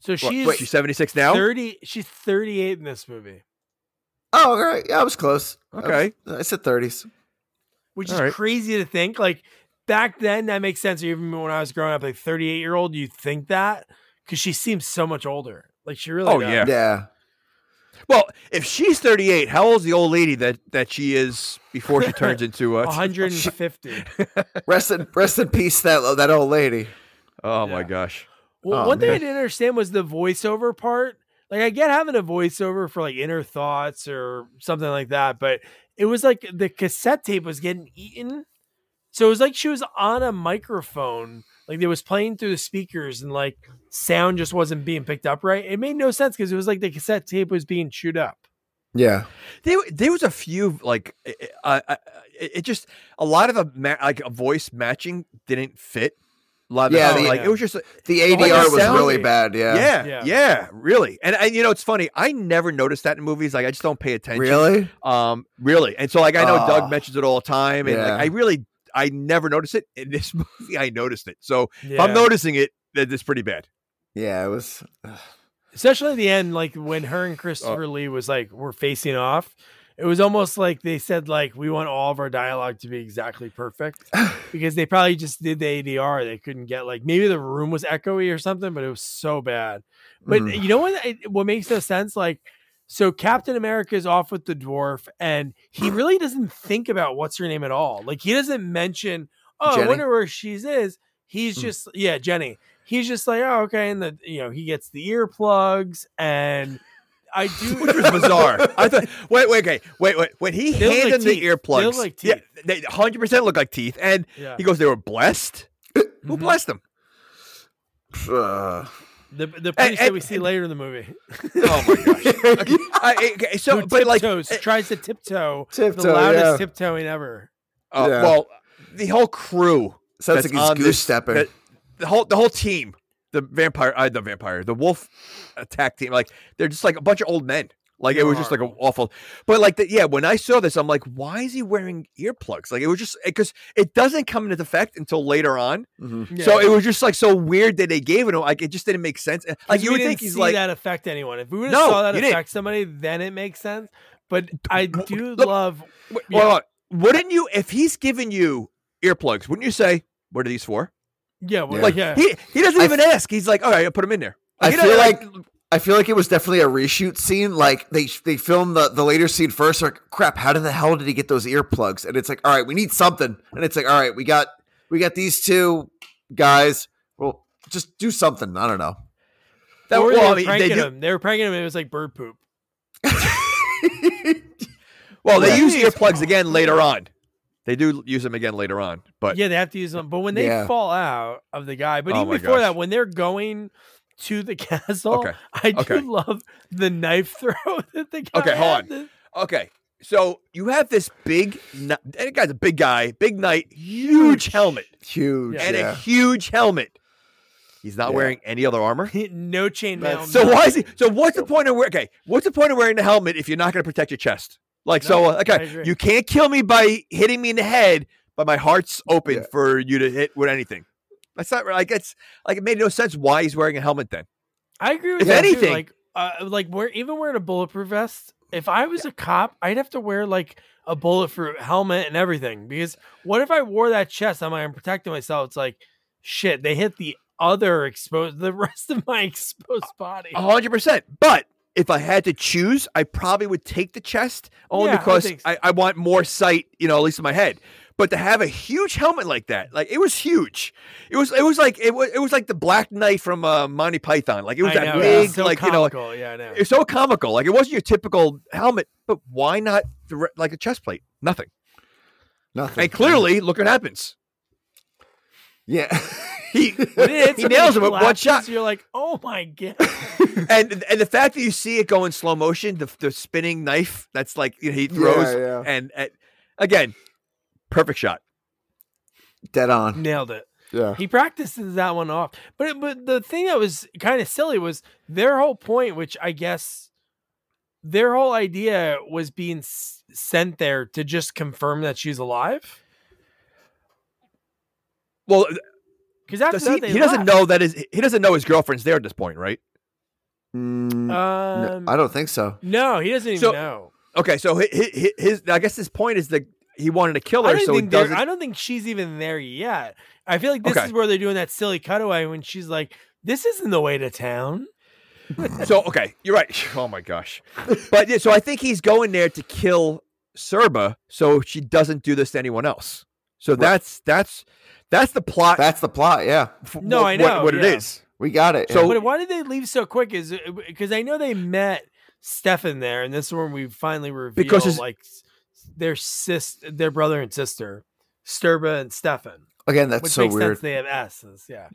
A: So
B: What,
A: she's
B: wait, she's seventy six now.
A: 30 she's 38 in this movie.
C: Oh, all right. Yeah, I was close. I was-
B: Okay.
C: I said 30s.
A: Which
B: All
A: is
B: right.
A: crazy to think. Like back then that makes sense. Even when I was growing up, like 38 year old, you think that because she seems so much older. Like she really
B: Oh,
A: does.
B: yeah.
C: Yeah.
B: Well, if she's thirty eight, how old's the old lady that that she is before she turns into a?
A: 150.
C: Rest in rest in peace, that that old lady.
B: Oh my gosh.
A: Well,
C: Oh,
A: one thing I didn't understand was the voiceover part. Like, I get having a voiceover for like inner thoughts or something like that, but it was like the cassette tape was getting eaten. So it was like she was on a microphone, like it was playing through the speakers, and like sound just wasn't being picked up right. It made no sense because it was like the cassette tape was being chewed up.
C: Yeah.
B: There, there was a few like, uh, uh, it it just a lot of the ma- like a voice matching didn't fit. A lot of
C: Yeah,
B: the,
C: the-
B: like it was just
C: The ADR
B: the
C: was
B: sound-
C: really bad. Yeah.
B: yeah, yeah,
A: Yeah.
B: really. And, and you know, it's funny. I never noticed that in movies. Like I just don't pay attention.
C: Really?
B: Um, really. And so like I know
C: Oh.
B: Doug mentions it all the time, and
C: Yeah.
B: like I really I never noticed it in this movie. I noticed it. So if I'm noticing it, that it's pretty bad.
C: Yeah, it was.
A: especially at the end, like when her and Christopher Lee was like we're facing off. It was almost like they said like we want all of our dialogue to be exactly perfect because they probably just did the ADR. They couldn't get like maybe the room was echoey or something, but it was so bad. But
C: Mhm.
A: you know what? It, what makes no sense? Like, so Captain America is off with the dwarf, and he really doesn't think about what's her name at all. Like, he doesn't mention, "Oh, I wonder where she's is." He's
C: Mm.
A: just, yeah, Jenny. He's just like, "Oh, okay," and the you know he gets the earplugs, and I do.
B: Which was bizarre. I thought wait, wait, okay. Wait, wait. When he
A: They
B: handed
A: like
B: the
A: teeth. They
B: earplugs,
A: look like
B: yeah, they 100 percent look like teeth. And
A: yeah.
B: he goes, They were blessed? Who
A: Mhm.
B: blessed them?
C: Uh,
A: the the priest that
B: and-
A: we see later in the movie.
B: Oh my gosh. Okay. I- okay, so
A: Who
B: but like
A: tiptoes,
B: eh,
A: tries to tiptoe, the loudest
C: yeah.
A: tiptoeing ever.
B: uh,
C: Yeah.
B: well, the whole crew
C: sounds like he's
B: on
C: goose stepping.
B: that- the whole the whole team, the vampire, uh, the vampire, the wolf attack team, like they're just like a bunch of old men. Like it
A: They're
B: was just like an awful, but like the, yeah, when I saw this, I'm like, why is he wearing earplugs? Like it was just because it doesn't come into effect until later on.
C: Mhm.
B: So it was just like so weird that they gave it. to him. Like it just didn't make sense. Like you would
A: didn't
B: think he's like,
A: that affect anyone. If we would have
B: No,
A: saw that
B: you didn't.
A: affect somebody, then it makes sense. But I do
B: look,
A: love.
B: "Wait,
A: yeah.
B: hold on. wouldn't you if he's giving you earplugs? Wouldn't you say, what are these for?
A: Yeah, well,
B: Like
A: yeah.
B: he he doesn't
C: I
B: even ask. He's like, all right, I'll put him in there.
C: I feel
B: doesn't,
C: like I feel like it was definitely a reshoot scene. Like they they filmed the, the later scene first. Like crap, how did the hell did he get those earplugs? And it's like, all right, we need something. And it's like, all right, we got we got these two guys. Well, just do something. I don't know.
B: that,
A: or
B: well,
A: they were pranking
B: they
A: him. They were pranking him. and It was like bird poop.
B: well, they
A: Yeah.
B: use earplugs again later on. They do use them again later on, but
A: yeah, they have to use them. But when they
C: Yeah.
A: fall out of the guy, but
B: Oh
A: even before
B: gosh.
A: that, when they're going to the castle,
B: Okay.
A: I do
B: Okay.
A: love the knife throw that the guy.
B: Okay, hold on.
A: The-
B: Okay, so you have this big, kni- that guy's a big guy, big knight, huge helmet,
C: Huge.
A: Yeah.
B: and a huge helmet. He's not
C: Yeah.
B: wearing any other armor.
A: no chainmail.
B: So
A: no-
B: why is he? So what's the point of wearing? Okay, what's the point of wearing the helmet if you're not going to protect your chest? Like so,
A: No, I
B: okay, you can't kill me by hitting me in the head, but my heart's open
C: Yeah.
B: for you to hit with anything. That's not like it's like it made no sense why he's wearing a helmet then.
A: I agree with
B: If
A: that too.
B: anything-
A: Like, uh, like we're even wearing a bulletproof vest. If I was a cop, I'd have to wear like a bulletproof helmet and everything. Because what if I wore that chest? I'm like, I'm protecting myself. It's like, shit. They hit the other exposed, the rest of my exposed body.
B: A hundred percent. But if I had to choose, I probably would take the chest only
A: Yeah,
B: because
A: think so.
B: I, I want more sight, you know, at least in my head. But to have a huge helmet like that, like it was huge. It was it was like it was it was like the Black Knight from uh, Monty Python. Like it was
A: I
B: that
A: know,
B: big,
A: it's so
B: like you know,
A: comical. yeah, I know.
B: it's so comical. Like it wasn't your typical helmet. But why not the re- like a chest plate? Nothing.
C: Nothing.
B: And clearly, look what happens.
C: Yeah.
B: He
A: When
B: he nails him with one shot.
A: You're like, oh my god.
B: and and the fact that you see it go in slow motion, the, the spinning knife that's like you know, he throws,
C: yeah.
B: and, and again, perfect shot.
C: Dead on.
A: Nailed it.
C: Yeah.
A: He practices that one off. But but the thing that was kind of silly was their whole point, which I guess their whole idea was being s- sent there to just confirm that she's alive.
B: Well,
A: Because after
B: does
A: that,
B: he,
A: they
B: he doesn't
A: left.
B: know that his he doesn't know his girlfriend's there at this point, right?
C: Mm, no,
A: Um,
C: I don't think so.
A: no, he doesn't even
B: So-
A: know.
B: Okay, so his, his, his I guess his point is that he wanted to kill her,
A: don't
B: so he
A: think they're-
B: doesn't.
A: I don't think she's even there yet. I feel like this
B: Okay.
A: is where they're doing that silly cutaway when she's like, "This isn't the way to town."
B: So okay, you're right. Oh my gosh, but yeah, so I think he's going there to kill Stirba, so she doesn't do this to anyone else. So that's that's that's the plot.
C: That's the plot. Yeah.
A: No,
B: what,
A: I know,
B: what, what
A: yeah.
B: it is.
C: We got it.
B: So-
A: But why did they leave so quick? Is because I know they met Stefan there, and this is when we finally reveal
B: Because his-
A: like their sis, their brother and sister, Stirba and Stefan.
C: again, that's
A: which
C: so
A: makes
C: weird.
A: sense. They have S's. Yeah.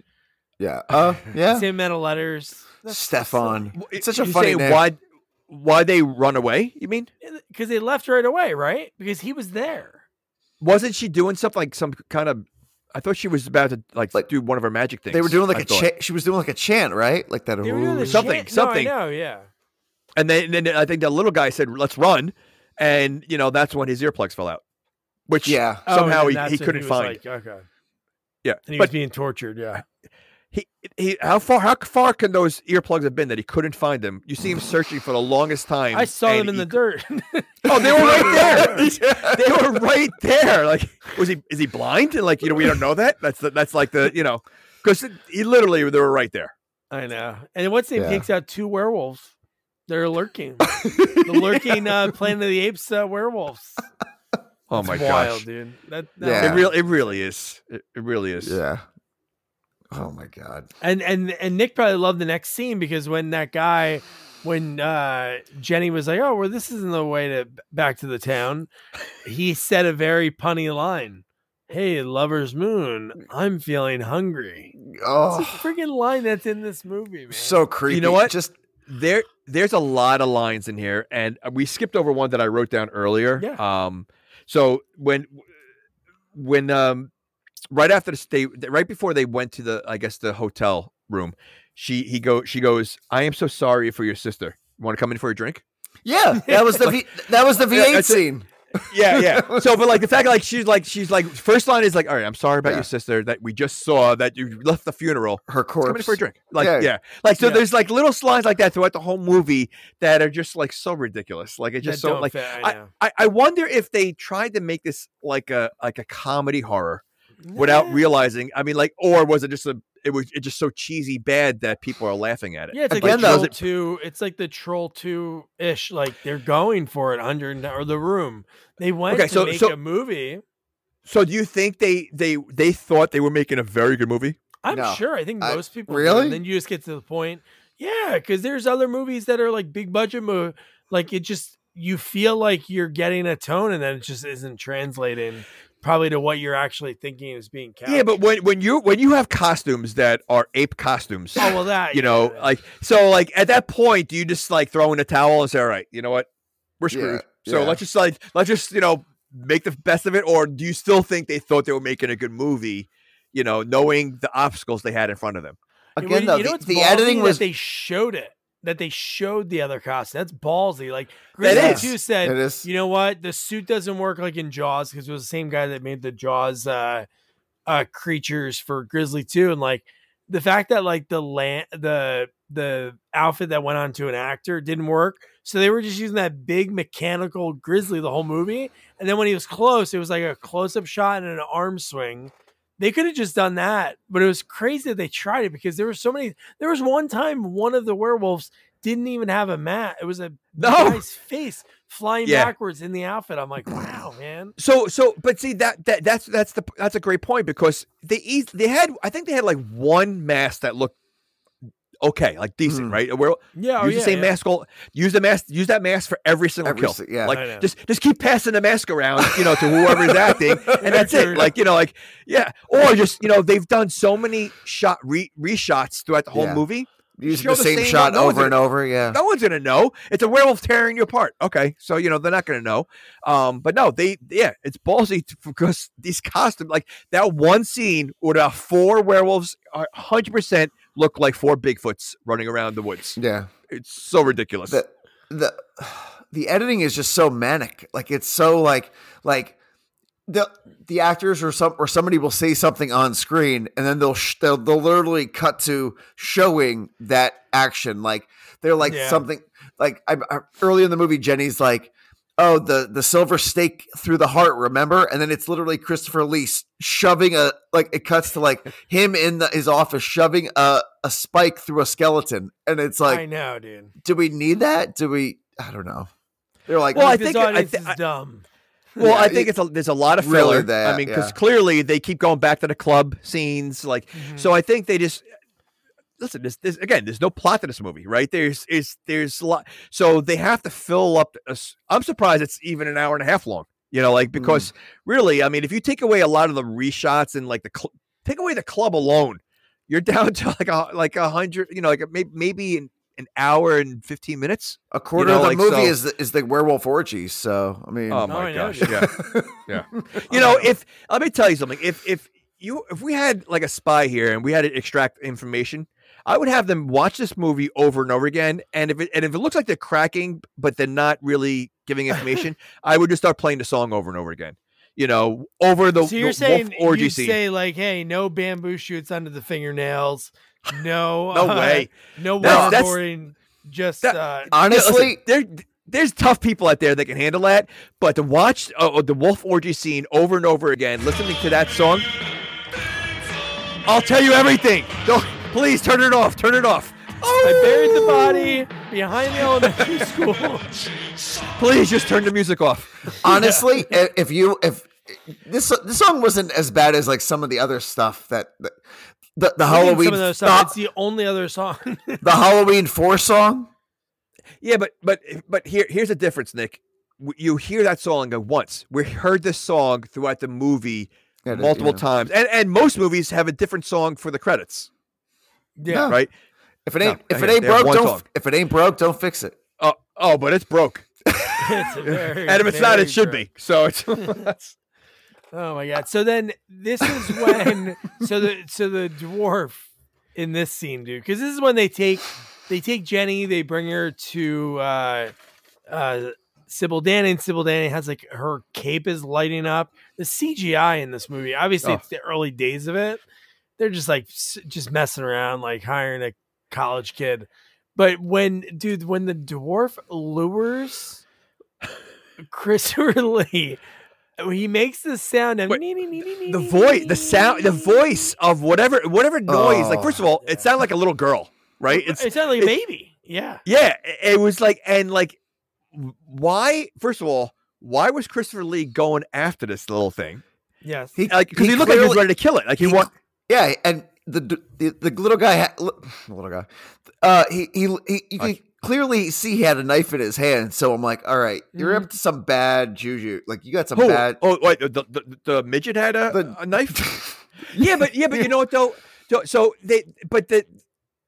C: Yeah. Oh, yeah.
A: Same amount of letters.
C: Stefan.
B: W-
C: It's such a
B: you
C: funny
B: say
C: name.
B: Why why they run away? You mean eh,
A: Because they left right away, right? Because he was there.
B: Wasn't she doing something like some kind of? I thought she was about to like,
C: Like-
B: do one of her magic things.
C: They were doing like
B: I
C: a
B: thought.
C: chant. She was doing like a chant, right? Like that.
A: They were doing the
C: "Ooh."
B: Something,
A: chant- no, I
B: something.
A: know, yeah.
B: and then, then I think the little guy said, "Let's run," and you know that's when his earplugs fell out, which
C: Yeah.
A: Oh,
B: somehow
A: and
B: he, he couldn't
A: was
B: find.
A: like, okay.
B: yeah,
A: And he
B: but
A: was being tortured. Yeah.
B: He, he how far how far can those earplugs have been that he couldn't find them? You see him searching for the longest time.
A: I saw
B: and
A: them in the dirt.
B: Oh, they were right there. they were right there. Like, was he? Is he blind? And like, you know, we don't know that. That's the, that's like the you know, because he literally they were right there.
A: I know. And what's name
C: Yeah.
A: takes out two werewolves. They're lurking. the lurking uh, Planet of the Apes uh, werewolves.
B: Oh
A: It's
B: my
A: wild,
B: gosh,
A: dude. That, that
C: Yeah.
B: it really it really is. It, it really is.
C: Yeah. Oh my god.
A: And and and Nick probably loved the next scene because when that guy, when uh Jenny was like, "Oh, well, this isn't the way to back to the town," he said a very punny line. Hey, lover's moon, I'm feeling hungry. Oh, It's a
C: Oh,
A: freaking line that's in this movie, man.
C: so creepy.
B: You know what?
C: Just
B: there there's a lot of lines in here and we skipped over one that i wrote down earlier
A: Yeah.
B: um so when when um right after the stay right before they went to the i guess the hotel room she he go she goes i am so sorry for your sister you want to come in for a drink
C: yeah. That was the v, that was the V eight
B: that's it.
C: scene.
B: yeah yeah so but like the fact like she's like she's like first line is like all right i'm sorry about
C: Yeah.
B: your sister that we just saw that you left the funeral
C: Her
B: come in for a drink. Like, yeah.
C: Yeah.
B: Like, so
A: Yeah.
B: there's like little slides like that throughout the whole movie that are just like so ridiculous. Like, it
A: That
B: just so
A: don't
B: like,
A: fit, I.
B: I, I wonder if they tried to make this like a, like a comedy horror without realizing, I mean, like, or was it just a, it was it just so cheesy bad that people are laughing at it?
A: Yeah, it's like
C: Again,
A: the
C: though-
A: Troll Two. It's like the Troll Two ish. Like they're going for it. under or the Room. They went
B: Okay,
A: to
B: so-
A: make
B: so-
A: a movie.
B: So do you think they, they, they thought they were making a very good movie?
A: I'm
C: No.
A: sure. I think
C: I-
A: most people do,
C: really?
A: And then you just get to the point. Yeah, because there's other movies that are like big budget movie. Like it just you feel like you're getting a tone, and then it just isn't translating probably to what you're actually thinking is being cast.
B: Yeah, but when, when you, when you have costumes that are ape costumes,
A: oh well, that
B: you know,
A: yeah.
B: like so like at that point, do you just like throw in a towel and say, All right, you know what? We're
C: Yeah,
B: screwed. So
C: yeah.
B: let's just like let's just, you know, make the best of it, or do you still think they thought they were making a good movie, you know, knowing the obstacles they had in front of them?
C: Again,
A: well,
C: though,
A: you know
C: the,
A: what's
C: the
A: ballsy?
C: editing
A: That
C: was
A: they showed it. That they showed the other costume. That's ballsy. Like Grizzly
B: is.
A: Two said, you know what? The suit doesn't work like in Jaws because it was the same guy that made the Jaws uh, uh, creatures for Grizzly Two, and like the fact that like the land the the outfit that went on to an actor didn't work, so they were just using that big mechanical Grizzly the whole movie, and then when he was close, it was like a close up shot and an arm swing. They could have just done that, but it was crazy that they tried it because there were so many. There was one time one of the werewolves didn't even have a mat. It was a
B: No.
A: guy's face flying
B: Yeah.
A: backwards in the outfit. I'm like, wow, man.
B: So so but see that that that's that's the that's a great point because they they had I think they had like one mask that looked okay, like decent,
C: Mhm.
B: right? Where
A: Yeah, oh,
B: use
A: yeah,
B: the same
A: yeah.
B: mask. all- Use the mask. Use that mask for every single
C: Every
B: kill.
C: yeah.
B: Like just just keep passing the mask around, you know, to whoever's acting, and that's it. Like you know, like yeah, or just you know, they've done so many shot re reshots throughout the whole movie
C: Using
B: show
C: the same, shot
B: no
C: over and
B: gonna-
C: over. Yeah.
B: No one's gonna know. It's a werewolf tearing you apart. Okay, so you know they're not gonna know. Um, but no, they yeah, it's ballsy because these costumes, like that one scene where the four werewolves, are hundred percent look like four Bigfoots running around the woods.
C: Yeah.
B: It's so ridiculous.
C: the the the editing is just so manic. Like it's so like like the the actors or some or somebody will say something on screen and then they'll sh- they'll, they'll literally cut to showing that action. Like they're like
A: Yeah.
C: something like I, I early in the movie Jenny's like. Oh, the the silver stake through the heart, remember? And then it's literally Christopher Lee shoving a like it cuts to like him in the, his office shoving a, a spike through a skeleton, and it's like
A: I know, dude.
C: do we need that? Do we? I don't know. They're like,
B: Well, I think- I
A: audience
B: thi-
A: is dumb.
B: Well,
C: Yeah,
B: I think it's a, there's a lot of
C: Really
B: filler.
C: that,
B: I mean, because
C: yeah.
B: clearly they keep going back to the club scenes. Like,
A: Mm-hmm.
B: so I think they just listen. This, this again. There's no plot to this movie, right? There's is there's a lot. So they have to fill up. a s- I'm surprised it's even an hour and a half long. You know, like mm. because really, I mean, if you take away a lot of the reshots and like the cl- take away the club alone, you're down to like a like a hundred. You know, like maybe maybe an, an hour and fifteen minutes.
C: a quarter
B: know,
C: of the
B: like,
C: movie
B: so-
C: is the, is the werewolf orgy. So I mean,
B: Oh, oh
A: I
B: my
A: know,
B: gosh, yeah. Yeah. You know, if let me tell you something, if if you if we had like a spy here and we had to extract information, I would have them watch this movie over and over again. And if it and if it looks like they're cracking, but they're not really giving information, I would just start playing the song over and over again. You know, over the,
A: So you're
B: the
A: saying
B: wolf orgy
A: you
B: scene.
A: say like, hey, no bamboo shoots under the fingernails, no,
B: No
A: uh,
B: way.
A: no
B: That's- that's-
A: just
B: that-
A: uh,
B: Yeah, listen,
C: honestly,
B: there there's tough people out there that can handle that, but to watch uh, the wolf orgy scene over and over again, listening to that song, I'll tell you everything. Don't please turn it off. Turn it off.
A: I buried the body behind the elementary school.
B: Please just turn the music off.
C: honestly, i- if you if this this song wasn't as bad as like some of the other stuff that, that the the Halloween
A: some of those
C: the,
A: stuff, it's the only other song.
C: the Halloween four song.
B: Yeah, but but but here here's the difference, Nick. You hear that song once. We heard this song throughout the movie
C: Yeah,
B: multiple
C: yeah.
B: times, and and most movies have a different song for the credits,
A: yeah,
B: right?
C: If it
B: No,
C: ain't if it ain't broke, don't
B: song.
C: if it ain't broke, don't fix it.
B: Oh oh, but it's broke,
A: it's very,
B: and if it's not, it should
A: true.
B: be. So it's
A: Oh my god! So then this is when so the so the dwarf in this scene, dude, because this is when they take they take Jenny, they bring her to uh uh Sybil Danning. Sybil Danning has like her cape is lighting up. The CGI in this movie, obviously,
B: Oh.
A: it's the early days of it. They're just like just messing around, like hiring a college kid. But when, dude, when the dwarf lures Christopher Lee, he makes the sound of
B: Wait,
A: the
B: voice, the sound, the voice of whatever whatever noise. like
C: Oh,
B: first of all,
C: yeah.
B: it sounded like a little girl, right? It's
A: It sounded like a baby. Yeah.
B: Yeah, it- was like, and like, why? First of all, why was Christopher Lee going after this little thing?
A: Yes.
C: He
B: Like, because he, looked like he was ready to kill it. Like he,
C: he-
B: want.
C: Yeah, and the the, the little guy, ha- little guy, uh, he he, he you can
B: Like-
C: clearly see he had a knife in his hand. So I'm like, all right, you're
A: Mhm.
C: up to some bad juju. Like you got some
B: Who?
C: bad.
B: Oh, wait, the, the, the midget had a,
C: The-
B: a knife. yeah, but yeah, but you know what though? So, so they, but the,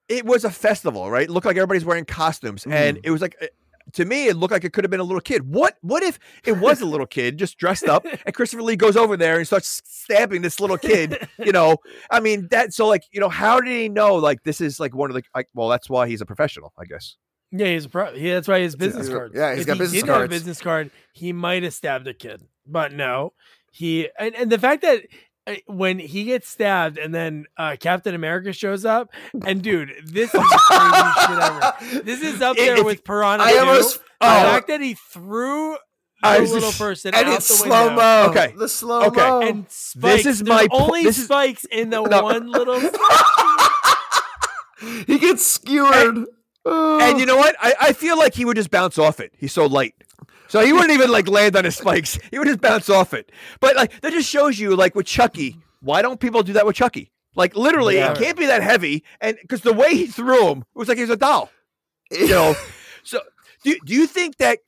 B: it was a festival, right? It looked like everybody's wearing costumes, and it was like. To me, it looked like it could have been a little kid. What? What if it was a little kid just dressed up, and Christopher Lee goes over there and starts stabbing this little kid? You know, I mean that. So, like, you know, how did he know? Like, this is like one of the. Like, well, that's why he's a professional, I guess.
A: Yeah, he's a pro. Yeah, that's why has business
C: Yeah,
A: cards.
C: yeah, he's
A: if
C: got
A: he
C: business
A: didn't have a
C: cards.
A: business card, he might have stabbed a kid. But no, he and, and the fact that when he gets stabbed and then uh, Captain America shows up, and dude, this is the craziest shit ever. This is up there
B: if-
A: with Piranha.
C: I
A: 2.
C: almost
A: the
C: oh,
A: fact that he threw
B: I
A: the
B: was
A: little
B: just-
A: person
C: and
A: out
C: it's
A: the
C: slow mo.
B: Okay.
C: the slow
B: Okay.
C: mo.
A: And spikes.
B: is
A: There's
B: my po-
A: only
B: this is-
A: spikes in the
B: No.
A: one little.
C: he gets skewered. Oh.
B: And you know what? I, I feel like he would just bounce off it. He's so light. So he wouldn't even like land on his spikes. He would just bounce off it. But like that just shows you like with Chucky, why don't people do that with Chucky? Like literally,
A: Yeah.
B: it can't be that heavy. And because the way he threw him, it was like he was a doll. You know. so do, do you think that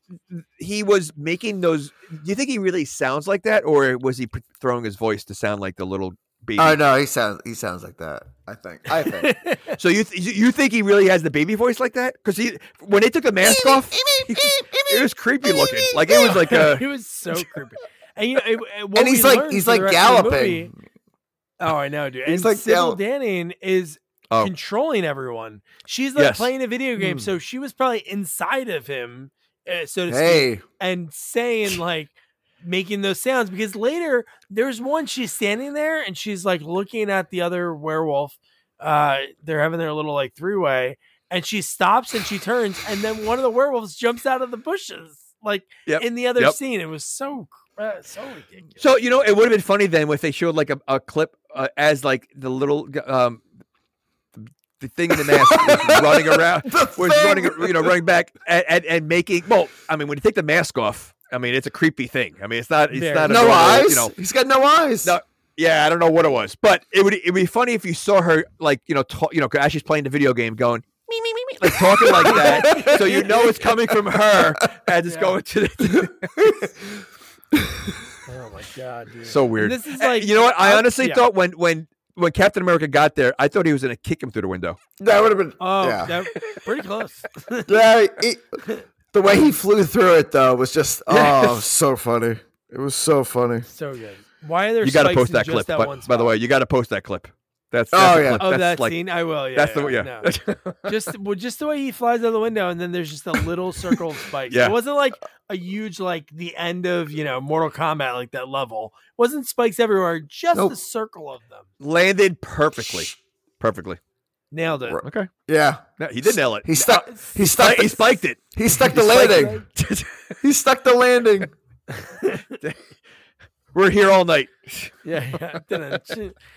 B: he was making those? Do you think he really sounds like that, or was he throwing his voice to sound like the little baby.
C: Oh no, he sounds he sounds like that. I think. I think.
B: So you th- you think he really has the baby voice like that? Because he when they took the mask off, he it was creepy looking. Like it was like a
A: he was so creepy. And you know, it- it-
C: and he's like he's like
A: rest of the
C: galloping.
A: movie- oh, I know, dude.
C: He's
A: and
C: like
A: Sybil
C: gallop-
A: Danning is
B: Oh.
A: controlling everyone. She's like
B: Yes.
A: playing a video game,
C: Hmm.
A: so she was probably inside of him, uh, so to speak, and saying like making those sounds. Because later there's one she's standing there and she's like looking at the other werewolf. Uh, they're having their little like three way, and she stops and she turns, and then one of the werewolves jumps out of the bushes, like
B: Yep.
A: in the other
B: Yep.
A: scene. It was so uh, so ridiculous.
B: So you know, it would have been funny then if they showed like a, a clip uh, as like the little um the thing in the mask was running around, was running, you know, running back and, and, and making. Well, I mean, when you take the mask off, I mean, it's a creepy thing. I mean, it's not, it's
A: Very.
B: not a
C: no
B: normal,
C: eyes.
B: You know,
C: he's got no eyes.
B: No. yeah, I don't know what it was, but it would it would be funny if you saw her like you know, ta- you know, as she's playing the video game, going. Me, me, me, me, like talking like that, so you know it's coming from her as it's
A: Yeah.
B: going to the.
A: Oh my god, dude.
B: so weird.
A: This is like
B: you know what? I honestly
A: yeah.
B: thought when when when Captain America got there, I thought he was going to kick him through the window.
C: that would have been.
A: Oh,
C: yeah.
A: that, pretty close.
C: Yeah, it- the way he um, flew through it though was just oh so funny. It was so funny.
A: so good. Why are there?
B: You got to post that clip.
A: That
B: by, by the way, you got to post that clip. That's,
C: Oh,
B: that's the
C: yeah.
B: clip.
A: of
B: that's
A: that
B: like,
A: scene, I will. Yeah,
B: That's the
A: yeah,
B: yeah.
A: no. just well, just the way he flies out the window, and then there's just a little circle of spikes.
B: Yeah.
A: It wasn't like a huge like the end of you know Mortal Kombat like that level. It wasn't spikes everywhere, just
C: Nope.
A: a circle of them.
B: Landed perfectly, perfectly.
A: Nailed it.
B: Okay,
C: Yeah,
B: no, he did nail it.
C: he stuck. He
B: He,
C: stuck.
B: he spiked it.
C: he stuck the
B: he
C: landing. He stuck the landing.
B: We're here all night.
A: Yeah, yeah.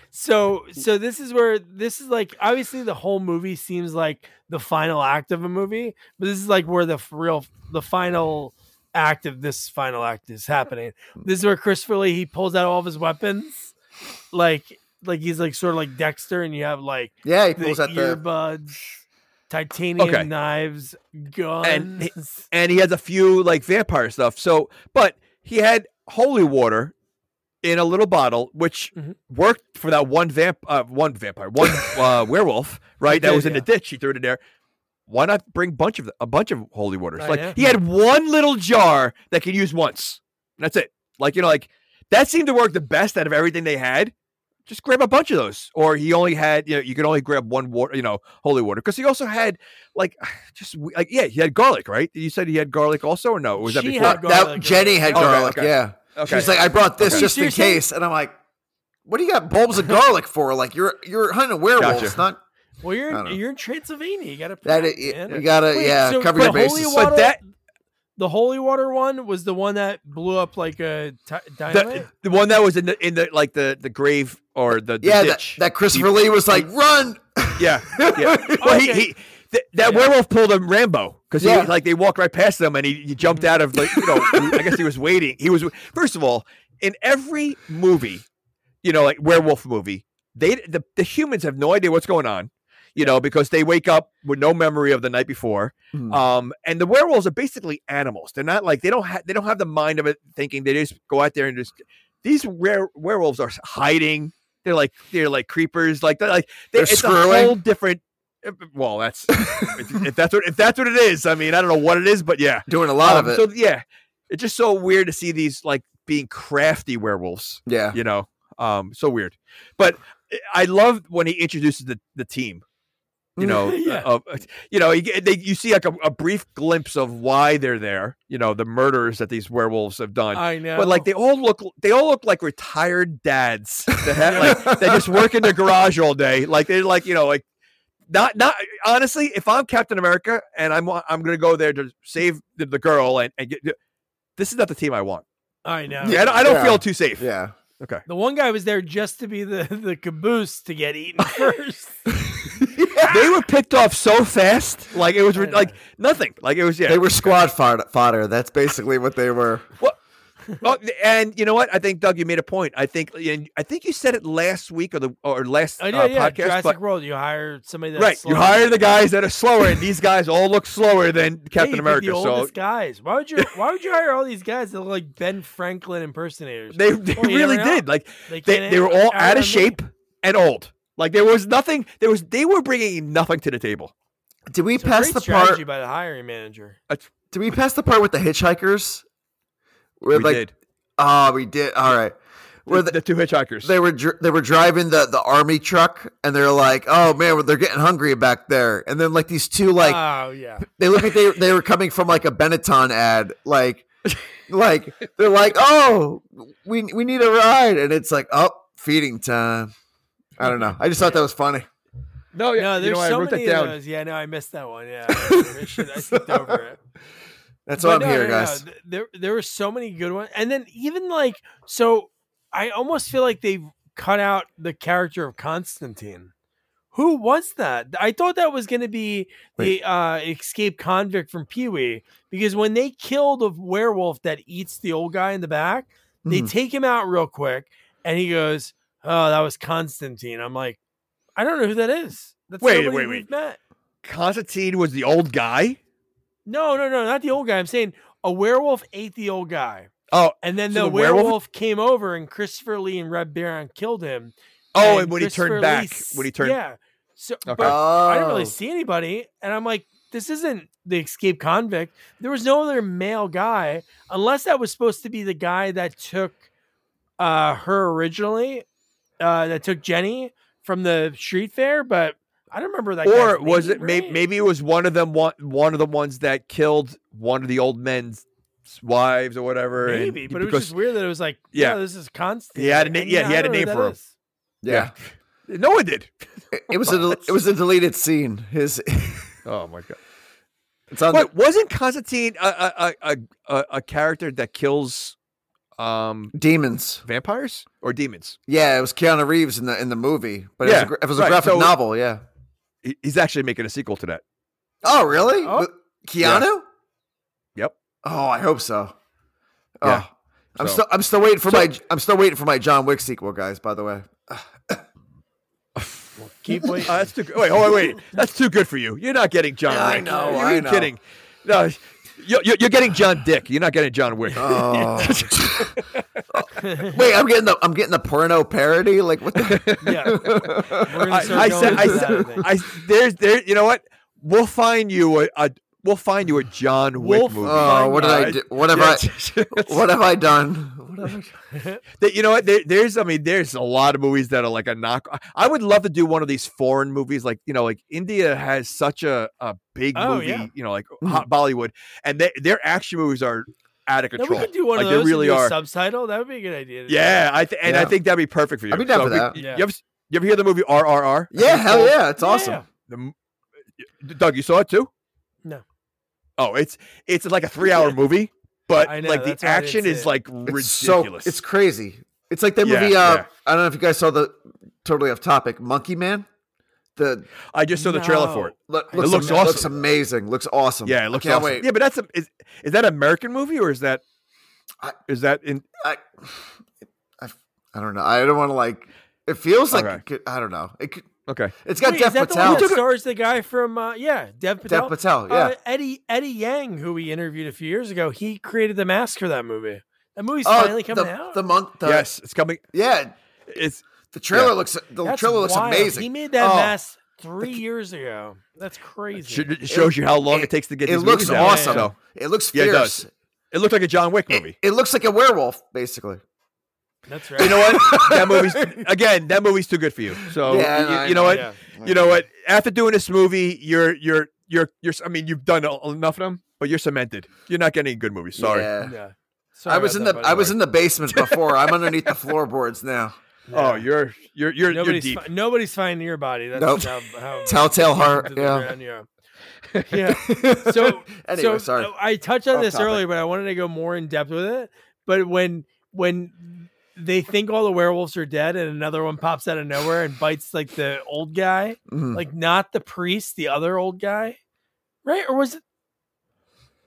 A: So so this is where this is like obviously the whole movie seems like the final act of a movie, but this is like where the real the final act of this final act is happening. This is where Christopher Lee he pulls out all of his weapons, like like he's like sort of like Dexter, and you have like
C: Yeah, he
A: the
C: pulls out the.
A: earbuds, titanium
B: Okay.
A: knives, guns.
B: And he- and he has a few like vampire stuff. So, but he had holy water in a little bottle, which
A: Mhm.
B: worked for that one vamp, uh, one vampire, one uh, werewolf, right?
A: It
B: that was in
A: yeah.
B: the ditch. He threw it in there. Why not bring bunch of a bunch of holy waters?
A: I
B: like
A: know.
B: he had one little jar that could use once. That's it. Like you know, like that seemed to work the best out of everything they had. Just grab a bunch of those, or he only had you know you could only grab one water, you know, holy water, because he also had like just like yeah, he had garlic, right? You said he had garlic also, or no? Or was that
A: She
B: before?
A: had
C: that,
A: garlic.
C: Jenny had
B: Okay,
C: garlic.
B: okay.
C: Yeah,
B: Okay.
C: she's like, I brought this
A: Okay.
C: just in
A: Seriously?
C: case, and I'm like, what do you got bulbs of garlic for? Like you're you're hunting werewolves,
B: Gotcha.
C: not
A: well, you're
C: I don't know.
A: you're in Transylvania. You got to
C: that.
A: prep,
C: It,
A: man.
C: you gotta
A: Wait,
C: yeah
A: so
C: cover
A: the
C: your
A: holy
C: bases.
A: water,
B: But that-
A: the holy water one was the one that blew up like a dynamite.
B: the, the one that was in the in the like the the grave or the, the
C: yeah, that,
B: ditch.
C: that Christopher Lee was like, run.
B: yeah, yeah. Well, he,
A: Okay.
B: he th- that
A: Yeah.
B: werewolf pulled a Rambo because
C: Yeah.
B: like they walked right past them and he, he jumped mm-hmm. out of like you know I guess he was waiting. He was first of all in every movie, you know, like werewolf movie, they the, the humans have no idea what's going on. You know, because they wake up with no memory of the night before.
C: Hmm.
B: Um, and the werewolves are basically animals. They're not like they don't have they don't have the mind of it thinking. They just go out there and just these were- werewolves are hiding. They're like they're like creepers. Like they're like they,
C: They're
B: it's a
C: screwing.
B: whole different. uh, Well, that's if, if that's what if that's what it is. I mean, I don't know what it is, but yeah,
C: Doing a lot
B: Um,
C: of it.
B: So yeah, it's just so weird to see these like being crafty werewolves.
C: yeah,
B: You know, um, so weird. But I love when he introduces the the team. You know,
A: Yeah.
B: uh, you know, you, they, you see like a, a brief glimpse of why they're there. You know, the murders that these werewolves have done.
A: I know,
B: But like they all look, they all look like retired dads that have, like they just work in the garage all day. Like they're like you know like not not honestly. If I'm Captain America and I'm I'm gonna go there to save the, the girl and, and get this is not the team I want.
A: I know.
B: Yeah, I don't, I don't
C: Yeah.
B: feel too safe.
C: yeah.
B: Okay.
A: The one guy was there just to be the the caboose to get eaten first.
B: They were picked off so fast, like it was re- like nothing. Like it was yeah.
C: They were squad fod- fodder. That's basically what they were.
B: oh, and you know what? I think Doug, you made a point. I think, and I think you said it last week or the or last
A: Oh,
B: uh,
A: yeah, yeah.
B: podcast.
A: Jurassic
B: but-
A: World. You hire somebody that's
B: right, you
A: slower
B: hire
A: than
B: the guys that are slower, and these guys all look slower than Captain
A: you pick
B: America.
A: The
B: So
A: oldest guys. Why would you? Why would you hire all these guys that look like Ben Franklin impersonators?
B: they they
A: Well,
B: really did. Like
A: They,
B: they, they were all out
A: outrun
B: of
A: me.
B: shape and old. Like there was nothing. There was they were bringing nothing to the table.
C: Did we
A: It's a
C: pass
A: great
C: the part?
A: by the hiring manager.
C: Did we pass the part with the hitchhikers? Where
B: we
C: like,
B: did.
C: oh, we did. All right. Where
B: The,
C: the,
B: the two hitchhikers.
C: they were dr- they were driving the the army truck, and they're like, "Oh man, they're getting hungry back there." And then like these two like
A: oh yeah.
C: they look like they they were coming from like a Benetton ad, like like they're like, "Oh, we we need a ride," and it's like, "Oh, feeding time." I don't know. I just thought that was funny.
B: no, yeah,
A: No,
B: you
A: there's
B: know, I
A: so
B: wrote
A: many
B: that
A: of those. Yeah, no, I missed that one. Yeah, I, should, I skipped over it.
C: That's
A: But
C: why I'm
A: no,
C: here,
A: no, no,
C: guys.
A: th- There, there were so many good ones, and then even like so, I almost feel like they've cut out the character of Constantine. Who was that? I thought that was going to be the uh, escaped convict from Pee Wee because when they kill the werewolf that eats the old guy in the back, they
C: Mhm.
A: take him out real quick, and he goes, "Oh, that was Constantine." I'm like, I don't know who that is. That's
B: Wait,
A: nobody
B: wait,
A: we've
B: wait.
A: met.
B: Constantine was the old guy.
A: No, no, no, not the old guy. I'm saying a werewolf ate the old guy.
B: Oh,
A: And then
B: So
A: the,
B: the werewolf-
A: werewolf, came over and Christopher Lee and Reb Brown killed him.
B: oh, and when he turned
A: Lee
B: back, when he turned,
A: Yeah. So
B: Okay.
A: but I didn't really
C: Oh.
A: see anybody. And I'm like, this isn't the escaped convict. There was no other male guy, unless that was supposed to be the guy that took uh her originally, uh that took Jenny from the street fair, but I don't remember that
B: or
A: guy's
B: was
A: name,
B: it
A: right?
B: maybe it was one of them one one of the ones that killed one of the old men's wives or whatever and-
A: Maybe, but it was just weird that it was like,
B: Yeah.
A: yeah, this is constant.
B: He had a na- yeah, he had a name for him.
C: Yeah,
B: no one did
C: It- it was a it was a deleted scene. His
B: oh my god
C: it's on.
B: What wasn't Constantine a a, a a a a character that kills um
C: demons.
B: vampires or demons?
C: Yeah, it was Keanu Reeves in the in the movie, but it
B: Yeah,
C: was a, it was a
B: right,
C: graphic
B: so-
C: novel. Yeah.
B: He's actually making a sequel to that.
C: Oh, really?
A: Oh.
C: With Keanu?
B: Yep.
C: Oh, I hope so.
B: Yeah.
C: Oh, I'm
B: So-
C: still I'm still waiting for
B: So-
C: my I'm still waiting for my John Wick sequel, guys. By the way,
A: Keep waiting.
B: Uh, that's too good. Wait, hold on, wait. That's too good for you. You're not getting John
C: Yeah, I
B: Wick.
C: know,
B: You're
C: I know.
B: kidding. No, you're, you're you're getting John Dick. You're not getting John Wick.
C: oh. wait, I'm getting the I'm getting the porno parody. Like what? The,
A: yeah.
B: I, I said, I said. I, there's, there. You know what? We'll find you a, a we'll find you a John Wick
A: Wolf-
B: movie.
C: oh, what did I do? What have I what have I done? What have I,
B: That- you know what? There, there's, I mean, there's a lot of movies that are like a knock. I would love to do one of these foreign movies, like you know, like India has such a a big
A: Oh,
B: movie,
A: yeah.
B: you know, like
C: Mhm.
B: hot Bollywood, and they, their action movies are out of
A: No,
B: control.
A: we could do one
B: like
A: of those.
B: they really
A: and do a
B: are.
A: subtitle. That would be a good idea. to do.
B: Yeah, I th- and I think that'd be perfect for you.
C: I'd be down
B: So
C: for
B: we-
C: that.
A: Yeah.
B: You ever you ever hear the movie RRR?
C: yeah, hell yeah, it's awesome.
A: Yeah.
B: The Doug, you saw it too?
A: No.
B: Oh, it's it's like a three hour movie, but
A: I know,
B: like the
A: that's why I didn't
B: action is
A: it.
B: like
C: It's so
B: ridiculous.
C: it's crazy. It's like the
B: Yeah,
C: movie. Uh,
B: yeah.
C: I don't know if you guys saw the totally off topic Monkey Man. The
B: I just saw the trailer for it.
C: look,
A: It
C: looks,
B: looks
C: am- looks amazing. Looks awesome.
B: Yeah, it
C: I
B: looks
C: can't
B: awesome.
C: wait.
B: Yeah, but that's a, is is that American movie or is that
C: I-
B: is that in
C: I, I, I don't know. I don't want to like. It feels like
B: Okay.
C: it could, I don't know. It could,
B: okay?
C: it's got
A: Wait,
C: Dev
A: is that
C: Patel.
A: the one that stars the guy from? Uh, yeah, Dev Patel.
C: Dev Patel. Yeah.
A: Uh, Eddie Eddie Yang, who we interviewed a few years ago, he created the mask for that movie. That movie's
C: oh,
A: finally coming
C: the,
A: out.
C: The monk. The,
B: yes, it's coming.
C: Yeah.
B: It's
C: The trailer
B: Yeah.
C: looks. The
A: That's
C: trailer looks
A: wild.
C: amazing.
A: He made that
C: Oh,
A: mask three years ago. That's crazy.
B: sh- it shows you how long it, takes to get.
C: It
B: these
C: looks
B: movies out.
C: awesome.
B: So,
C: It looks
B: Yeah, it
C: fierce.
B: does. it looked like a John Wick
C: It,
B: movie.
C: it looks like a werewolf, basically.
A: That's right.
B: you know what? that movie's again. That movie's too good for you. So
C: Yeah,
B: you,
C: I
B: you know
C: know.
B: what?
A: Yeah.
B: You know what? After doing this movie, you're you're you're you're. I mean, you've done enough of them, but you're cemented. You're not getting good movies. Sorry.
C: Yeah.
A: Yeah.
C: I was in the I was in the basement before. I'm underneath the floorboards now.
B: Oh, you're you're you're you're
A: nobody's
B: deep.
A: fi- nobody's finding your body. That's
C: Nope.
A: how, how
C: Telltale heart. Yeah.
A: yeah. Yeah. So
C: anyway,
A: so
C: sorry.
A: I touched on
C: Off
A: this
C: topic.
A: earlier, but I wanted to go more in depth with it. But when when they think all the werewolves are dead, and another one pops out of nowhere and bites like the old guy,
C: Mhm.
A: like not the priest, the other old guy, right? Or was it?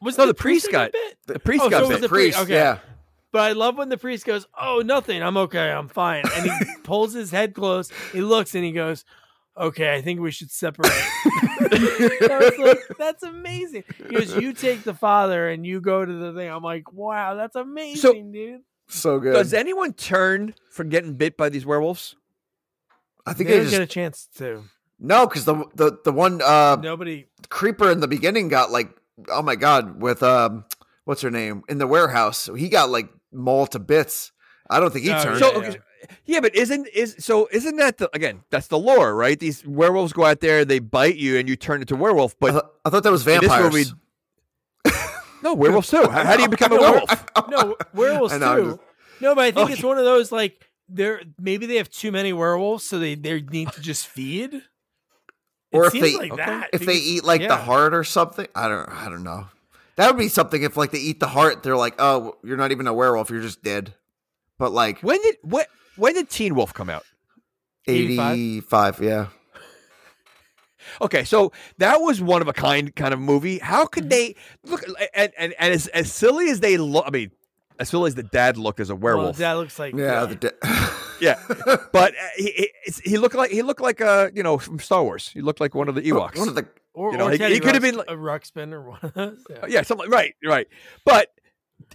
A: Was
B: No,
A: it
B: the priest
A: that got?
B: The priest
A: Oh,
B: got
A: so
B: bit.
A: the priest,
C: priest.
A: okay.
C: Yeah.
A: But I love when the priest goes, "Oh, nothing. I'm okay. I'm fine." And he pulls his head close. He looks and he goes, "Okay, I think we should separate." Like, "That's amazing." He goes, "You take the father and you go to the thing." I'm like, "Wow, that's amazing, dude."
C: So good.
B: Does anyone turn for getting bit by these werewolves?
C: I think
A: They
C: they
A: don't
C: just
A: get a chance to.
C: no, because the the the one uh
A: Nobody.
C: creeper in the beginning got like oh my god with um what's her name in the warehouse he got like mauled to bits. I don't think he
A: Oh,
C: turned.
B: So
A: yeah,
B: okay, yeah, but isn't is so isn't that the again? That's the lore, right? These werewolves go out there, they bite you, and you turn into a werewolf.
C: I,
B: But
C: th- I thought that was
B: in this
C: vampires.
B: Movie- no, werewolves too. How, how do you become a werewolf?
A: No, werewolves
C: I know,
A: too.
C: just-
A: No, but I think
B: Oh,
A: it's one of those like they're maybe they have too many werewolves, so they they need to just feed. It
C: Or if
A: seems
C: they-
A: like
B: okay.
A: that
C: if they eat like the heart or something, I don't I don't know. That would be something if like they eat the heart, they're like, oh, you're not even a werewolf, you're just dead. But like
B: When did what? When did Teen Wolf come out?
A: 85?
C: 85, yeah.
B: Okay, so that was one of a kind kind of movie. How could they look? And and, and as as silly as they look, I mean, as silly as the dad looked as a
A: Well,
B: werewolf.
A: that looks like
C: Yeah, the de-
B: yeah, but uh, he, he he looked like he looked like uh you know from Star Wars. He looked like one of the Ewoks.
C: one of the
A: or,
B: you know,
A: or
B: he- he could have been like-
A: a Ruxpin or one of those. Yeah.
B: Uh, yeah, something right, right. But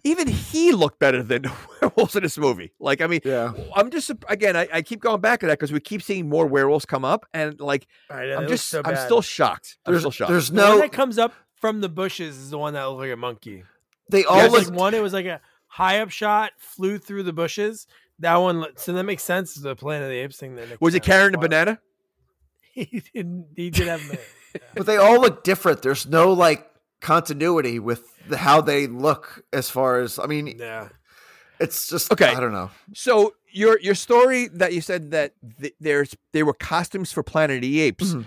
B: even he looked better than werewolves in this movie. Like, I mean,
C: yeah.
B: I'm just again, I, I keep going back to that because we keep seeing more werewolves come up, and like,
A: All right,
B: I'm just,
A: so
B: I'm still shocked. I'm
C: There's
B: still shocked.
C: there's
A: The one
C: no
A: that comes up from the bushes is the one that looked like a monkey.
C: they all
A: There's
C: look
A: like one, it was like a high up shot, flew through the bushes. That one, so that makes sense. The Planet of the Apes thing. That
B: was it carrying a banana?
A: He didn't. He did have. a-
C: but they all look different. There's no like continuity with the, how they look as far as I mean,
A: yeah.
C: it's just
B: Okay.
C: I don't know.
B: So your your story that you said that th- there's they were costumes for Planet of the Apes,
C: Mhm.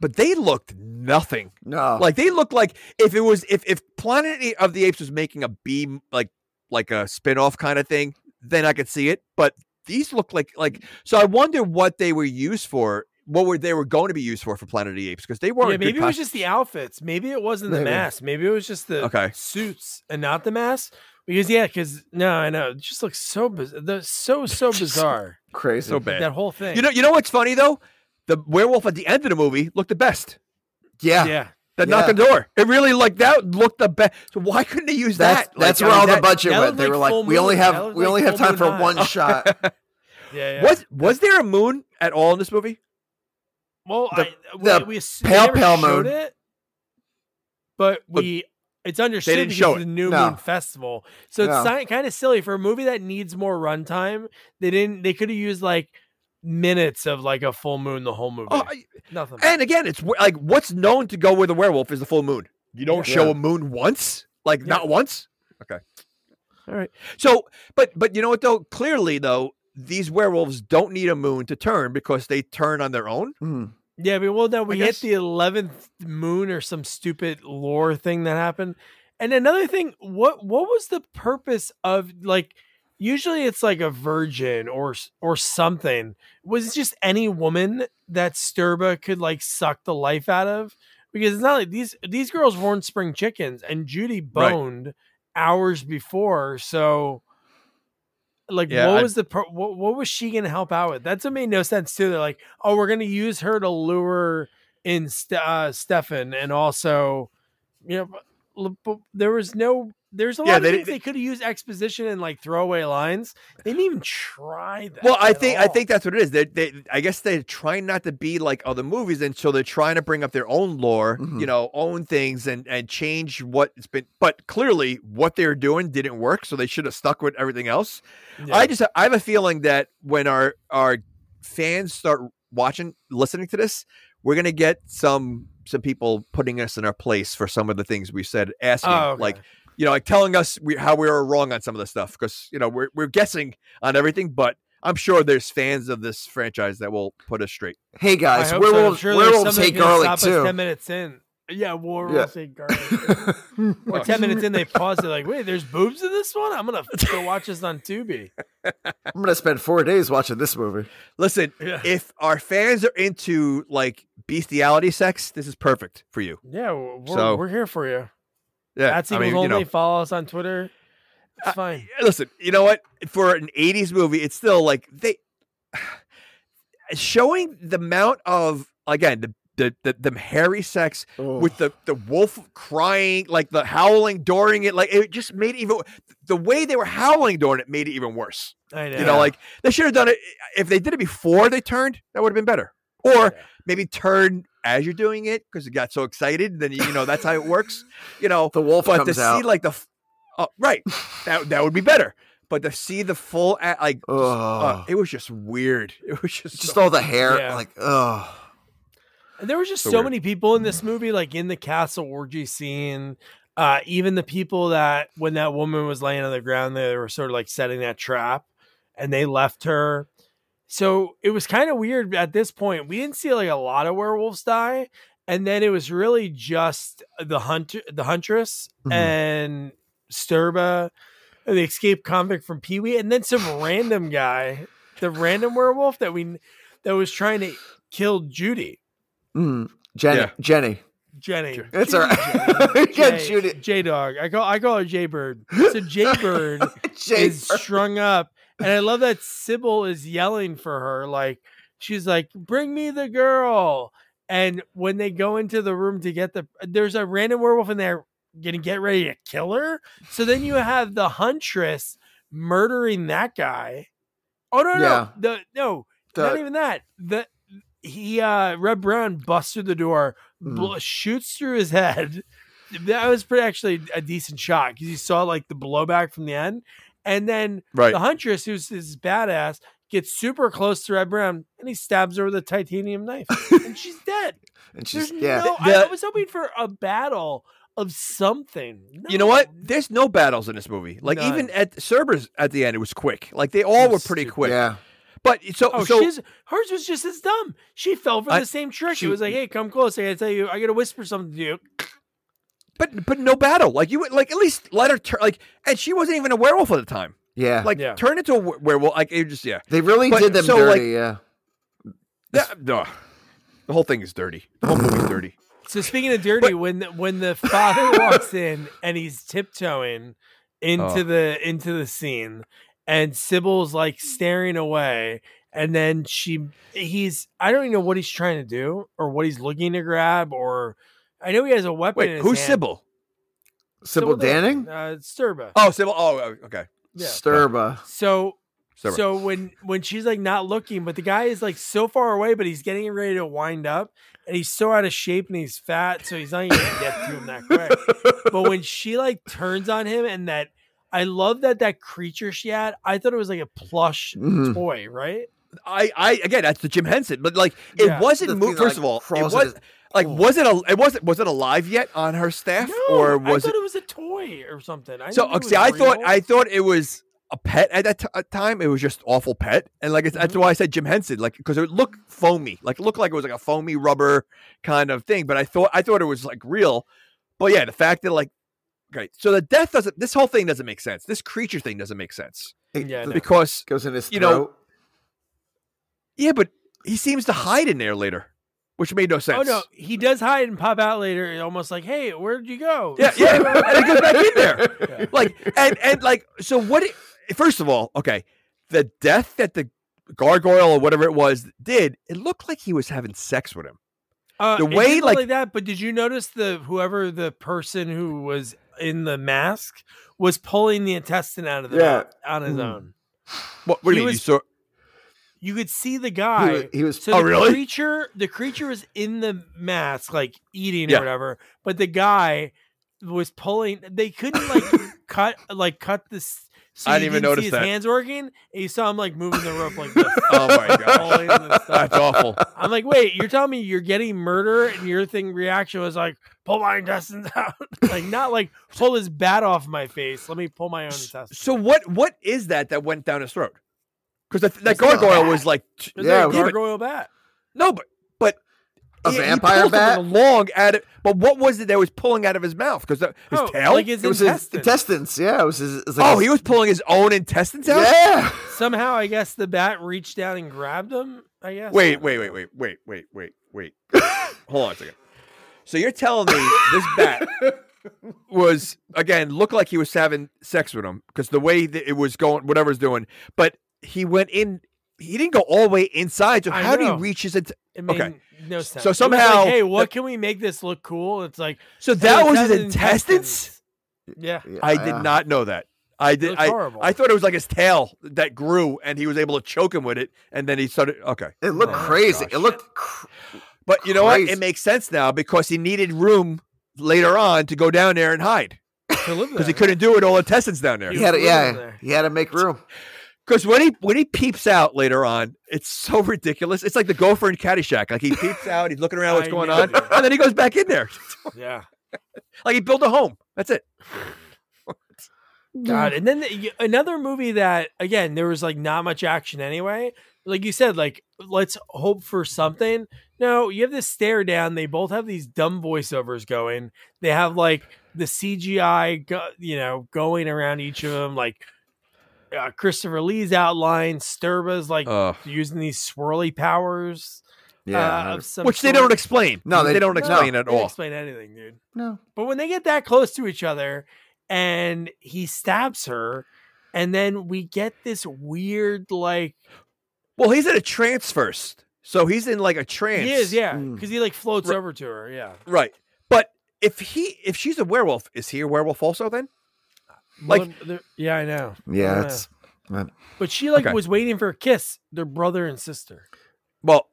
B: but they looked nothing.
C: No.
B: Like they looked like if it was if if Planet of the Apes was making a B like like a spin-off kind of thing, then I could see it. But these look like like so I wonder what they were used for. What were they were going to be used for for Planet of the Apes because they weren't.
A: Yeah,
B: good
A: maybe it was just the outfits. Maybe it wasn't the
C: Maybe.
A: mask. Maybe it was just the
B: Okay.
A: suits and not the mask. Because yeah, because no, I know it just looks so bizarre. The so so bizarre.
C: Crazy.
B: so bad.
A: that whole thing.
B: You know, you know what's funny though? The werewolf at the end of the movie looked the best.
C: yeah.
A: yeah.
B: That
C: Yeah.
B: knocked on the door. It really like that looked the best. So why couldn't they use
C: That's
B: that?
C: that's
B: Like,
C: where
B: I
C: all
B: mean,
C: the
B: that-
C: budget
A: that
C: went. They
A: like
C: were like, we only have we
A: like
C: only have time for
A: moon
C: one shot.
A: Yeah, yeah.
B: Was was there a moon at all in this movie?
A: Well,
C: The-
A: I, uh,
C: the
A: we, we ass-
C: pale,
A: they
C: pale
A: showed
C: moon.
A: it, but
B: But
A: we it's understood
B: didn't
A: because
B: show
A: of
B: it.
A: the New
C: No.
A: Moon Festival. So
C: No.
A: it's kind of silly for a movie that needs more runtime. They didn't. They could have used like minutes of like a full moon the whole movie.
B: Oh, I-
A: Nothing.
B: and again, it's like what's known to go with a werewolf is the full moon. You don't
C: Yeah.
B: show
C: Yeah.
B: a moon once, like
A: Yeah.
B: not once. Okay, all right. So, but but you know what though? Clearly though, these werewolves don't need a moon to turn because they turn on their own.
C: Hmm.
A: Yeah, but well, no, we hit the eleventh moon or some stupid lore thing that happened. And another thing, what what was the purpose of like? Usually, it's like a virgin or or something. Was it just any woman that Stirba could like suck the life out of? Because it's not like these these girls weren't spring chickens, and Judy
B: Right.
A: boned hours before. So, like,
B: Yeah,
A: what
B: I-
A: was the pro- what, what was she gonna help out with? That's what made no sense too. They're like, oh, we're gonna use her to lure in Ste- uh, Stefan, and also, you know, but- but there was no. There's a
B: Yeah,
A: lot
B: they
A: of things
B: didn't-
A: they could have used exposition and like throwaway lines. They didn't even try that.
B: Well, I
A: at
B: think I think that's what it is. They, they, I guess they're trying not to be like other movies, and so they're trying to bring up their own lore,
C: Mhm.
B: you know, own things, and and change what's been. But clearly, what they were doing didn't work, so they should have stuck with everything else.
A: Yeah.
B: I just I have a feeling that when our our fans start watching, listening to this, we're gonna get some some people putting us in our place for some of the things we said, asking
A: Oh, okay.
B: like you know, like telling us we, how we were wrong on some of the stuff because you know we're we're guessing on everything, but I'm sure there's fans of this franchise that will put us straight.
C: Hey
A: I
C: guys,
A: hope so. I'm
C: werewolves,
A: sure there's
C: werewolves
A: somebody
C: hate
A: gonna
C: garlic
A: stop us
C: too.
A: Ten minutes in, yeah, werewolves hate garlic.
B: Oh,
A: or ten minutes in, they pause. They're like, "Wait, there's boobs in this one. I'm gonna go watch this on Tubi."
C: I'm gonna spend four days watching this movie.
B: Listen,
A: Yeah,
B: if our fans are into like bestiality sex, this is perfect for you.
A: yeah, we're,
B: So-
A: we're here for you.
B: Yeah,
A: That's
B: I
A: equals
B: mean, you
A: only.
B: know,
A: Follow us on Twitter. It's fine.
B: listen, you know what? For an '80s movie, it's still like they showing the amount of again the the the, the hairy sex with the the wolf crying, like the howling during it, like it just made it even the way they were howling during it made it even worse.
A: I know.
B: You know, like they should have done it if they did it before they turned. That would have been better. Or maybe turn as you're doing it because you got so excited. Then you know that's how it works. You know,
C: The wolf
B: but to
C: comes
B: see
C: out.
B: like the f- oh, right that that would be better. But to see the full like just, uh, it was just weird. It was just
C: just
B: so-
C: all the hair,
A: Yeah.
C: like oh,
A: And there were just
B: So
A: so, many people in this movie, like in the castle orgy scene. Uh, even the people that when that woman was laying on the ground, they were sort of like setting that trap, and they left her. So it was kind of weird at this point. We didn't see like a lot of werewolves die, and then it was really just the hunter, the huntress,
C: Mhm.
A: and Stirba, the escaped convict from Pee Wee, and then some random guy, the random werewolf that we that was trying to kill Judy.
C: mm. Jenny,
B: Yeah.
C: Jenny.
A: Jenny.
C: It's all right.
A: Jenny.
C: Yeah,
A: J,
C: Judy.
A: J Dog. I call I call her J Bird. So J Bird is strung up. And I love that Sybil is yelling for her. Like she's like, Bring me the girl. And when they go into the room to get the there's a random werewolf in there gonna get ready to kill her. So then you have the huntress murdering that guy. Oh no, no,
C: Yeah.
A: the no,
C: The-
A: not even that. The he uh Reb Brown busts through the door, bl- shoots through his head. That was pretty actually a decent shot because you saw like the blowback from the end, and then
B: right.
A: the huntress, who's this badass, gets super close to Reb Brown and he stabs her with a titanium knife, and she's dead.
C: and she's
A: There's
C: yeah.
A: no. I,
B: The-
A: I was hoping for a battle of something.
B: You know what? There's no battles in this movie. Like
A: None.
B: even at Cerberus at the end, it was quick. Like they all were pretty quick.
C: Yeah.
B: But so
A: Oh,
B: so
A: she's hers was just as dumb. She fell for
B: I-
A: the same trick.
B: she-
A: it was like, "Hey, come close. I gotta tell you. I gotta whisper something to you."
B: But but no battle. Like you would like at least let her turn. Like and she wasn't even a werewolf at the time.
C: Yeah.
B: Like
A: Yeah.
B: turn into a we- werewolf. Like it just yeah.
C: they really
B: but-
C: did them
B: so, like-
C: dirty, yeah.
B: Yeah, no. The whole thing is dirty. The whole movie's dirty.
A: So speaking of dirty, when the, when the father walks in and he's tiptoeing into
B: Oh.
A: the into the scene, and Sybil's like staring away, and then she he's I don't even know what he's trying to do or what he's looking to grab or I know he has a weapon. in
B: Wait,
A: his
B: who's
A: hand.
B: Sybil?
C: Sybil Danning?
A: Uh, Stirba.
B: Oh, Sybil. Oh, oh, okay.
A: Yeah.
C: Stirba.
A: So
B: Sybil.
A: So when when she's like not looking, but the guy is like so far away, but he's getting ready to wind up, and he's so out of shape and he's fat, so he's not gonna get to him that quick. But when she like turns on him, and that I love that that creature she had, I thought it was like a plush
C: Mhm.
A: toy, right?
B: I, I again, that's the Jim Henson, but like it
A: Yeah.
B: wasn't.
C: The
B: Mo- first
C: like,
B: of all, it was
C: in
B: like
C: Oh.
B: was it a? It wasn't. Was it alive yet on her staff,
A: No,
B: or was
A: I
B: it?
A: thought it was a toy or something. I
B: So
A: didn't it
B: see,
A: was
B: I thought
A: real.
B: I thought it was a pet at that t- time. It was just awful pet, and like it's, that's
A: Mm-hmm.
B: why I said Jim Henson, like because it looked foamy, like it looked like it was like a foamy rubber kind of thing. But I thought I thought it was like real. But yeah, the fact that like, okay, so the death doesn't. This whole thing doesn't make sense. This creature thing doesn't make sense
A: Yeah, no.
B: because
C: Goes in his
B: You know, yeah, but he seems to hide in there later, which made no sense.
A: Oh no, he does hide and pop out later, almost like, "Hey, where'd you go?"
B: Yeah, yeah, and he goes back in there.
A: Yeah.
B: like and and like so what it, first of all okay the death that the gargoyle or whatever it was did it looked like he was having sex with him
A: Uh,
B: The way,
A: did look
B: like-
A: that, but did you notice the whoever the person who was in the mask was pulling the intestine out of the
C: Yeah.
A: on his
C: Mm.
A: own?
B: what, what do you mean
A: was-
B: you saw
A: You could see the
C: He
A: guy.
C: was, he was
A: so
B: Oh,
A: the
B: really?
A: creature, the creature was in the mask, like eating
B: Yeah.
A: or whatever, but the guy was pulling. They couldn't like cut, like cut this. So
B: I didn't even
A: see
B: notice
A: his
B: that.
A: hands working. And you saw him like moving the rope like this.
B: oh my god that's awful
A: I'm like, wait, you're telling me you're getting murder, and your thing reaction was like, pull my intestines out, like not like pull his bat off my face. Let me pull my own intestines.
B: so what what is that that went down his throat because that, that
A: It's
B: gargoyle was like
A: It's
C: Yeah,
A: like a
C: yeah,
B: but-
A: gargoyle bat.
B: no but but
C: A
B: he- he
C: vampire
B: pulled
C: bat?
B: something long out of but what was it that was pulling out of his mouth because his
A: Oh,
B: tail
A: like his
C: it was his
A: intestines.
C: intestines. Yeah, it was his. it was like
B: oh
C: his-
B: he was pulling his own intestines out
C: Yeah.
A: Somehow, I guess the bat reached down and grabbed him. I guess.
B: Wait, wait, wait, wait, wait, wait, wait, wait. Hold on a second. So you're telling me this bat was again looked like he was having sex with him because the way that it was going, whatever was doing. But he went in. He didn't go all the way inside. So
A: I
B: how do
A: know.
B: he reach his? Int-
A: It made
B: Okay.
A: no sense.
B: So somehow-
A: like, hey, what
B: the-
A: can we make this look cool? It's like
B: so
A: hey,
B: that was his intestines.
A: Yeah.
C: Yeah,
B: I did
C: yeah.
B: not know that. I did.
A: looked
B: I,
A: horrible.
B: I thought it was like his tail that grew, and he was able to choke him with it, and then he started. Okay,
C: It looked
A: Oh,
C: crazy.
B: gosh.
C: It looked. Cr-
B: but you know what? It makes sense now because he needed room later on to go down there and hide because he couldn't do it all intestines down there.
C: he had to, yeah.
A: there.
C: He had to make room.
B: Because when he when he peeps out later on, it's so ridiculous. It's like the gopher in Caddyshack. Like he peeps out, he's looking around what's
A: I
B: going
A: know,
B: on,
A: dude.
B: and then he goes back in there.
A: Yeah.
B: like he built a home. That's it.
A: God, and then the, another movie that again there was like not much action anyway. Like you said, like let's hope for something. No, you have this stare down. They both have these dumb voiceovers going. They have like the CGI, go, you know, going around each of them. Like uh, Christopher Lee's outline, Stirba's like
B: Uh,
A: using these swirly powers.
C: Yeah.
A: uh, of some
B: which they don't explain.
C: No,
B: they,
C: they-
B: don't
C: no,
B: explain at
A: They
B: all.
A: explain anything, dude.
C: no.
A: But when they get that close to each other and he stabs her, and then we get this weird, like,
B: Well, he's in a trance first, so he's in like a trance.
A: he is, yeah,
C: Mm.
A: because he like floats
B: Right.
A: over to her, yeah.
B: right. But if he if she's a werewolf, is he a werewolf also? Then Like-
A: Well, yeah, I know.
C: Yeah.
A: Yeah.
C: It's. uh,
A: But she like
B: Okay.
A: was waiting for a kiss, their brother and sister.
B: Well,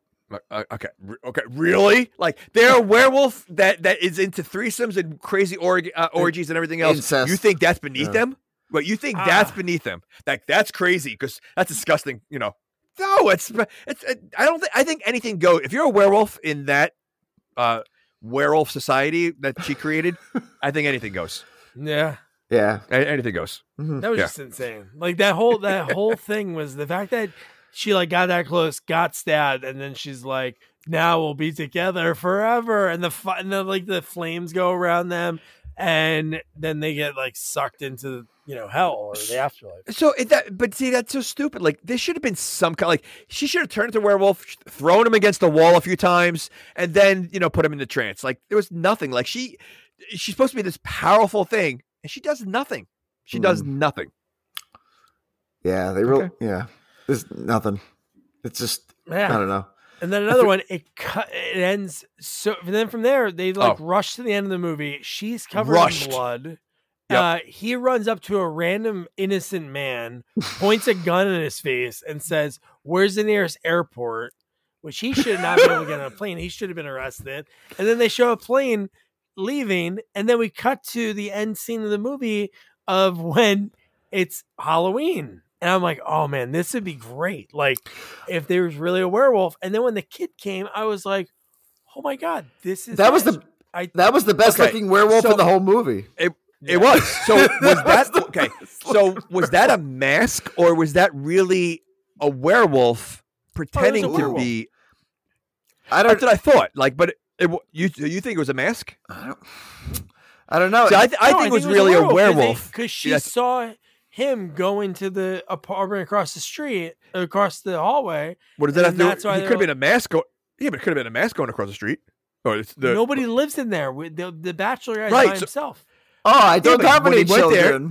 B: uh, okay, okay, really? Like they're a werewolf that that is into threesomes and crazy org- uh, orgies and everything else.
C: Incest.
B: You think that's beneath
C: Yeah.
B: them? But you think that's
A: Ah.
B: beneath them? Like that's crazy because that's disgusting. You know? No, it's it's. uh, I don't think. I think anything goes. If you're a werewolf in that uh werewolf society that she created, I think anything goes.
A: Yeah,
C: Yeah.
B: A- Anything goes.
C: Mhm.
A: that was
B: Yeah.
A: just insane. Like that whole that whole thing was the fact that she like got that close, got stabbed, and then she's like, "Now we'll be together forever," and the fi- and then like the flames go around them, and then they get like sucked into you know hell or the afterlife.
B: So it, that, but see, that's so stupid. Like this should have been some kind. Like she should have turned into werewolf, thrown him against the wall a few times, and then you know put him into trance. Like there was nothing. Like she, she's supposed to be this powerful thing, and she does nothing. She does nothing.
C: Yeah. They really.
B: Okay.
C: Yeah. There's nothing. It's just. I don't know.
A: and then another one. It cut. It ends. So and then from there, they like
B: Oh.
A: rush to the end of the movie. She's covered
B: Rushed.
A: in blood.
B: Yep.
A: Uh, he runs up to a random innocent man, points a gun in his face, and says, "Where's the nearest airport?" Which he should not be able to get on a plane. He should have been arrested. And then they show a plane leaving, and then we cut to the end scene of the movie of when it's Halloween. And I'm like, oh man, this would be great. Like, if there was really a werewolf. And then when the kid came, I was like, oh my god, this is
C: That was the.
A: I
C: That was the best
B: Okay,
C: looking werewolf
B: so-
C: in the whole movie.
B: It it was. So was that okay? So was that a mask, or was that really a werewolf oh, pretending to
A: werewolf.
B: be?
C: I don't.
B: what I thought. Like, but it, you you think it was a mask?
C: I don't. I don't know.
B: See, I, th- I
A: No,
B: think it was really a werewolf.
A: because she
B: Yes.
A: saw him go into the apartment across the street, across the hallway.
B: What does that have to do?
A: that's why
B: He could have been a mask. Go- yeah, but it could have been a mask going across the street. Or it's the
A: Nobody lives in there. The, the bachelor guy's
B: Right,
A: by
B: so-
A: himself.
C: oh, I don't
B: but
C: have any
B: he went there-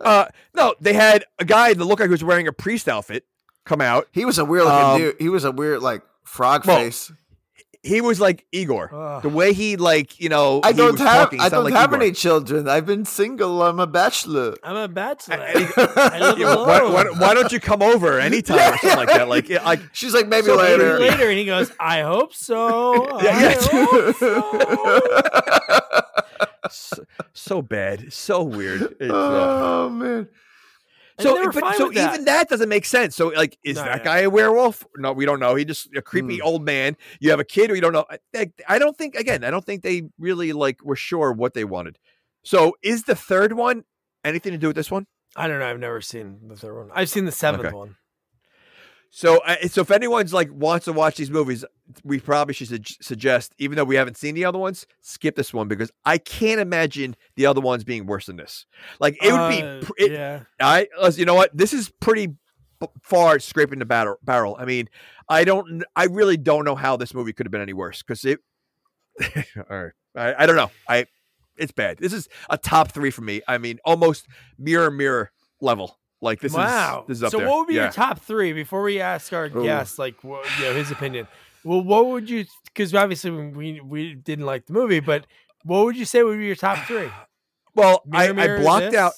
B: Uh, no, they had a guy that looked like he was wearing a priest outfit come out.
C: He was a weird looking
B: Um,
C: dude. He was a weird like frog
B: Well,
C: face.
B: He was like Igor.
A: Ugh.
B: The way he like, you know,
C: I
B: he
C: don't
B: was
C: have.
B: talking,
C: I don't
B: like
C: have
B: Igor.
C: any children. I've been single. I'm a bachelor.
A: I'm a bachelor.
B: And he-
A: I live
B: Yeah, why, why, why don't you come over anytime or something like that? Like, like
C: She's like maybe
B: So
A: Maybe
C: later.
A: later, and he goes, "I hope so."
B: Yeah,
A: I
B: yeah.
A: hope so."
B: so, so bad, so weird. It's, uh,
C: oh man.
A: And
B: so, but, so
A: that.
B: even that doesn't make sense. So, like, is
A: No,
B: that
A: yeah.
B: guy a werewolf? No, we don't know. He just a creepy
C: Hmm.
B: old man. You have a kid, or you don't know. I, I- I don't think. Again, I don't think they really like were sure what they wanted. So, is the third one anything to do with this one?
A: I don't know. I've never seen the third one. I've seen the seventh
B: Okay.
A: one.
B: So, uh, so if anyone's like wants to watch these movies, we probably should sug- suggest, even though we haven't seen the other ones, skip this one because I can't imagine the other ones being worse than this. Like it would
A: Uh,
B: be. pr- It,
A: yeah.
B: I, you know what? This is pretty b- far scraping the barrel. Barrel. I mean, I don't. I really don't know how this movie could have been any worse because it. all right. I, I don't know. I. it's bad. This is a top three for me. I mean, almost mirror mirror level. Like this
A: wow.
B: is this is up
A: so
B: there.
A: what would be
B: yeah.
A: your top three before we ask our
C: Ooh.
A: guest, like, what, you know, his opinion? Well, what would you? Because obviously we we didn't like the movie, but what would you say would be your top three?
B: Well,
A: Mirror,
B: I,
A: Mirror,
B: I blocked
A: this?
B: out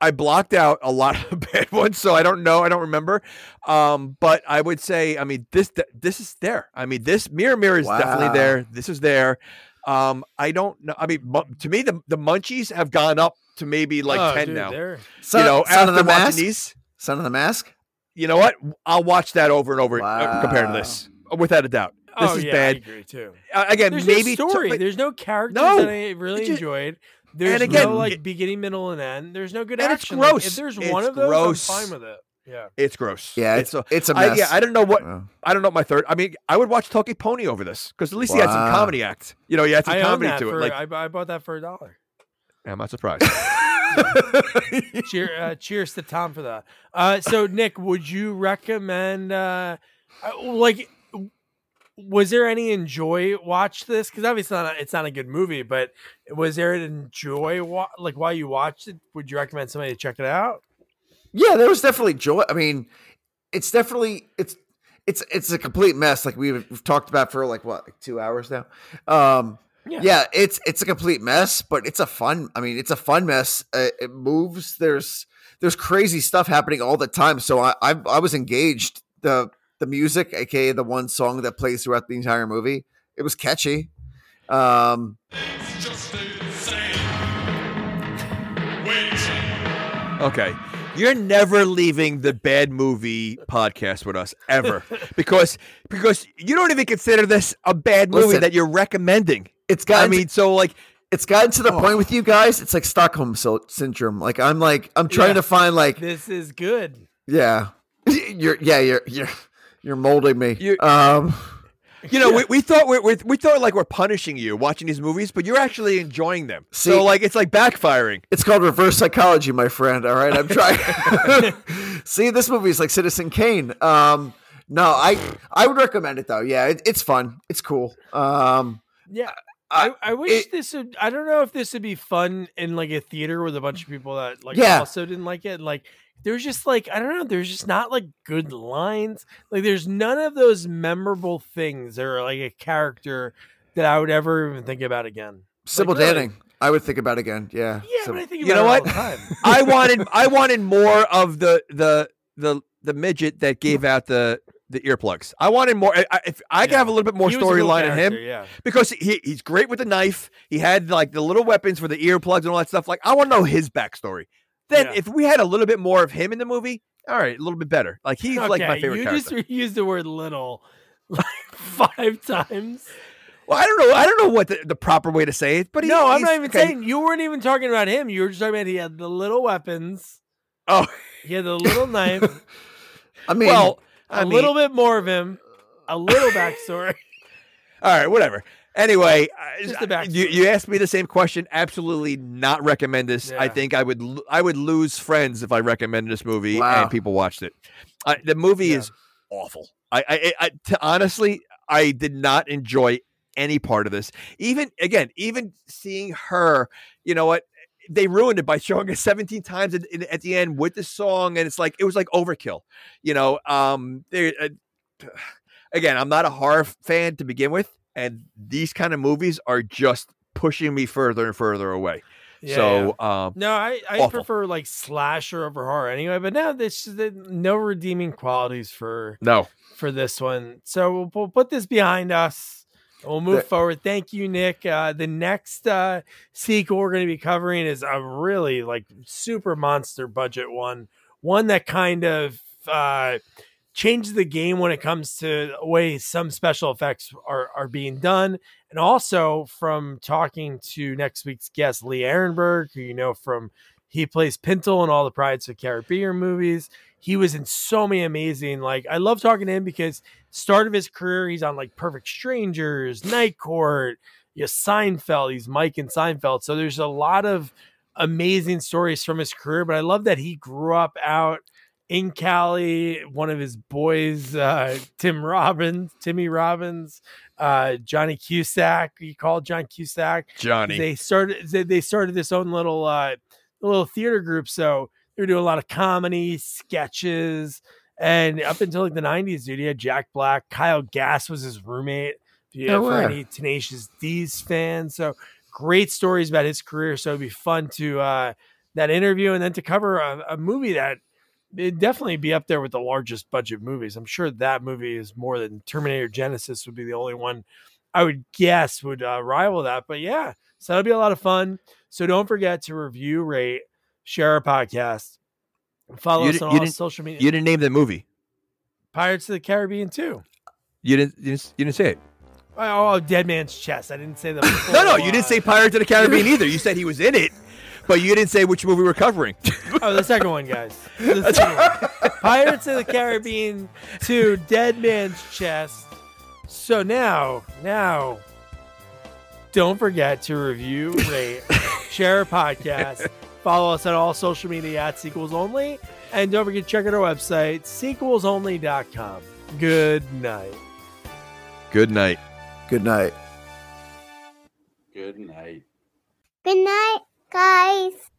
B: I blocked out a lot of bad ones, so I don't know. I don't remember. Um, but I would say, I mean, this this is there. I mean, this mirror mirror is definitely there. This is there. Um, I don't know. I mean, to me, the the munchies have gone up to maybe like ten
A: dude,
B: now.
A: they're-
C: Son,
B: you know,
C: Son
B: after
C: of the
B: watching
C: Mask.
B: these,
C: Son of the Mask.
B: you know what? I'll watch that over and over uh, compared to this, without a doubt. This
A: oh,
B: is
A: yeah, I
B: bad.
A: agree too.
B: Uh, again,
A: There's
B: maybe
A: no
B: to-
A: story.
B: but-
A: There's no characters
B: No,
A: that I really
B: it just-
A: enjoyed. There's
B: again,
A: no like
B: it-
A: beginning, middle, and end. There's no good
B: And it's
A: action. Like,
B: gross.
A: if there's
B: It's
A: one of those,
B: gross.
A: I'm fine with it. Yeah.
B: it's gross.
C: Yeah, it's
B: a,
C: it's a
B: I,
C: mess.
B: yeah, I don't know what
C: Oh.
B: I don't know my third. I mean, I would watch Talkie Pony over this because at least he had some comedy act. You know, he had some
A: I
B: comedy to
A: for.
B: it. Like,
A: I, I bought that for a dollar.
B: I'm I surprised.
A: Cheer, uh, cheers to Tom for that. Uh, so Nick, would you recommend? Uh, uh, like, was there any enjoy watch this? Because obviously it's not, a, it's not a good movie, but was there an enjoy wa- like while you watched it? Would you recommend somebody to check it out?
C: Yeah, there was definitely joy. I mean, it's definitely it's it's it's a complete mess. Like we've, we've talked about for like what, like two hours now. Um,
A: Yeah.
C: yeah. it's it's a complete mess, but it's a fun. I mean, it's a fun mess. Uh, it moves. There's there's crazy stuff happening all the time. So I I, I was engaged. The the music, aka the one song that plays throughout the entire movie, it was catchy. Um,
B: okay, you're never leaving the bad movie podcast with us ever because because you don't even consider this a bad movie
C: Listen.
B: that you're recommending.
C: It's got
B: I mean, so like
C: it's gotten to the
B: Oh.
C: point with you guys. It's like Stockholm sy- syndrome. Like I'm like I'm trying
A: Yeah.
C: to find like
A: This is good.
C: yeah, you're yeah you're you're you're molding me.
B: You-
C: um,
B: you know, we, we thought we we we thought like we're punishing you watching these movies, but you're actually enjoying them.
C: See-
B: so like it's like backfiring.
C: it's called reverse psychology, my friend. All right, I'm trying. See, this movie is like Citizen Kane. Um, no, I I would recommend it though. Yeah, it, it's fun. It's cool. Um,
A: Yeah. I, I wish
C: it-
A: this would I don't know if this would be fun in like a theater with a bunch of people that like
C: Yeah.
A: also didn't like it. Like there's just like I don't know, there's just not like good lines. Like there's none of those memorable things or like a character that I would ever even think about again.
C: Sybil
A: really.
C: Danning. I would think about again. Yeah.
A: Yeah,
C: Sybil-
A: but I think
B: You know what?
A: the time.
B: I wanted I wanted more of the the the the midget that gave out the the earplugs. I wanted more. I, if I could
A: Yeah.
B: have a little bit more
A: He was a cool
B: storyline in him,
A: Yeah.
B: because he, he's great with the knife. He had like the little weapons for the earplugs and all that stuff. Like I want to know his backstory. Then
A: Yeah.
B: if we had a little bit more of him in the movie, all right, a little bit better. Like he's like my favorite
A: you
B: character.
A: just used the word little like five times.
B: well, I don't know. I don't know what the, the proper way to say it, but he,
A: no, I'm not even
B: okay.
A: saying you weren't even talking about him. You were just talking about he had the little weapons.
B: Oh,
A: He had the little knife.
C: I mean,
B: well,
A: a
B: I mean,
A: little bit more of him, a little backstory.
B: All right, whatever. Anyway,
A: Just the
B: I-
A: backstory.
B: you, you asked me the same question. Absolutely not recommend this. I think I would I would lose friends if I recommended this movie
C: Wow.
B: and people watched it. I, the movie
A: Yeah.
B: is awful. I, I, I to, honestly, I did not enjoy any part of this. Even again, even seeing her, you know what? They ruined it by showing it 17 times at, in- at the end with the song, and it's like it was like overkill. You know, um, there. Uh, again, I'm not a horror fan to begin with, and these kind of movies are just pushing me further and further away.
A: Yeah,
B: so,
A: yeah.
B: um,
A: no, I, I
B: awful.
A: prefer like slasher over horror anyway. But now this no redeeming qualities for
B: no,
A: for this one. So we'll, we'll put this behind us. We'll move
C: The-
A: forward. Thank you, Nick. Uh, the next uh, sequel we're going to be covering is a really like super monster budget one, one that kind of uh, changed the game when it comes to the way some special effects are are being done, and also from talking to next week's guest Lee Arenberg, who you know from he plays Pintel in all the Pirates of the Caribbean movies. He was in so many amazing. Like I love talking to him because start of his career, he's on like Perfect Strangers, Night Court, yeah, Seinfeld. He's Mike in Seinfeld. So there's a lot of amazing stories from his career. But I love that he grew up out in Cali, one of his boys, uh, Tim Robbins, Timmy Robbins, uh, Johnny Cusack. He called John Cusack.
B: Johnny.
A: They started. They, they started this own little uh, little theater group. So they were doing a lot of comedy sketches. And up until like the '90s, dude, he had Jack Black. Kyle Gass was his roommate. Yeah,
C: No
A: for
C: way.
A: any Tenacious D's fans. So great stories about his career. So it'd be fun to uh, that interview and then to cover a, a movie that it'd definitely be up there with the largest budget movies. I'm sure that movie is more than Terminator Genisys would be the only one I would guess would uh, rival that. But yeah, so that'll be a lot of fun. So don't forget to review, rate, share our podcast, follow
B: You
A: us on all social media.
B: You didn't name the movie.
A: Pirates of the Caribbean 2.
B: You didn't. You didn't, you didn't say it.
A: Oh, oh, Dead Man's Chest. I didn't say the.
B: No, no, you didn't say Pirates of the Caribbean either. You said he was in it, but you didn't say which movie we're covering.
A: Oh, the second one, guys. The second one. Pirates of the Caribbean 2, Dead Man's Chest. So now, now, don't forget to review, rate, share a podcast, follow us on all social media at Sequels Only, and don't forget to check out our website, sequelsonly.com. Good night.
B: Good night.
C: Good night.
E: Good night.
F: Good night, guys.